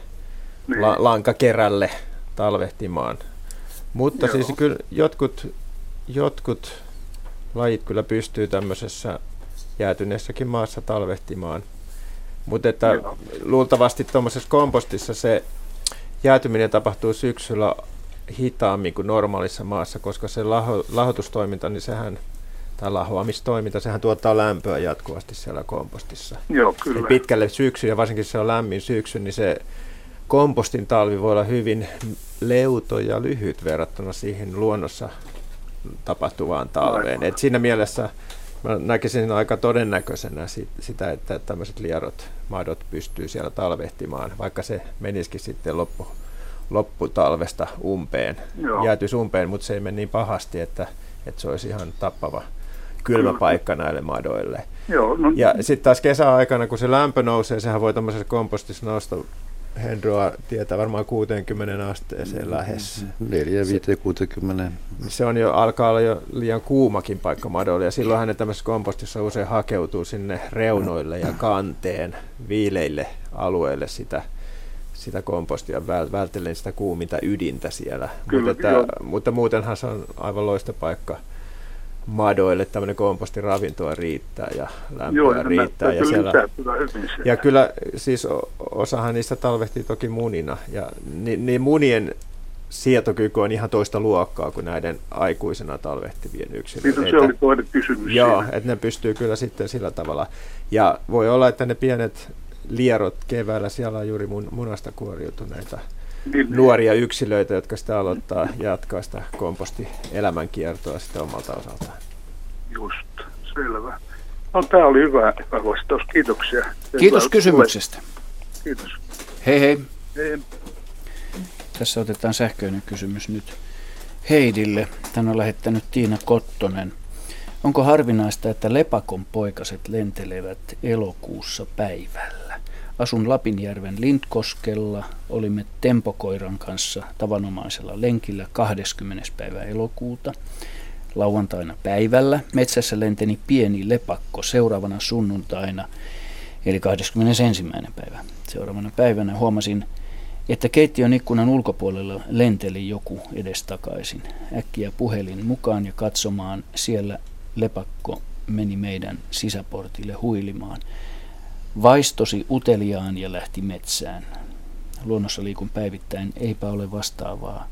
niin. la- lankakerälle talvehtimaan. Mutta Joo. siis kyllä jotkut, jotkut lajit kyllä pystyy tämmöisessä jäätyneessäkin maassa talvehtimaan – mutta että Joo. luultavasti tuommoisessa kompostissa se jäätyminen tapahtuu syksyllä hitaammin kuin normaalissa maassa, koska se laho, lahotustoiminta, niin sehän, tai lahoamistoiminta, sehän tuottaa lämpöä jatkuvasti siellä kompostissa. Joo, kyllä. Ja pitkälle syksy, ja varsinkin se on lämmin syksy, niin se kompostin talvi voi olla hyvin leuto ja lyhyt verrattuna siihen luonnossa tapahtuvaan talveen. Et siinä mielessä Mä näkisin aika todennäköisenä sitä, että tämmöiset lierot, madot pystyy siellä talvehtimaan, vaikka se menisikin sitten loppu, lopputalvesta umpeen, Joo. jäätyisi umpeen, mutta se ei mene niin pahasti, että, että se olisi ihan tappava kylmä paikka näille madoille. Joo, no, ja sitten taas kesäaikana, kun se lämpö nousee, sehän voi tämmöisessä kompostissa nousta Hendroa tietää varmaan 60 asteeseen lähes. 4, 5, 60. Se on jo, alkaa olla jo liian kuumakin paikka madolle ja silloin hänen tämmöisessä kompostissa usein hakeutuu sinne reunoille ja kanteen viileille alueille sitä, sitä kompostia vältellen sitä kuuminta ydintä siellä. Kyllä, mutta, että, mutta muutenhan se on aivan loista paikka madoille tämmöinen kompostiravintoa riittää ja lämpöä Joo, riittää. Ja, siellä, ja kyllä siis osahan niistä talvehtii toki munina. Ja niin, niin munien sietokyky on ihan toista luokkaa kuin näiden aikuisena talvehtivien yksilöiden. Niin, se oli toinen kysymys. Joo, siinä. että ne pystyy kyllä sitten sillä tavalla. Ja voi olla, että ne pienet lierot keväällä, siellä on juuri mun, munasta kuoriutuneita niin. nuoria yksilöitä, jotka sitä aloittaa jatkaa sitä kompostielämänkiertoa sitten omalta osaltaan. Just, selvä. No, tämä oli hyvä vastaus. Kiitoksia. Kiitos kysymyksestä. Kiitos. Hei hei. hei. Tässä otetaan sähköinen kysymys nyt Heidille. Tän on lähettänyt Tiina Kottonen. Onko harvinaista, että lepakon poikaset lentelevät elokuussa päivällä? Asun Lapinjärven Lindkoskella. Olimme Tempokoiran kanssa tavanomaisella lenkillä 20. päivä elokuuta. Lauantaina päivällä metsässä lenteni pieni lepakko seuraavana sunnuntaina, eli 21. päivä. Seuraavana päivänä huomasin että keittiön ikkunan ulkopuolella lenteli joku edestakaisin. Äkkiä puhelin mukaan ja katsomaan, siellä lepakko meni meidän sisäportille huilimaan. Vaistosi uteliaan ja lähti metsään. Luonnossa liikun päivittäin, eipä ole vastaavaa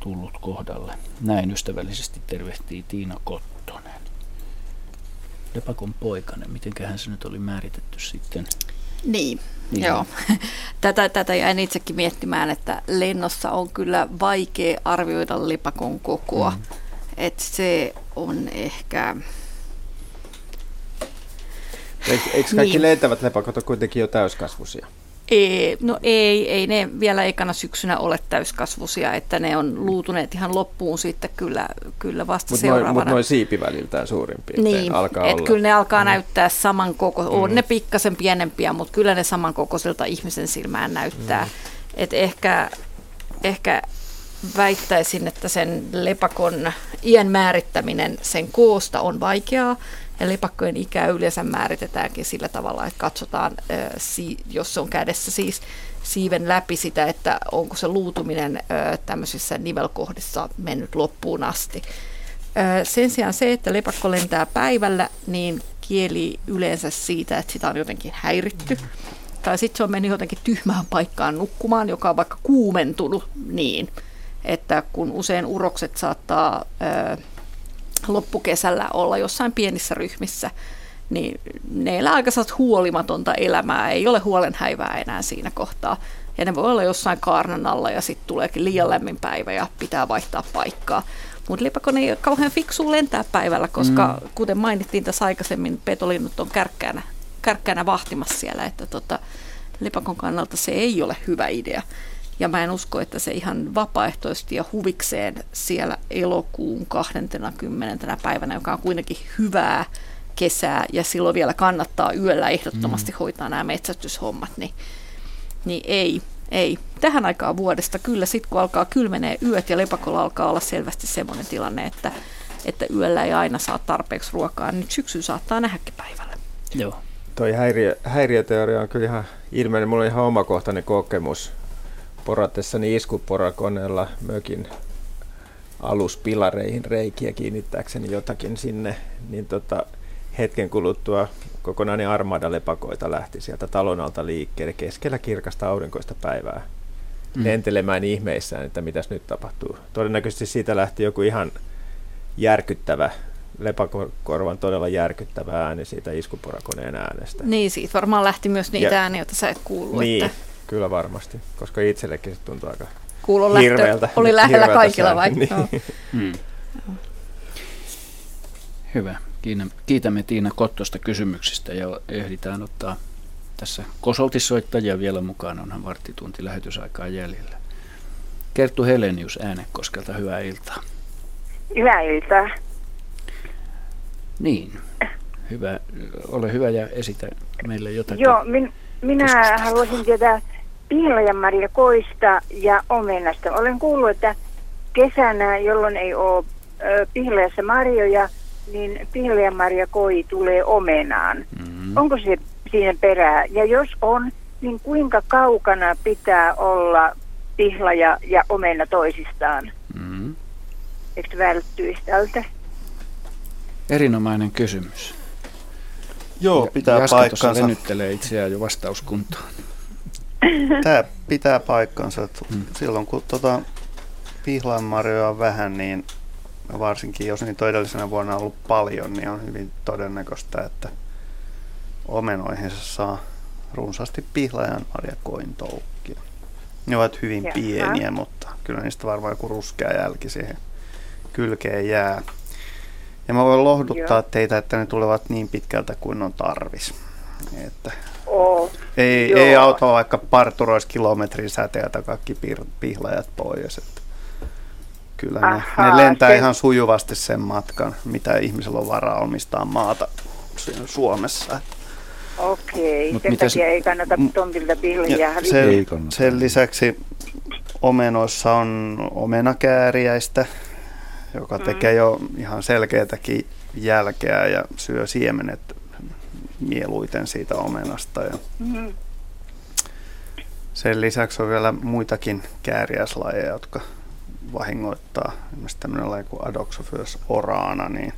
tullut kohdalle. Näin ystävällisesti tervehtii Tiina Kottonen. Lepakon poikanen, mitenköhän se nyt oli määritetty sitten? Niin, niin. Joo. Tätä, tätä jäin itsekin miettimään, että lennossa on kyllä vaikea arvioida lipakon kokoa. Mm. Että se on ehkä... Eikö, eikö kaikki niin. lentävät lepakot ole kuitenkin jo täyskasvuisia? Ei, no ei, ei ne vielä ekana syksynä ole täyskasvusia, että ne on luutuneet ihan loppuun sitten kyllä, kyllä vasta mut seuraavana. Mutta noin siipiväliltään suurin piirtein niin, alkaa et olla. kyllä ne alkaa mm. näyttää koko, mm. on ne pikkasen pienempiä, mutta kyllä ne samankokoisilta ihmisen silmään näyttää. Mm. Et ehkä, ehkä väittäisin, että sen lepakon iän määrittäminen sen koosta on vaikeaa, ja lepakkojen ikä yleensä määritetäänkin sillä tavalla, että katsotaan, jos se on kädessä siis siiven läpi sitä, että onko se luutuminen tämmöisissä nivelkohdissa mennyt loppuun asti. Sen sijaan se, että lepakko lentää päivällä, niin kieli yleensä siitä, että sitä on jotenkin häiritty. Tai sitten se on mennyt jotenkin tyhmään paikkaan nukkumaan, joka on vaikka kuumentunut niin, että kun usein urokset saattaa loppukesällä olla jossain pienissä ryhmissä, niin ne elää aika huolimatonta elämää, ei ole huolenhäivää enää siinä kohtaa. Ja ne voi olla jossain kaarnan alla ja sitten tuleekin liian lämmin päivä ja pitää vaihtaa paikkaa. Mutta lipakon ei ole kauhean fiksu lentää päivällä, koska mm. kuten mainittiin tässä aikaisemmin, petolinnut on kärkkäänä, kärkkäänä vahtimassa siellä, että tota, lipakon kannalta se ei ole hyvä idea. Ja mä en usko, että se ihan vapaaehtoisesti ja huvikseen siellä elokuun 20. päivänä, joka on kuitenkin hyvää kesää ja silloin vielä kannattaa yöllä ehdottomasti mm. hoitaa nämä metsästyshommat, niin, niin ei, ei. Tähän aikaan vuodesta kyllä sitten kun alkaa kylmenee yöt ja lepakolla alkaa olla selvästi semmoinen tilanne, että, että yöllä ei aina saa tarpeeksi ruokaa, niin syksyn saattaa nähdäkin päivällä. Joo. Toi häiriö, häiriöteoria on kyllä ihan ilmeinen. Mulla on ihan omakohtainen kokemus poratessani iskuporakoneella mökin aluspilareihin reikiä kiinnittääkseni jotakin sinne, niin tota, hetken kuluttua kokonainen armada lepakoita lähti sieltä talon alta liikkeelle keskellä kirkasta aurinkoista päivää mm. lentelemään ihmeissään, että mitäs nyt tapahtuu. Todennäköisesti siitä lähti joku ihan järkyttävä lepakorvan todella järkyttävä ääni siitä iskuporakoneen äänestä. Niin, siitä varmaan lähti myös niitä ja, ääniä, joita sä et kuullut. Niin, että... Kyllä varmasti, koska itsellekin se tuntuu aika Kuulon hirveältä. oli lähellä kaikilla vai? Niin. No. Hmm. Hyvä. Kiitämme Tiina Kottosta kysymyksistä ja ehditään ottaa tässä kosoltissoittajia vielä mukaan, onhan varttitunti lähetysaikaa jäljellä. Kerttu Helenius Äänekoskelta, hyvää iltaa. Hyvää iltaa. Niin, hyvä. ole hyvä ja esitä meille jotakin. Joo, min, minä haluaisin tietää Maria koista ja omenasta. Olen kuullut, että kesänä, jolloin ei ole pihlajassa marjoja, niin Maria koi tulee omenaan. Mm-hmm. Onko se siinä perää? Ja jos on, niin kuinka kaukana pitää olla pihlaja ja omena toisistaan? Mm-hmm. Eikö välttyisi tältä? Erinomainen kysymys. Joo, pitää Jaska paikkansa. venyttelee itseään jo vastauskuntaan. Tämä pitää paikkansa. Että hmm. Silloin kun tota, pihlaanmarjoja on vähän, niin varsinkin jos niitä on edellisenä vuonna ollut paljon, niin on hyvin todennäköistä, että omenoihin se saa runsaasti pihlajan marjakointoukkia. Ne ovat hyvin Jaha. pieniä, mutta kyllä niistä varmaan joku ruskea jälki siihen kylkeen jää. Ja mä voin lohduttaa Joo. teitä, että ne tulevat niin pitkältä kuin on tarvis. Että oh. ei, ei auta vaikka parturoisi kilometrin säteeltä kaikki pihlajat pois. Että kyllä ne, Aha, ne lentää se... ihan sujuvasti sen matkan, mitä ihmisellä on varaa omistaa maata Suomessa. Okei, Mut sen mitäs, takia ei kannata tontilta pihlajaa sen, sen lisäksi omenoissa on omenakääriäistä, joka mm. tekee jo ihan selkeätäkin jälkeä ja syö siemenet mieluiten siitä omenasta. Ja mm. Sen lisäksi on vielä muitakin kääriäislajeja, jotka vahingoittaa. Esimerkiksi tämmöinen laji kuin Adoxophilus orana, niin,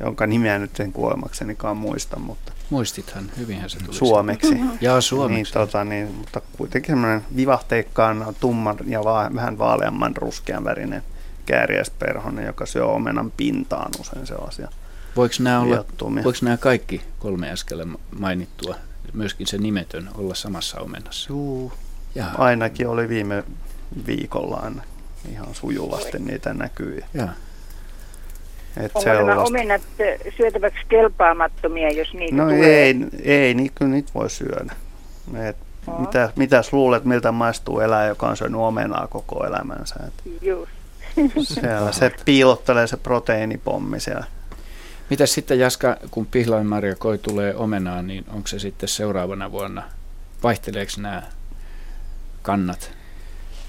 jonka nimeä nyt en kuolemaksenikaan muista, mutta Muistithan, hyvinhän se tuli. Suomeksi. Mm-hmm. Jaa, suomeksi. Niin, tota, niin, mutta kuitenkin semmoinen vivahteikkaan tumman ja va- vähän vaaleamman ruskean värinen kääriäisperhonen, joka syö omenan pintaan usein sellaisia Voiko nämä, olla, voiko nämä kaikki kolme äsken mainittua, myöskin se nimetön, olla samassa omenassa? Juu, Jaa. ainakin oli viime viikolla aina ihan sujuvasti niitä näkyy. Jaa. Et Onko nämä omenat syötäväksi kelpaamattomia, jos niitä no tulee? ei, ei niin kyllä niitä voi syödä. Et oh. mitä, mitäs luulet, miltä maistuu elää, joka on syönyt omenaa koko elämänsä? Et Just. Siellä se piilottelee se proteiinipommi siellä. Mitä sitten Jaska, kun pihlainmarja koi tulee omenaan, niin onko se sitten seuraavana vuonna, vaihteleeko nämä kannat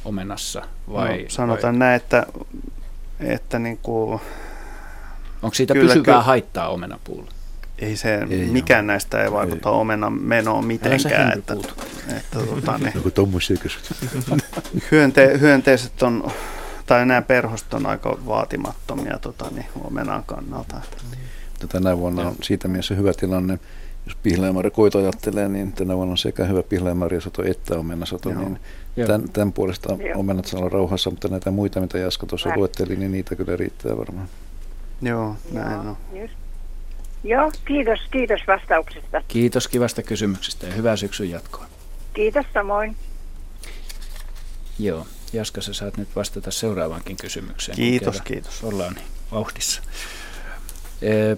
omenassa vai? No, sanotaan vai? näin, että, että niin kuin Onko siitä kyllä, pysyvää kyllä. haittaa omenapuulla? Ei se, ei mikään ole. näistä ei vaikuta ei. omenan menoon mitenkään. Että, että, tota, niin, hyönte, hyönteiset on, tai nämä perhoset on aika vaatimattomia tota, niin, omenan kannalta. Tänä vuonna on siitä mielessä hyvä tilanne, jos pihlajamari koito ajattelee, niin tänä vuonna on sekä hyvä pihlajamariasato että omenasato, Joo. niin tämän, tämän puolesta Joo. omenat saa olla rauhassa, mutta näitä muita, mitä Jaska tuossa luetteli, niin niitä kyllä riittää varmaan. Joo, näin on. Just. Joo, kiitos, kiitos vastauksesta. Kiitos kivasta kysymyksestä ja hyvää syksyn jatkoa. Kiitos samoin. Joo, Jaska, sä saat nyt vastata seuraavankin kysymykseen. Kiitos, kiitos. Ollaan niin vauhdissa.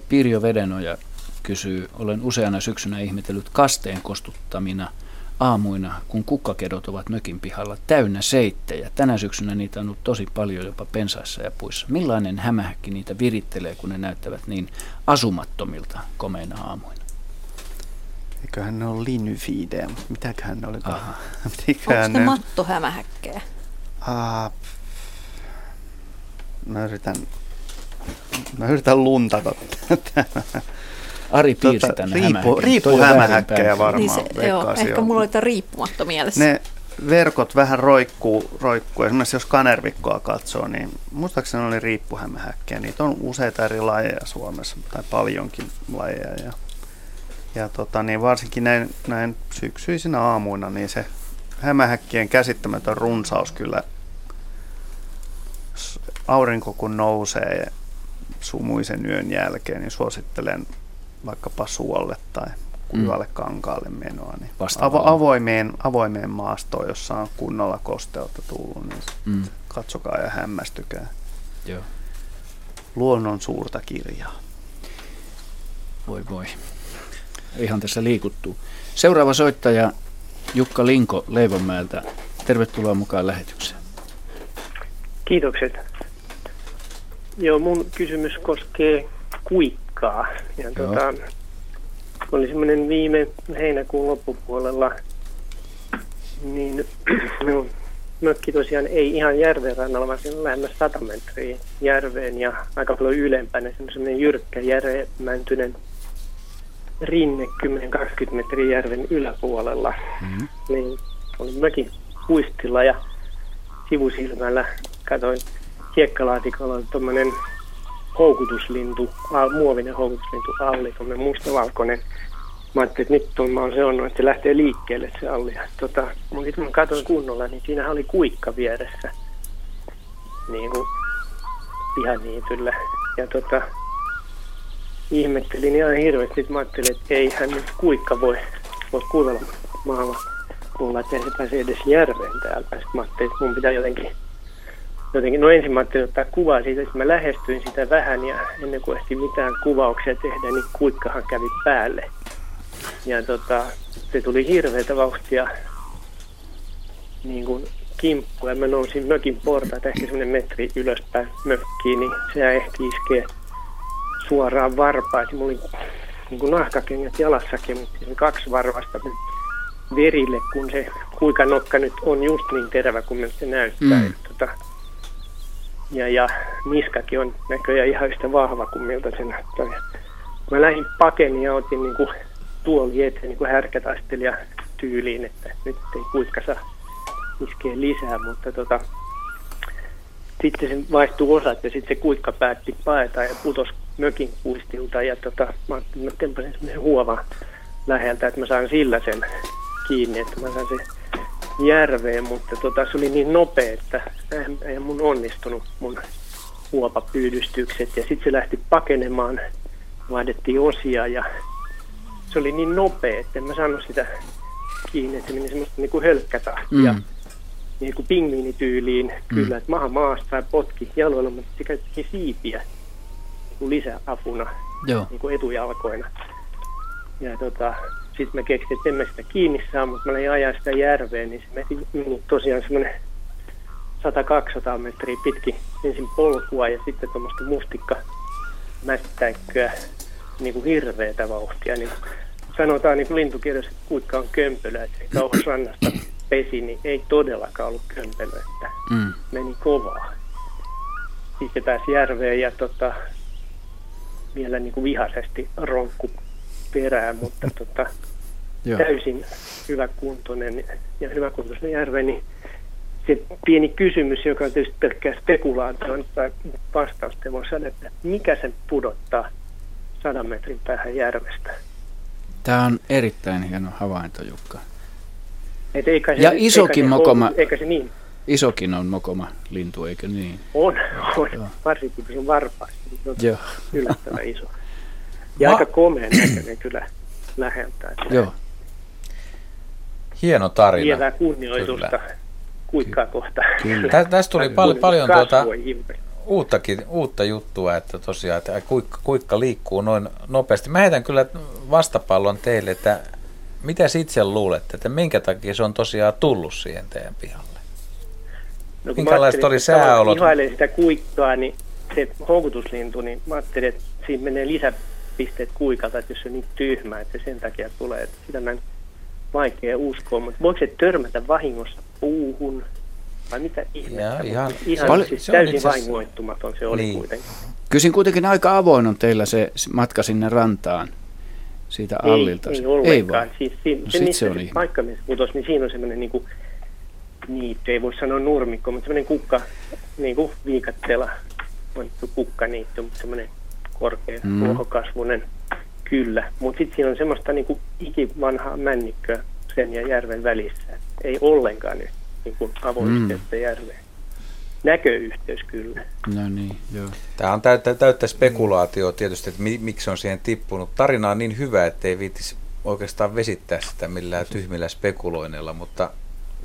Pirjo Vedenoja kysyy, olen useana syksynä ihmetellyt kasteen kostuttamina – aamuina, kun kukkakedot ovat mökin pihalla täynnä seittejä. Tänä syksynä niitä on ollut tosi paljon jopa pensaissa ja puissa. Millainen hämähäkki niitä virittelee, kun ne näyttävät niin asumattomilta komeina aamuina? Eiköhän ne ole linnyfiidejä, mutta mitäköhän ne oli? Onko ne mattohämähäkkejä? Ah, mä yritän, mä yritän luntata Ari piirsi tota, tänne riippu, riippu hämähäkkejä varmaan. Niin se, joo, ehkä mulla oli riippumatta mielessä. Ne verkot vähän roikkuu, roikkuu. Esimerkiksi jos kanervikkoa katsoo, niin muistaakseni oli riippuhämähäkkejä. Niitä on useita eri lajeja Suomessa, tai paljonkin lajeja. Ja, ja tota, niin varsinkin näin, näin syksyisinä aamuina, niin se hämähäkkien käsittämätön runsaus kyllä, aurinko kun nousee sumuisen yön jälkeen, niin suosittelen vaikkapa suolle tai kuivalle mm. kankaalle menoa, niin avo- avoimeen, avoimeen maastoon, jossa on kunnolla kosteutta tullut, niin mm. katsokaa ja hämmästykää. Joo. Luonnon suurta kirjaa. Voi voi. Ihan tässä liikuttuu. Seuraava soittaja Jukka Linko Leivonmäeltä. Tervetuloa mukaan lähetykseen. Kiitokset. Joo, mun kysymys koskee kuikkaa. Ja tota, oli semmoinen viime heinäkuun loppupuolella, niin no, mökki tosiaan ei ihan järven rannalla, vaan siinä lähemmäs 100 metriä järveen ja aika paljon ylempänä semmoinen jyrkkä järjemäntyinen rinne 10-20 metriä järven yläpuolella. Mm-hmm. Niin oli mökin puistilla ja sivusilmällä katsoin hiekkalaatikolla tuommoinen houkutuslintu, muovinen houkutuslintu Alli, tuommoinen mustavalkoinen. Mä ajattelin, että nyt on, mä oon seonnut, että se lähtee liikkeelle se Alli. tota, mun sitten mä katsoin kunnolla, niin siinä oli kuikka vieressä. niin kuin pihaniityllä. Ja tota, ihmettelin ihan hirveästi. Sitten mä ajattelin, että ei hän nyt kuikka voi, voi kuivella maalla mulla, että se pääsee edes järveen täällä. Sitten mä ajattelin, että mun pitää jotenkin, jotenkin, no ensin mä ajattelin ottaa kuvaa siitä, että mä lähestyin sitä vähän ja ennen kuin ehti mitään kuvauksia tehdä, niin kuikkahan kävi päälle. Ja tota, se tuli hirveätä vauhtia niin kuin kimppu ja mä nousin mökin portaat ehkä semmoinen metri ylöspäin mökkiin, niin se ehti iskeä suoraan varpaisiin. Mulla oli niin kuin nahkakengät jalassakin, mutta kaksi varvasta verille, kun se nokka nyt on just niin terävä kuin miltä se näyttää. Mm. Tota, ja, ja niskakin on näköjään ihan yhtä vahva kuin miltä se näyttää. Mä lähdin pakeni ja otin niin kuin tuoli eteen niin kuin härkätaistelija tyyliin, että nyt ei kuikka saa iskeä lisää, mutta tota, sitten se vaihtuu osat ja sitten se kuikka päätti paeta ja putosi mökin puistilta ja tota, mä, mä tempasin semmoisen huovan läheltä, että mä saan sillä sen kiinni, että mä saan se järveen, mutta tota, se oli niin nopea, että ei mun onnistunut mun huopapyydystykset ja sitten se lähti pakenemaan, vaihdettiin osia ja se oli niin nopea, että en mä saanut sitä kiinni, että se meni semmoista niin kuin hölkkätahtia. Mm niin kuin pingviinityyliin, mm. kyllä, että maha maasta ja potki jaloilla, mutta se käytti siipiä niin kuin lisäapuna Joo. Niin kuin etujalkoina. Ja tota, sitten mä keksin, että en mä sitä kiinni saa, mutta mä lähdin ajaa sitä järveen, niin se meni tosiaan semmoinen 100-200 metriä pitkin ensin polkua ja sitten tuommoista mustikka mättäikköä niin kuin hirveätä vauhtia. Niin sanotaan niin kuin lintukirjassa, että kuikka on kömpölä, että se rannasta pesi, niin ei todellakaan ollut kömpelö, että mm. meni kovaa. Sitten pääsi järveen ja tota, vielä niin kuin vihaisesti ronkku perään, mutta tota, täysin hyväkuntoinen ja hyväkuntoinen järve, niin se pieni kysymys, joka on tietysti pelkkää spekulaatio, tai vastausta voi sanoa, että mikä sen pudottaa sadan metrin päähän järvestä? Tämä on erittäin hieno havainto, Jukka. Et eikä se, ja isokin eikä mokoma, ole, eikä se niin. isokin on mokoma lintu, eikö niin? On, on. Joo. varsinkin kun se on varpaasti. Se on yllättävän iso. Ja Ma- aika komea näköinen kyllä läheltä. Joo. Hieno tarina. Viedään kunnioitusta kyllä. kuikkaa kohta. Tä, tästä tuli pal- paljon tuota, uuttakin, uutta juttua, että tosiaan että kuikka, kuikka liikkuu noin nopeasti. Mä heitän kyllä vastapallon teille, että mitä itse luulette, että minkä takia se on tosiaan tullut siihen teidän pihalle? No, Minkälaiset oli sääolot? Ihailen sitä kuikkaa, niin se houkutuslintu, niin mä ajattelin, että siinä menee lisäpisteet kuikalta, että jos se on niin tyhmä, että sen takia tulee. Että sitä mä en vaikea uskoa, mutta voiko se törmätä vahingossa puuhun? Vai mitä ihmettä? Ja, ihan, ihan Pal- siis se täysin vahingoittumaton se oli niin. kuitenkin. Kysin kuitenkin aika avoin on teillä se matka sinne rantaan siitä ei, allilta? Ei ollenkaan. Ei. Siis siinä, no se, missä se, se paikka, missä putosi, niin siinä on semmoinen niin kuin, niitty, ei voi sanoa nurmikko, mutta semmoinen kukka, niin kuin viikatteella on kukkaniitty, mutta semmoinen korkea, mm. ruohokasvunen, kyllä. Mutta sitten siinä on semmoista niin kuin ikivanhaa männikköä sen ja järven välissä. Ei ollenkaan nyt niin kuin avoyhteyttä mm. järveen näköyhteys kyllä. No niin, joo. Tämä on täyttä, täyttä spekulaatio tietysti, että mi, miksi on siihen tippunut. Tarina on niin hyvä, että ei viitisi oikeastaan vesittää sitä millään tyhmillä spekuloinnilla, mutta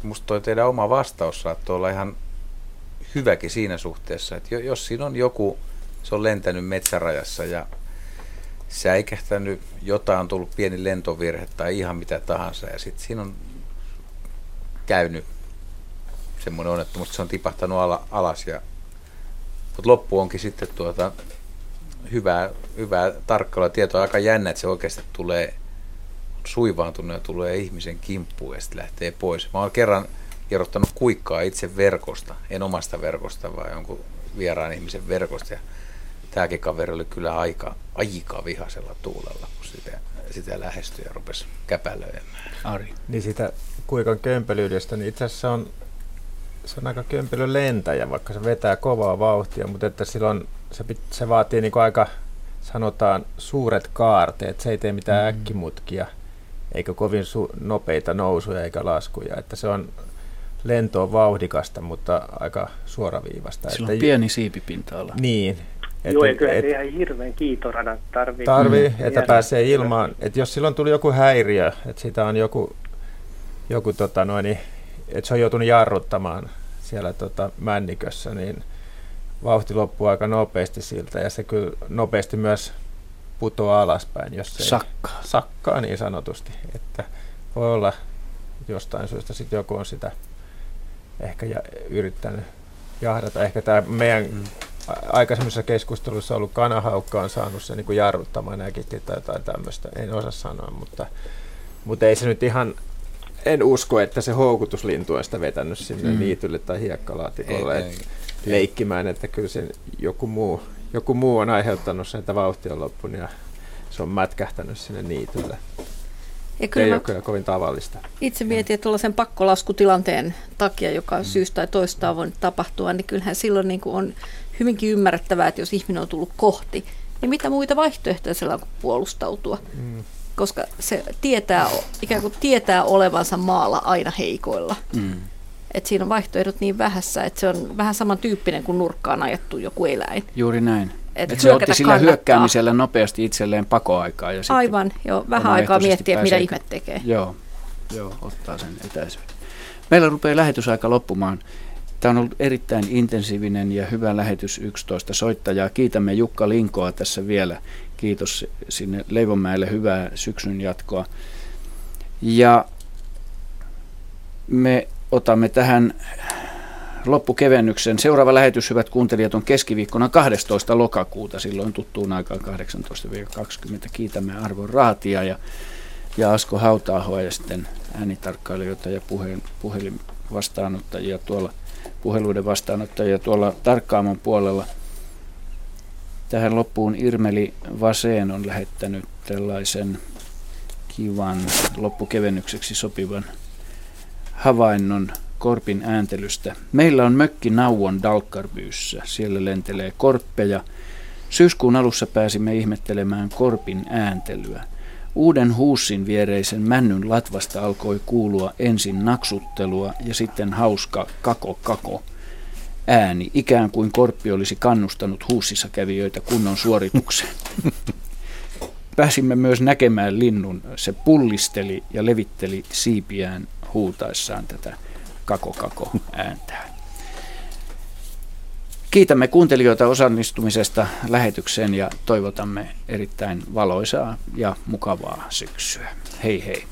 musta toi teidän oma vastaus saattoi olla ihan hyväkin siinä suhteessa, että jos siinä on joku, se on lentänyt metsärajassa ja säikähtänyt, jotain on tullut pieni lentovirhe tai ihan mitä tahansa ja sitten siinä on käynyt semmoinen onnettomuus, se on tipahtanut ala, alas. Ja, mutta loppu onkin sitten tuota, hyvää, hyvää tarkkailua tietoa. Aika jännä, että se oikeasti tulee suivaantunut ja tulee ihmisen kimppuun ja sitten lähtee pois. Mä oon kerran kerrottanut kuikkaa itse verkosta, en omasta verkosta, vaan jonkun vieraan ihmisen verkosta. Ja tämäkin kaveri oli kyllä aika, aika vihasella tuulella, kun sitä, sitä lähestyi ja rupesi käpälöimään. Ari. Niin sitä kuikan kömpelyydestä, niin itse asiassa on se on aika kömpelö lentäjä, vaikka se vetää kovaa vauhtia, mutta että silloin se, se vaatii niin aika, sanotaan, suuret kaarteet. Se ei tee mitään mm. äkkimutkia, eikä kovin su- nopeita nousuja eikä laskuja. Että se on lento on vauhdikasta, mutta aika suoraviivasta. Sillä on pieni siipipinta-ala. Niin. Et, Joo, eikä et, ihan hirveän kiitoradan tarvii. Tarvii, mm. että pääsee ilmaan. Että jos silloin tuli joku häiriö, että sitä on joku, joku tota noin, että se on joutunut jarruttamaan siellä tota männikössä, niin vauhti loppuu aika nopeasti siltä ja se kyllä nopeasti myös putoaa alaspäin, jos se sakkaa. sakkaa niin sanotusti. Että voi olla jostain syystä sitten joku on sitä ehkä ja, yrittänyt jahdata. Ehkä tämä meidän mm. Aikaisemmissa keskusteluissa ollut kanahaukka on saanut sen niin kuin jarruttamaan näkitti tai jotain tämmöistä. En osaa sanoa, mutta, mutta ei se nyt ihan, en usko, että se houkutuslintu on sitä vetänyt sinne mm. niitylle tai hiekkalaatikolle ei, ei, leikkimään, että kyllä se joku muu, joku muu on aiheuttanut sen, että vauhti on loppunut ja se on mätkähtänyt sinne niitylle. Ja kyllä ei ole kyllä kovin tavallista. Itse mietin, että tuollaisen pakkolaskutilanteen takia, joka mm. syystä tai toista on voinut tapahtua, niin kyllähän silloin niin kuin on hyvinkin ymmärrettävää, että jos ihminen on tullut kohti, niin mitä muita vaihtoehtoja sillä on kuin puolustautua. Mm. Koska se tietää, ikään kuin tietää olevansa maalla aina heikoilla. Mm. Et siinä on vaihtoehdot niin vähässä, että se on vähän samantyyppinen kuin nurkkaan ajettu joku eläin. Juuri näin. Et et se otti sillä kannattaa. hyökkäämisellä nopeasti itselleen pakoaikaa. Ja Aivan, joo, vähän aikaa miettiä, mitä ihme tekee. Joo, joo, ottaa sen etäisyyden. Meillä rupeaa lähetysaika loppumaan. Tämä on ollut erittäin intensiivinen ja hyvä lähetys 11 soittajaa. Kiitämme Jukka Linkoa tässä vielä. Kiitos sinne Leivonmäelle, hyvää syksyn jatkoa. Ja me otamme tähän loppukevennyksen. Seuraava lähetys, hyvät kuuntelijat, on keskiviikkona 12. lokakuuta, silloin tuttuun aikaan 18-20. Kiitämme Arvon Raatia ja, ja Asko Hautaahoa ja sitten äänitarkkailijoita ja puheen, puhelin vastaanottajia tuolla, puheluiden vastaanottajia tuolla tarkkaamon puolella. Tähän loppuun Irmeli Vaseen on lähettänyt tällaisen kivan loppukevennykseksi sopivan havainnon – korpin ääntelystä. Meillä on mökki Nauon Dalkarbyyssä. Siellä lentelee korppeja. Syyskuun alussa pääsimme ihmettelemään korpin ääntelyä. Uuden huussin viereisen männyn latvasta alkoi kuulua ensin naksuttelua ja sitten hauska kako kako ääni, ikään kuin korppi olisi kannustanut huussissa kävijöitä kunnon suoritukseen. Pääsimme myös näkemään linnun. Se pullisteli ja levitteli siipiään huutaessaan tätä kako kako ääntää. Kiitämme kuuntelijoita osallistumisesta lähetykseen ja toivotamme erittäin valoisaa ja mukavaa syksyä. Hei hei.